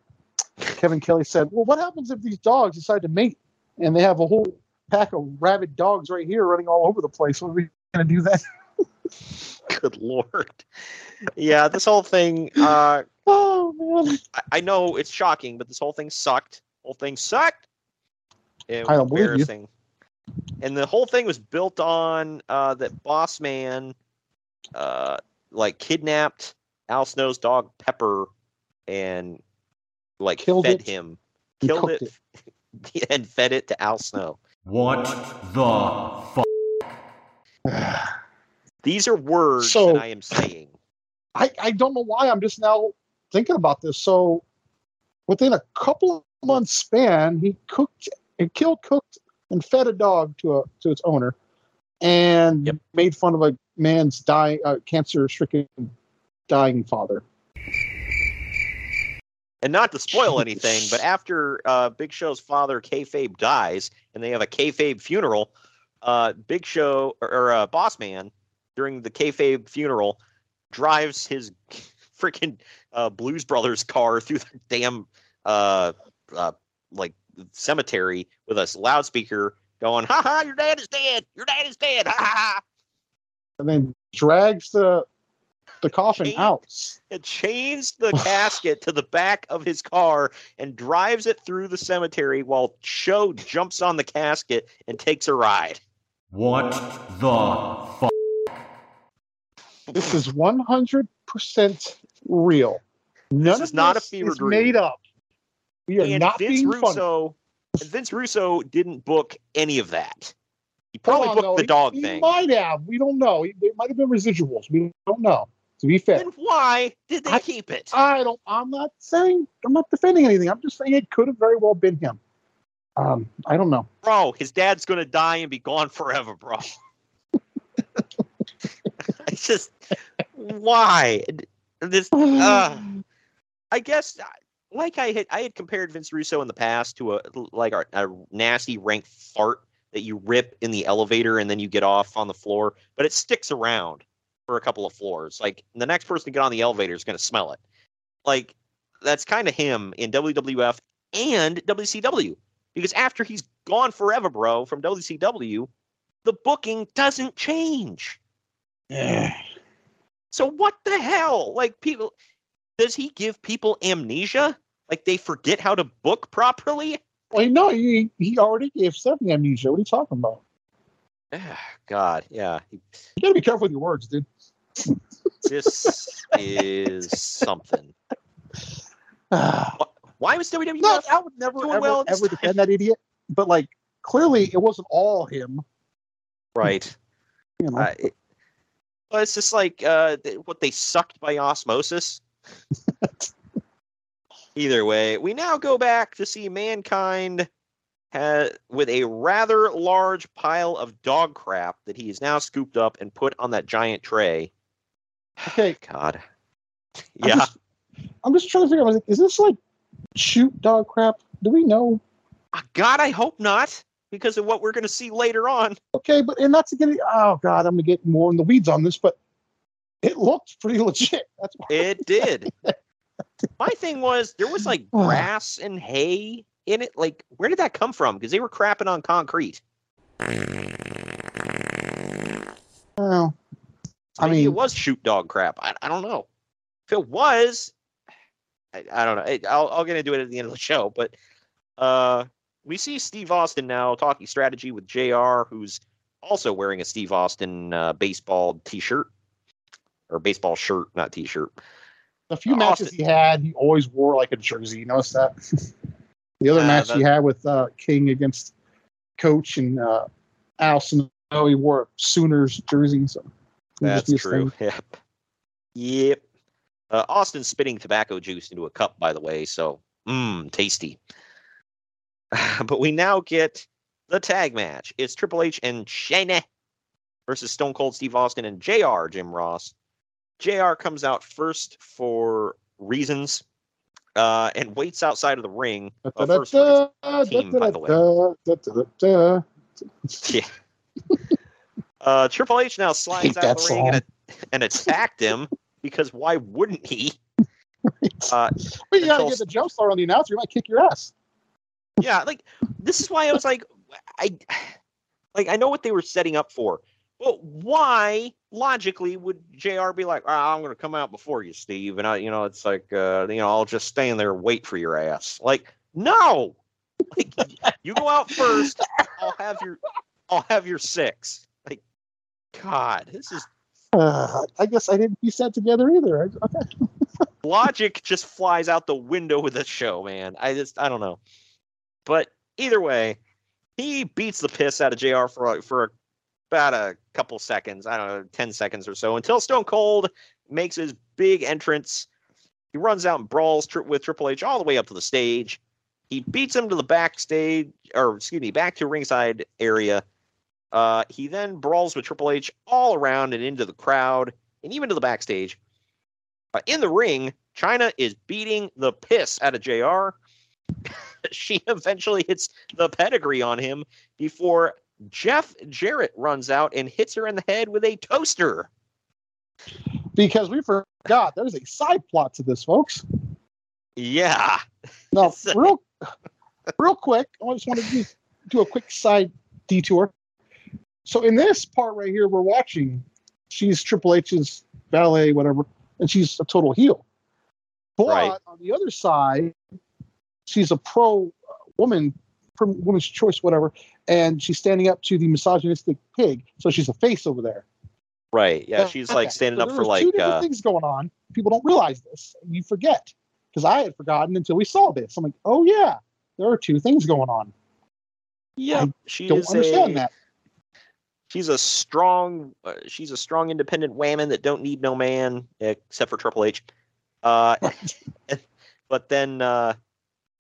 Kevin Kelly said, "Well, what happens if these dogs decide to mate, and they have a whole pack of rabid dogs right here running all over the place? What are we going to do then?" Good lord. Yeah, this whole thing. Uh, oh man, I, I know it's shocking, but this whole thing sucked. Whole thing sucked. It was I don't believe you. And the whole thing was built on uh, that Boss Man, uh, like kidnapped Al Snow's dog Pepper, and like Killed fed it him, and killed cooked it, and fed it to Al Snow. What the fuck? These are words So- that I am saying. I I don't know why I'm just now thinking about this. So within a couple of months span, he cooked and killed, cooked, and fed a dog to a to its owner, and made fun of a man's dying, uh, cancer-stricken, dying father. And not to spoil anything, but after uh, Big Show's father kayfabe dies, and they have a kayfabe funeral, uh, Big Show or, or uh, Boss Man during the kayfabe funeral drives his freaking uh, Blues Brothers car through the damn uh, uh, like cemetery with a loudspeaker going, "Ha ha! Your dad is dead! Your dad is dead! Ha ha ha!" and then drags the the coffin out. and chains the casket to the back of his car and drives it through the cemetery while Show jumps on the casket and takes a ride. What the fuck? This is one hundred percent real. None is of not a fever is dream. made up. We are and not Vince being funny. Russo, and Vince Russo didn't book any of that. He probably booked the He- dog he thing. might have. We don't know. It it might have been residuals. We don't know. To be fair, Then why did they I- keep it? I don't. I'm not saying. I'm not defending anything. I'm just saying it could have very well been him. Um, I don't know. Bro, his dad's gonna die and be gone forever, bro. it's just why this. Uh, I guess, like I had, I had compared Vince Russo in the past to a like a, a nasty rank fart that you rip in the elevator and then you get off on the floor, but it sticks around for a couple of floors. Like the next person to get on the elevator is going to smell it. Like that's kind of him in WWF and WCW. Because after he's gone forever, bro, from WCW, the booking doesn't change. Yeah. So what the hell? Like people does he give people amnesia? Like they forget how to book properly? Well, no, he, he already gave Stephanie amnesia. What are you talking about? God, yeah. You gotta be careful with your words, dude. This is something. Why was WWE? No, I would never ever, well ever defend that idiot. But like, clearly, it wasn't all him. Right. You know, Uh, it- well, it's just like uh, what they sucked by osmosis. Either way, we now go back to see mankind ha- with a rather large pile of dog crap that he has now scooped up and put on that giant tray. Okay. God. I'm Yeah. just- I'm just trying to figure out. Like, is this like shoot dog crap? Do we know? Uh, God, I hope not, because of what we're going to see later on. Okay, but and that's getting. Oh God, I'm gonna get more in the weeds on this, but it looked pretty legit. That's why. It did. My thing was there was like grass and hay in it. Like, where did that come from? Because they were crapping on concrete. Well, I Maybe mean, it was shoot dog crap. I, I don't know. If it was, I, I don't know. I'll, I'll get into it at the end of the show. But uh, we see Steve Austin now talking strategy with JR, who's also wearing a Steve Austin uh, baseball t shirt or baseball shirt, not t shirt. the few uh, matches Austin- he had, he always wore like a jersey. You notice that? the other Uh, match he had with uh, King against Coach and uh, Al Snow, he wore a Sooners jersey. So That's true. thing. Yep. Yep. Uh, Austin's spitting tobacco juice into a cup, by the way. So, mmm, tasty. but we now get the tag match. It's Triple H and Shane versus Stone Cold Steve Austin and JR Jim Ross. JR comes out first for reasons uh, and waits outside of the ring. Uh, first for his team, by the way. Yeah. Uh, Triple H now slides out of the ring and, and attacked him because why wouldn't he? Uh, But you gotta get the jump start on the announcer. He might kick your ass. yeah, like this is why I was like, I like I know what they were setting up for, but why logically would Jr. be like, "Ah, I'm going to come out before you, Steve, and I, you know, it's like, uh, you know, I'll just stand there and wait for your ass. Like, no, like you go out first. I'll have your, I'll have your six. Like, God, this is Uh, I guess I didn't piece that together either. Logic just flies out the window with this show, man. I just I don't know. But either way, he beats the piss out of JR for for about a couple seconds. I don't know, 10 seconds or so until Stone Cold makes his big entrance. He runs out and brawls tri- with Triple H all the way up to the stage. He beats him to the backstage, or excuse me, back to ringside area. Uh, he then brawls with Triple H all around and into the crowd and even to the backstage. Uh, in the ring, Chyna is beating the piss out of JR. she eventually hits the pedigree on him before Jeff Jarrett runs out and hits her in the head with a toaster. Because we forgot there's a side plot to this, folks. Yeah. No, real, real quick. I just want to do, do a quick side detour. So in this part right here, we're watching. She's Triple H's valet, whatever, and she's a total heel. But Right. on the other side, she's a pro woman, woman's choice, whatever, and she's standing up to the misogynistic pig. So she's a face over there. Right. Yeah. She's like standing so up for like two different uh things going on. People don't realize this. You forget because I had forgotten until we saw this. I'm like, oh yeah, there are two things going on. yeah, I she don't understand a, that. She's a strong uh, she's a strong independent woman that don't need no man except for Triple H. Uh but then uh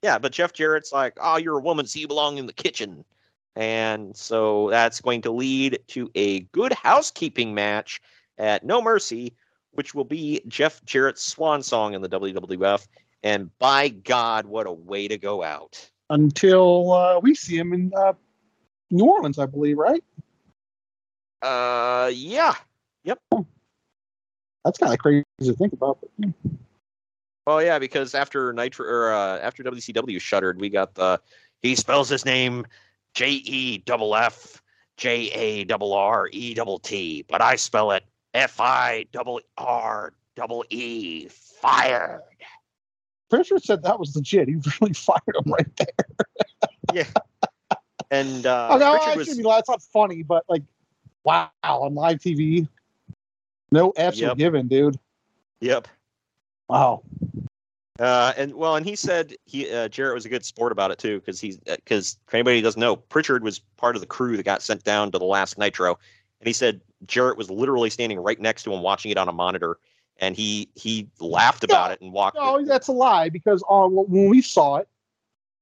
yeah, but Jeff Jarrett's like, "Oh, you're a woman, so you belong in the kitchen." And so that's going to lead to a good housekeeping match at No Mercy, which will be Jeff Jarrett's swan song in the WWF. And by God, what a way to go out. Until uh, we see him in uh, New Orleans, I believe, right? Uh, yeah. Yep. That's kind of crazy to think about. But, yeah. Well, yeah, because after Nitro or uh, after WCW shuttered, we got the he spells his name J E double F J A double R E double T, but I spell it F I double R double E fired. Pritchard said that was legit. He really fired him right there. yeah. And uh, oh, no, Richard was, be. It's not funny, but like, wow, on live TV, no F's Yep. given, dude. Yep. Wow. Uh, and well, and he said he uh, Jarrett was a good sport about it too, because he's because for anybody who doesn't know, Pritchard was part of the crew that got sent down to the last Nitro, and he said Jarrett was literally standing right next to him watching it on a monitor, and he he laughed about it and walked. No, that's a lie because uh, when we saw it,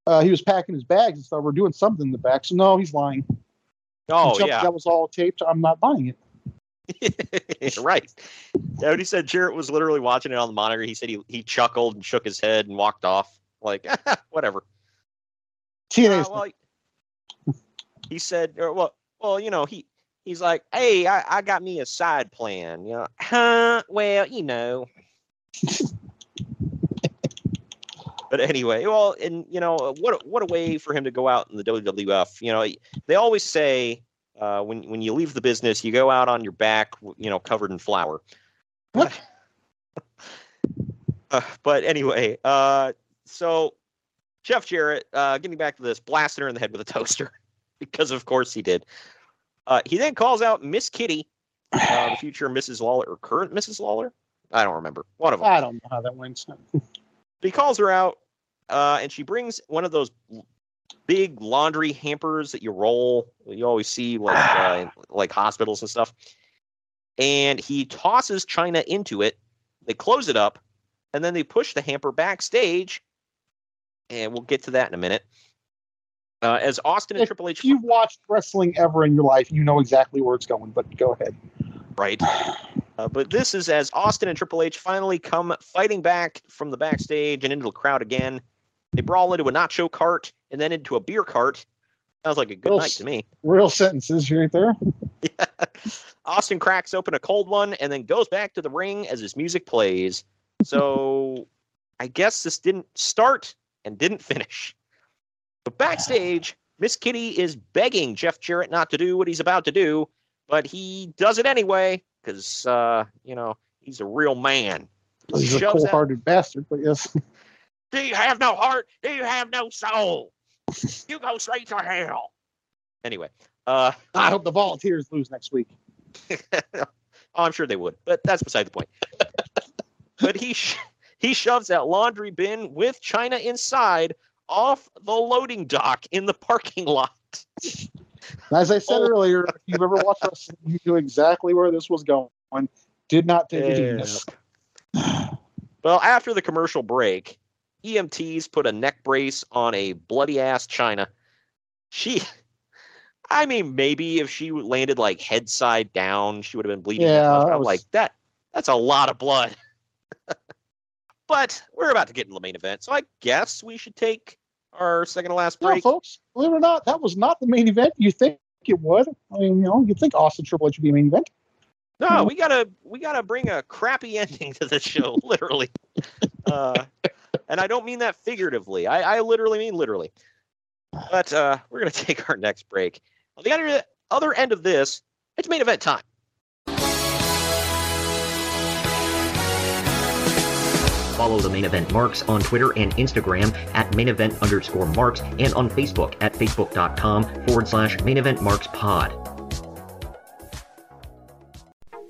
uh, he was packing his bags and stuff. We're doing something in the back. So no, he's lying. Oh yeah, that was all taped. I'm not buying it. right. He said Jarrett was literally watching it on the monitor, he said he he chuckled and shook his head and walked off like whatever. Uh, well, he said, or, well, well, you know, he he's like, hey, I, I got me a side plan. You know, huh? Well, you know. but anyway, well, and you know, what what a way for him to go out in the WWF. You know, they always say uh, when when you leave the business, you go out on your back, you know, covered in flour. Uh, but anyway, uh, so Jeff Jarrett, uh, getting back to this, blasted her in the head with a toaster because, of course, he did. Uh, he then calls out Miss Kitty, uh, the future Mrs. Lawler or current Mrs. Lawler. I don't remember. One of them. I don't know how that went. He calls her out, uh, and she brings one of those big laundry hampers that you roll. You always see like uh, like hospitals and stuff. And he tosses Chyna into it. They close it up, and then they push the hamper backstage. And we'll get to that in a minute. Uh, as Austin and If Triple H you've watched wrestling ever in your life, you know exactly where it's going. But go ahead. right? Uh, but this is as Austin and Triple H finally come fighting back from the backstage and into the crowd again. They brawl into a nacho cart and then into a beer cart. Sounds like a good Real night to me. Real sentences right there. Austin cracks open a cold one and then goes back to the ring as his music plays. So I guess this didn't start and didn't finish. But backstage, Miss Kitty is begging Jeff Jarrett not to do what he's about to do, but he does it anyway because, uh, you know, he's a real man. He's a Shoves out- cold-hearted bastard, but yes. Do you have no heart? Do you have no soul? You go straight to hell. Anyway, uh, I hope the Volunteers lose next week. oh, I'm sure they would, but that's beside the point. but he sh- he shoves that laundry bin with Chyna inside off the loading dock in the parking lot. As I said Oh. earlier, if you've ever watched us, you knew exactly where this was going. Did not take a genius. Well, after the commercial break, EMTs put a neck brace on a bloody ass Chyna. She, I mean, maybe if she landed like head side down, she would have been bleeding. Yeah, that I'm was- like that. That's a lot of blood. but we're about to get into the main event, so I guess we should take our second to last break. folks, believe it or not, that was not the main event. You think it would? I mean, you know, you'd think Austin Triple H would be a main event. No, we gotta we gotta bring a crappy ending to the show, literally. Uh, and I don't mean that figuratively. I, I literally mean literally. But uh, we're gonna take our next break. On the other other end of this, it's main event time. Follow the main event marks on Twitter and Instagram at main event underscore marks and on Facebook at facebook.com forward slash main event marks pod.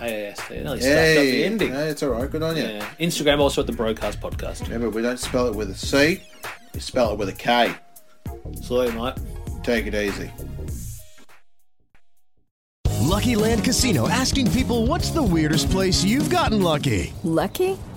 KAS. They nearly stuffed up the Hey, ending. no, it's all right. Good on you. Yeah. Instagram also at the Broadcast Podcast. Remember, we don't spell it with a C. We spell it with a K. Salute, mate. Take it easy. Lucky Land Casino asking people what's the weirdest place you've gotten lucky? Lucky?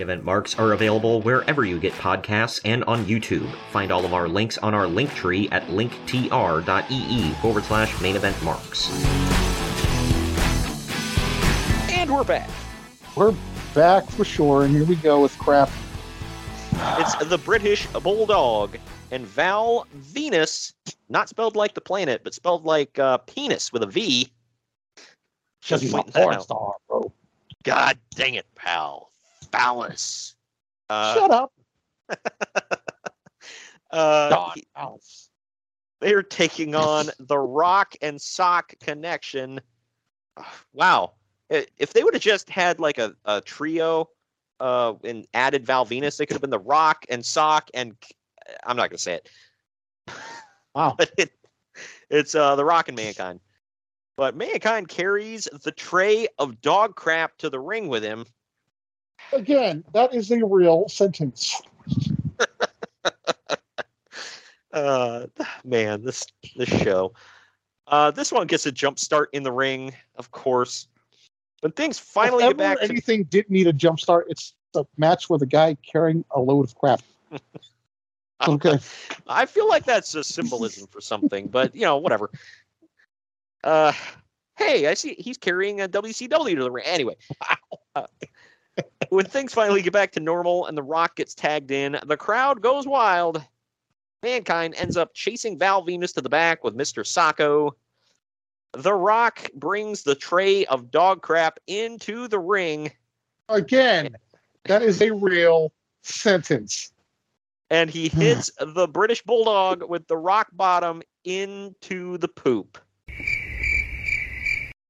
Main event marks are available wherever you get podcasts and on YouTube. Find all of our links on our link tree at linktr.ee forward slash main event marks. And we're back. We're back for sure, and here we go with crap. It's the British Bulldog and Val Venis, not spelled like the planet, but spelled like uh, penis with a V. Just he's a pointing that porn out. star, bro. God dang it, pal. Phallus. Uh, Shut up. Uh, God, he- they're taking on the Rock and Sock connection. Wow. If they would have just had like a, a trio uh, and added Val Venis, they could have been the Rock and Sock and I'm not going to say it. Wow. But it, it's uh, the Rock and Mankind. But Mankind carries the tray of dog crap to the ring with him. Again, that is a real sentence. Uh, man, this this show. Uh, this one gets a jump start in the ring, of course. When things finally if get back ever to anything did need a jump start, it's a match with a guy carrying a load of crap. okay. I feel like that's a symbolism for something, but you know, whatever. Uh, hey, I see he's carrying a WCW to the ring. Anyway, when things finally get back to normal and The Rock gets tagged in, the crowd goes wild. Mankind ends up chasing Val Venis to the back with Mr. Socko. The Rock brings the tray of dog crap into the ring, Again, that is a real sentence. and he hmm. hits the British Bulldog with the rock bottom into the poop.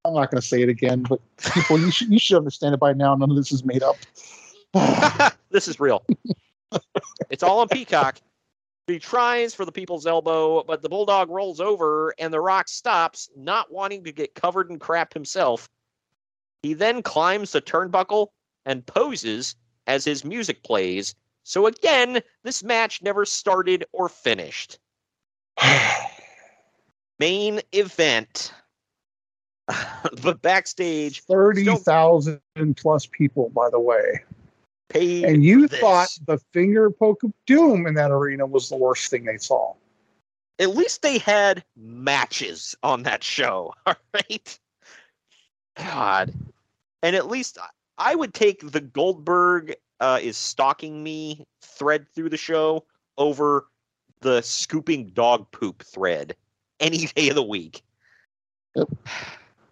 I'm not going to say it again, but people, you should you should understand it by now. None of this is made up. this is real. it's all on Peacock. He tries for the people's elbow, but the bulldog rolls over and the rock stops, not wanting to get covered in crap himself. He then climbs the turnbuckle and poses as his music plays. So again, this match never started or finished. Main event. but backstage, Thirty thousand plus people, by the way. paid And you thought the finger poke of doom in that arena was the worst thing they saw. at least they had matches on that show. All right. God. And at least I- would take the Goldberg uh, is stalking me thread through the show over the scooping dog poop thread any day of the week.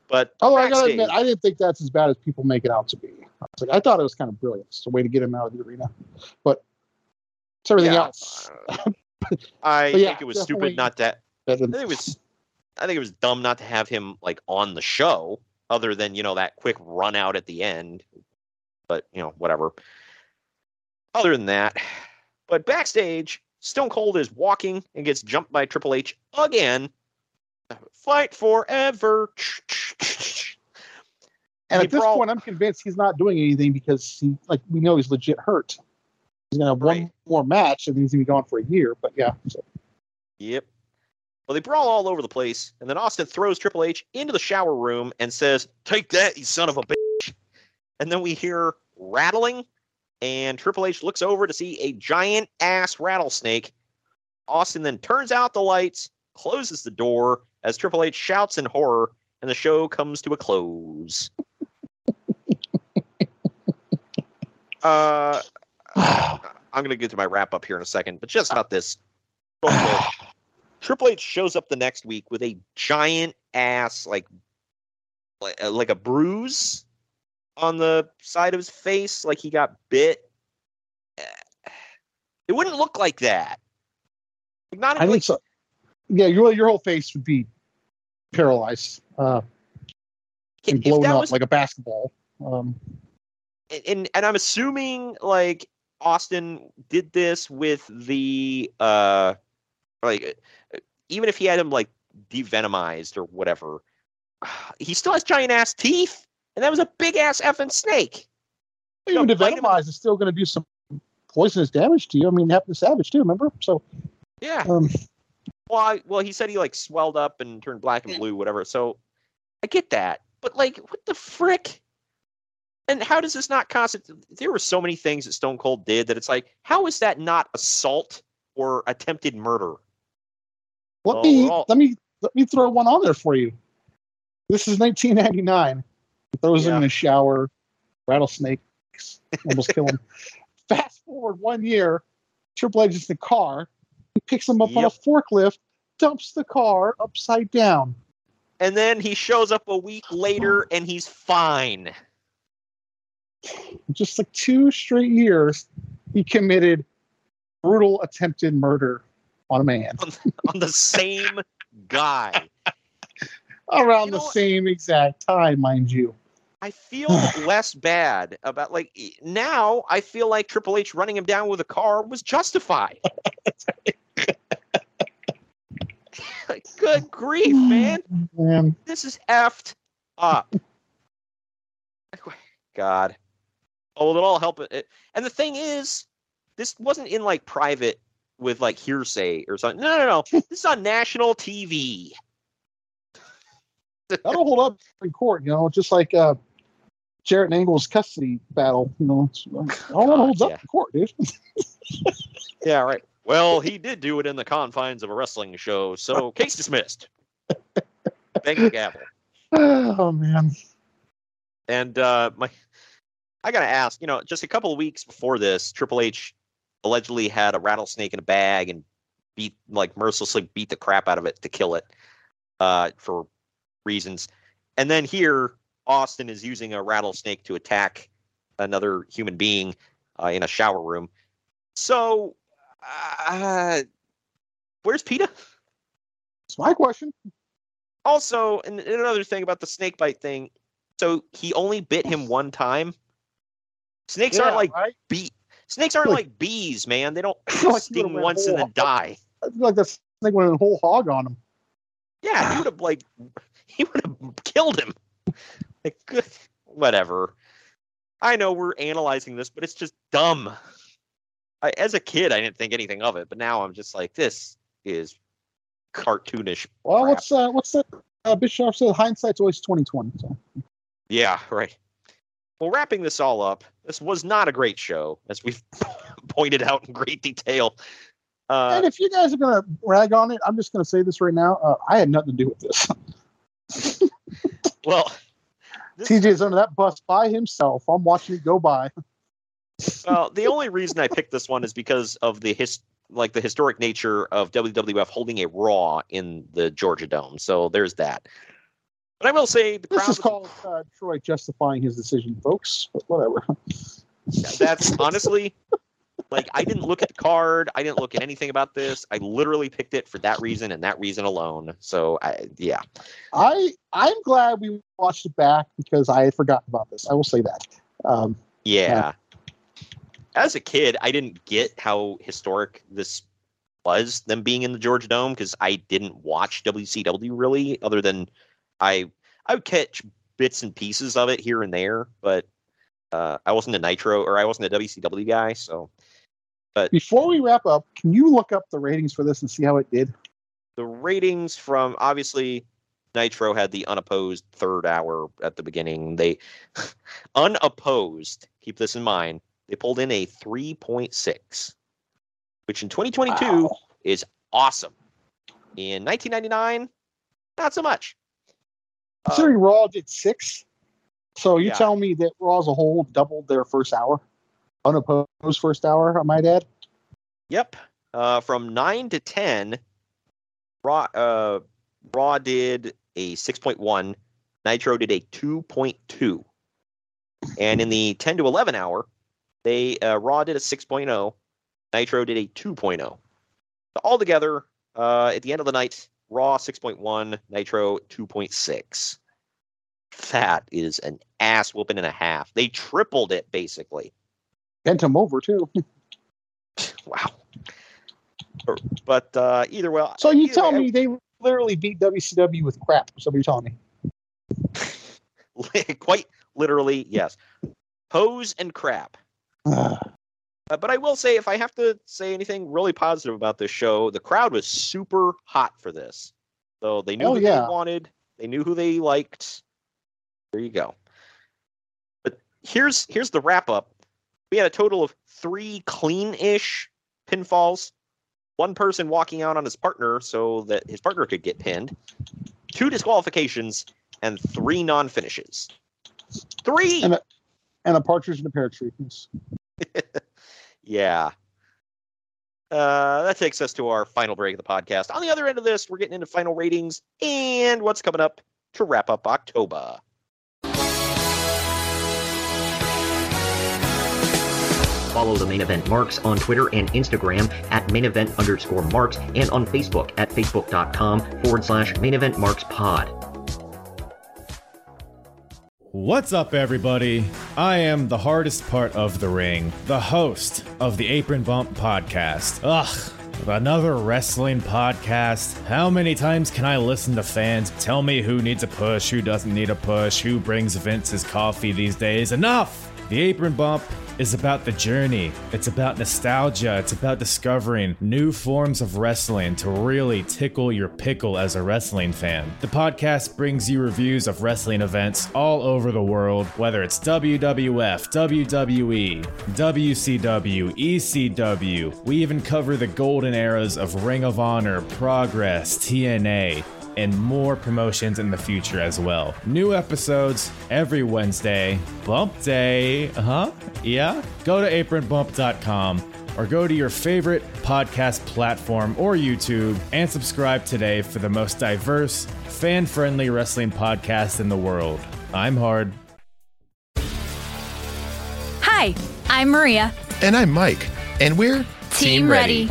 But Although I gotta admit, I didn't think that's as bad as people make it out to be. I, like, I thought it was kind of brilliant. It's a way to get him out of the arena. But it's everything Yeah. else. Uh, I But yeah, think it was stupid not to. I think it was. I think it was dumb not to have him like on the show. other than you know that quick run out at the end. But you know whatever. Other than that, but backstage, Stone Cold is walking and gets jumped by Triple H again. Fight forever. And They at this brawl- point, I'm convinced he's not doing anything because he, like, we know he's legit hurt. He's gonna have one more match, and he's gonna be gone for a year. But yeah, so Yep. Well, they brawl all over the place, and then Austin throws Triple H into the shower room and says, "Take that, you son of a bitch!" And then we hear rattling, and Triple H looks over to see a giant ass rattlesnake. Austin then turns out the lights, closes the door as Triple H shouts in horror, and the show comes to a close. uh, I'm going to get to my wrap up here in a second, but just about this. real. Triple H shows up the next week with a giant ass, like, like, uh, a bruise on the side of his face, like he got bit. It wouldn't look like that. Not I think so. Yeah, your your whole face would be paralyzed uh, and blown up was- like a basketball. Um, and and I'm assuming like Austin did this with the uh like uh, even if he had him like devenomized or whatever, he still has giant ass teeth, and that was a big ass effing snake. even bite is still going to do some poisonous damage to you. I mean, it happened to Savage too. Remember? So Yeah. um, Well, I, well, he said he like swelled up and turned black and blue, whatever. So I get that, but like, what the frick? And how does this not constitute? There were so many things that Stone Cold did that it's like, how is that not assault or attempted murder? let Well, me we're all- let me let me throw one on there for you. This is 1999. He throws him in a shower. Rattlesnakes almost kill him. Fast forward one year, Triple H is in the car. He picks him up on a forklift, dumps the car upside down. And then he shows up a week later and he's fine. Just like two straight years, he committed brutal attempted murder on a man on the same guy. around the same exact time, mind you. I feel less bad about like now. I feel like Triple H running him down with a car was justified. Like, Good grief, man! Man, This is effed up. God. Oh, well, it all help it. And the thing is, this wasn't in like private with like hearsay or something. No, no, no. This is on national TV. that'll hold up in court, you know, just like uh, Jarrett and Angle's custody battle. You know, uh, all that holds up in court, dude. Yeah, right. Well, he did do it in the confines of a wrestling show, so case dismissed. Thank the gavel. oh man, And uh, my, I gotta ask, you know, just a couple of weeks before this, Triple H allegedly had a rattlesnake in a bag and beat, like, mercilessly beat the crap out of it to kill it, uh, for reasons. And then here, Austin is using a rattlesnake to attack another human being uh, in a shower room. So, uh, where's PETA? It's my question. Also, and and another thing about the snake bite thing. So he only bit him one time. Snakes aren't like right? bee. Snakes aren't Like- like bees, man. They don't Like sting once and then die. I feel like that snake went a whole hog on him. Yeah, he would have like he would have killed him. Like good, whatever. I know we're analyzing this, but it's just dumb. I, as a kid, I didn't think anything of it, but now I'm just like, this is cartoonish. Well, crap. what's uh, what's that? Uh, Bischoff said hindsight's always twenty twenty. So Yeah, right. Well, wrapping this all up, this was not a great show, as we've pointed out in great detail. Uh, and if you guys are gonna rag on it, I'm just gonna say this right now. Uh, I had nothing to do with this. well, TJ's under that bus by himself. I'm watching it go by. Well, the only reason I picked this one is because of the his like the historic nature of WWF holding a Raw in the Georgia Dome. So there's that. But I will say the This crowd is called uh, Troy justifying his decision, folks. But whatever. that's honestly like I didn't look at the card. I didn't look at anything about this. I literally picked it for that reason and that reason alone. So I, yeah, I I'm glad we watched it back because I had forgotten about this. I will say that. Um, yeah. As a kid, I didn't get how historic this was, them being in the Georgia Dome, because I didn't watch WCW really, other than I I would catch bits and pieces of it here and there, but uh, I wasn't a Nitro or I wasn't a WCW guy, so. But before we wrap up, can you look up the ratings for this and see how it did? the ratings from obviously Nitro had the unopposed third hour at the beginning. They unopposed, keep this in mind, they pulled in a 3.6, which in 2022 Wow. is awesome. In 1999, not so much. Considering Raw did six, so you Uh, Yeah. tell me that Raw as a whole doubled their first hour, unopposed first hour. I might add. Yep. Uh, from 9 to 10, Raw, uh, Raw did a 6.1, Nitro did a 2.2. And in the 10 to 11 hour, they uh, Raw did a 6.0, Nitro did a 2.0. So altogether, uh, at the end of the night, Raw 6.1, Nitro 2.6. That is an ass whooping and a half. They tripled it basically. Bent him over too. Wow. But uh, either way, So you tell way, me they literally beat WCW with crap. So you're telling me. quite literally, yes. Hose and crap. Uh, but I will say, if I have to say anything really positive about this show, the crowd was super hot for this. So they knew Oh, who yeah. they wanted, they knew who they liked. There you go. But here's here's the wrap up. We had a total of three clean-ish pinfalls. One person walking out on his partner so that his partner could get pinned. Two disqualifications and three non-finishes. Three. And a, and a partridge in a pear tree. Yes. Yeah. Uh, that takes us to our final break of the podcast. On the other end of this, we're getting into final ratings and what's coming up to wrap up October. Follow the main event marks on Twitter and Instagram at main event underscore marks and on Facebook at facebook.com forward slash main event marks pod. What's up, everybody? I am the hardest part of the ring, the host of the Apron Bump podcast. Ugh. Another wrestling podcast. How many times can I listen to fans tell me who needs a push, who doesn't need a push, who brings Vince's coffee these days? Enough! The Apron Bump is about the journey. It's about nostalgia. It's about discovering new forms of wrestling to really tickle your pickle as a wrestling fan. The podcast brings you reviews of wrestling events all over the world, whether it's WWF, WWE, WCW, ECW. We even cover the golden eras of Ring of Honor, Progress, TNA and more promotions in the future as well. New episodes every Wednesday. Bump Day, uh huh, yeah. Go to apronbump.com or go to your favorite podcast platform or YouTube and subscribe today for the most diverse, fan friendly wrestling podcast in the world. I'm Hard. Hi, I'm Maria. And I'm Mike. And we're Team, ready.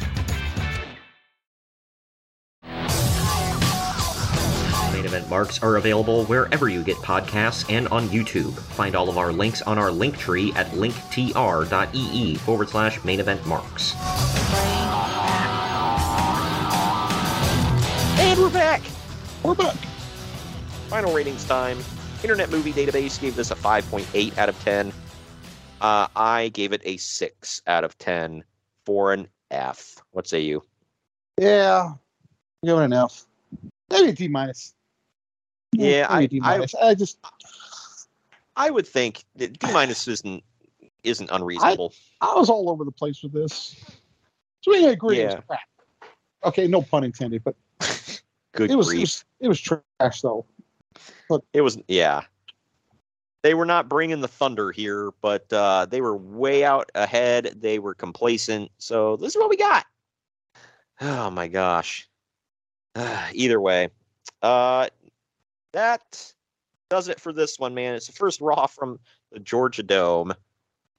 Main are available wherever you get podcasts and on YouTube. Find all of our links on our link tree at linktr.ee forward slash main event marks. And we're back. We're back. Final ratings time. Internet Movie Database gave this a 5.8 out of 10. Uh, I gave it a 6 out of 10 for an F. What say you? Yeah, give it an F. Maybe a D minus. Yeah, I, maybe a D I. I just I would think that D minus isn't isn't unreasonable. I was all over the place with this. So we agree it was Yeah. crap. Okay, no pun intended, but Good it was, it was it was trash though. But it was yeah. They were not bringing the thunder here, but uh, they were way out ahead. They were complacent. So this is what we got. Oh my gosh. Either way, uh, that does it for this one, man. It's the first Raw from the Georgia Dome.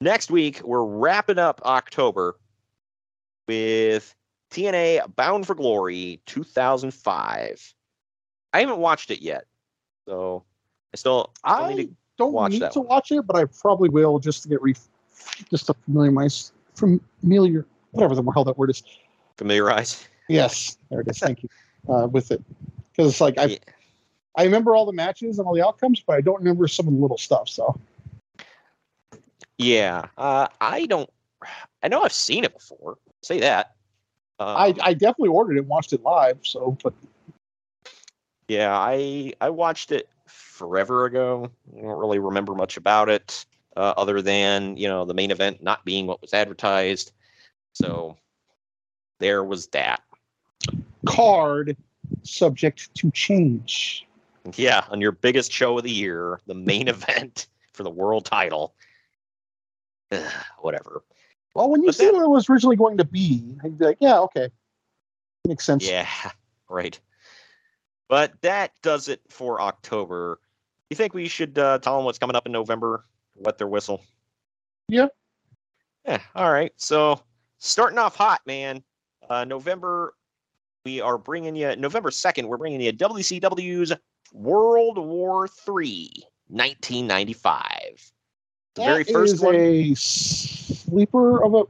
Next week, we're wrapping up October with TNA Bound for Glory 2005. I haven't watched it yet, so I still, still I need to don't watch need to one. watch it, but I probably will just to get re- just to familiarize familiar whatever the hell that word is. familiarize. Yes, there it is. Thank you uh, with it because it's like I I remember all the matches and all the outcomes, but I don't remember some of the little stuff. So Yeah, uh, I don't. I know I've seen it before. Say that. Um, I I definitely ordered it and watched it live. So, but Yeah, I I watched it forever ago. I don't really remember much about it, uh, other than you know the main event not being what was advertised. So there was that. card subject to change. Yeah, on your biggest show of the year, the main event for the world title. Ugh, Whatever. Well, when you see what it was originally going to be, I'd be like, yeah, okay, makes sense. Yeah, right. But that does it for October. You think we should uh, tell them what's coming up in November? Wet their whistle. Yeah. Yeah. All right. So starting off hot, man. Uh, November, we are bringing you November second. We're bringing you WCW's World War Three, 1995. The very first is one. a sleeper of a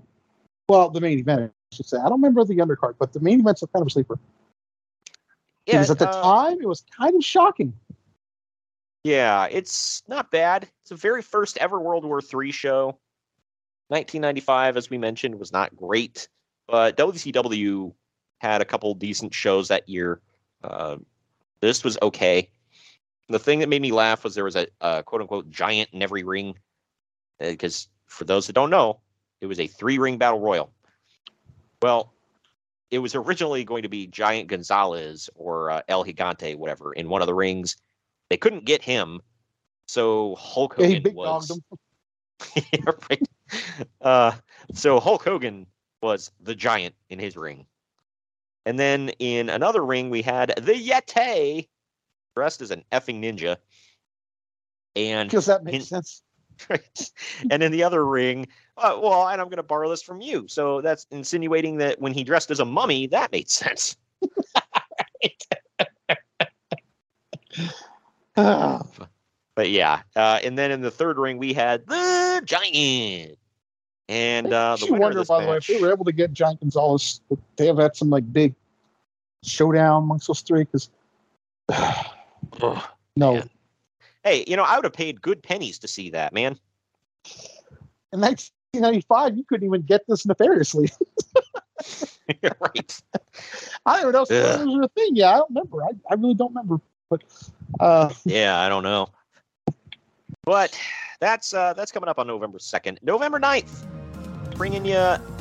well, the main event. I should say. I don't remember the undercard, but the main event's a kind of a sleeper. Yeah, because at the uh, time it was kind of shocking. Yeah, it's not bad. It's the very first ever World War III show. 1995, as we mentioned, was not great, but WCW had a couple decent shows that year. Uh, this was okay. The thing that made me laugh was there was a, a quote unquote giant in every ring. Because for those that don't know, it was a three ring battle royal. Well, it was originally going to be Giant Gonzalez or uh, El Gigante, whatever, in one of the rings. They couldn't get him, so Hulk Yeah, Hogan big was. Yeah, right. Uh, so Hulk Hogan was the giant in his ring. And then in another ring, we had the Yeti, dressed as an effing ninja. And Because that makes in- sense. and in the other ring, uh, well, and I'm going to borrow this from you. So that's insinuating that when he dressed as a mummy, that made sense. Ah, But yeah, uh, and then in the third ring, we had the giant. And uh, the you wonder, this by the way, if match- they were able to get Giant Gonzalez, would they have had some like big showdown amongst those three? Because no, Hey, you know, I would have paid good pennies to see that, man. in 1995, you couldn't even get this nefariously. right. I don't know if Ugh. spoilers a thing. Yeah, I don't remember. I, I really don't remember. But uh, Yeah, I don't know. But that's uh, that's coming up on November 2nd. November 9th, bringing you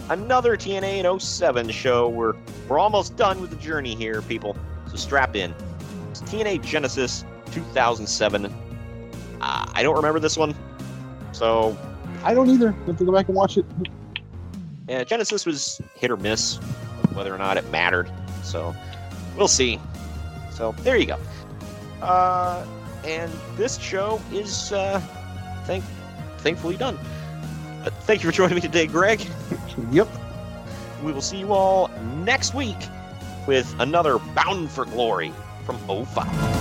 another TNA in 07 show. We're, we're almost done with the journey here, people. So strap in. It's TNA Genesis 2007. Uh, I don't remember this one. So, I don't either. I Have to go back and watch it. yeah, Genesis was hit or miss, whether or not it mattered. So, we'll see. So, there you go. Uh, and this show is, uh, thank, thankfully done. Thank you for joining me today, Greg. yep. We will see you all next week with another Bound for Glory from 05.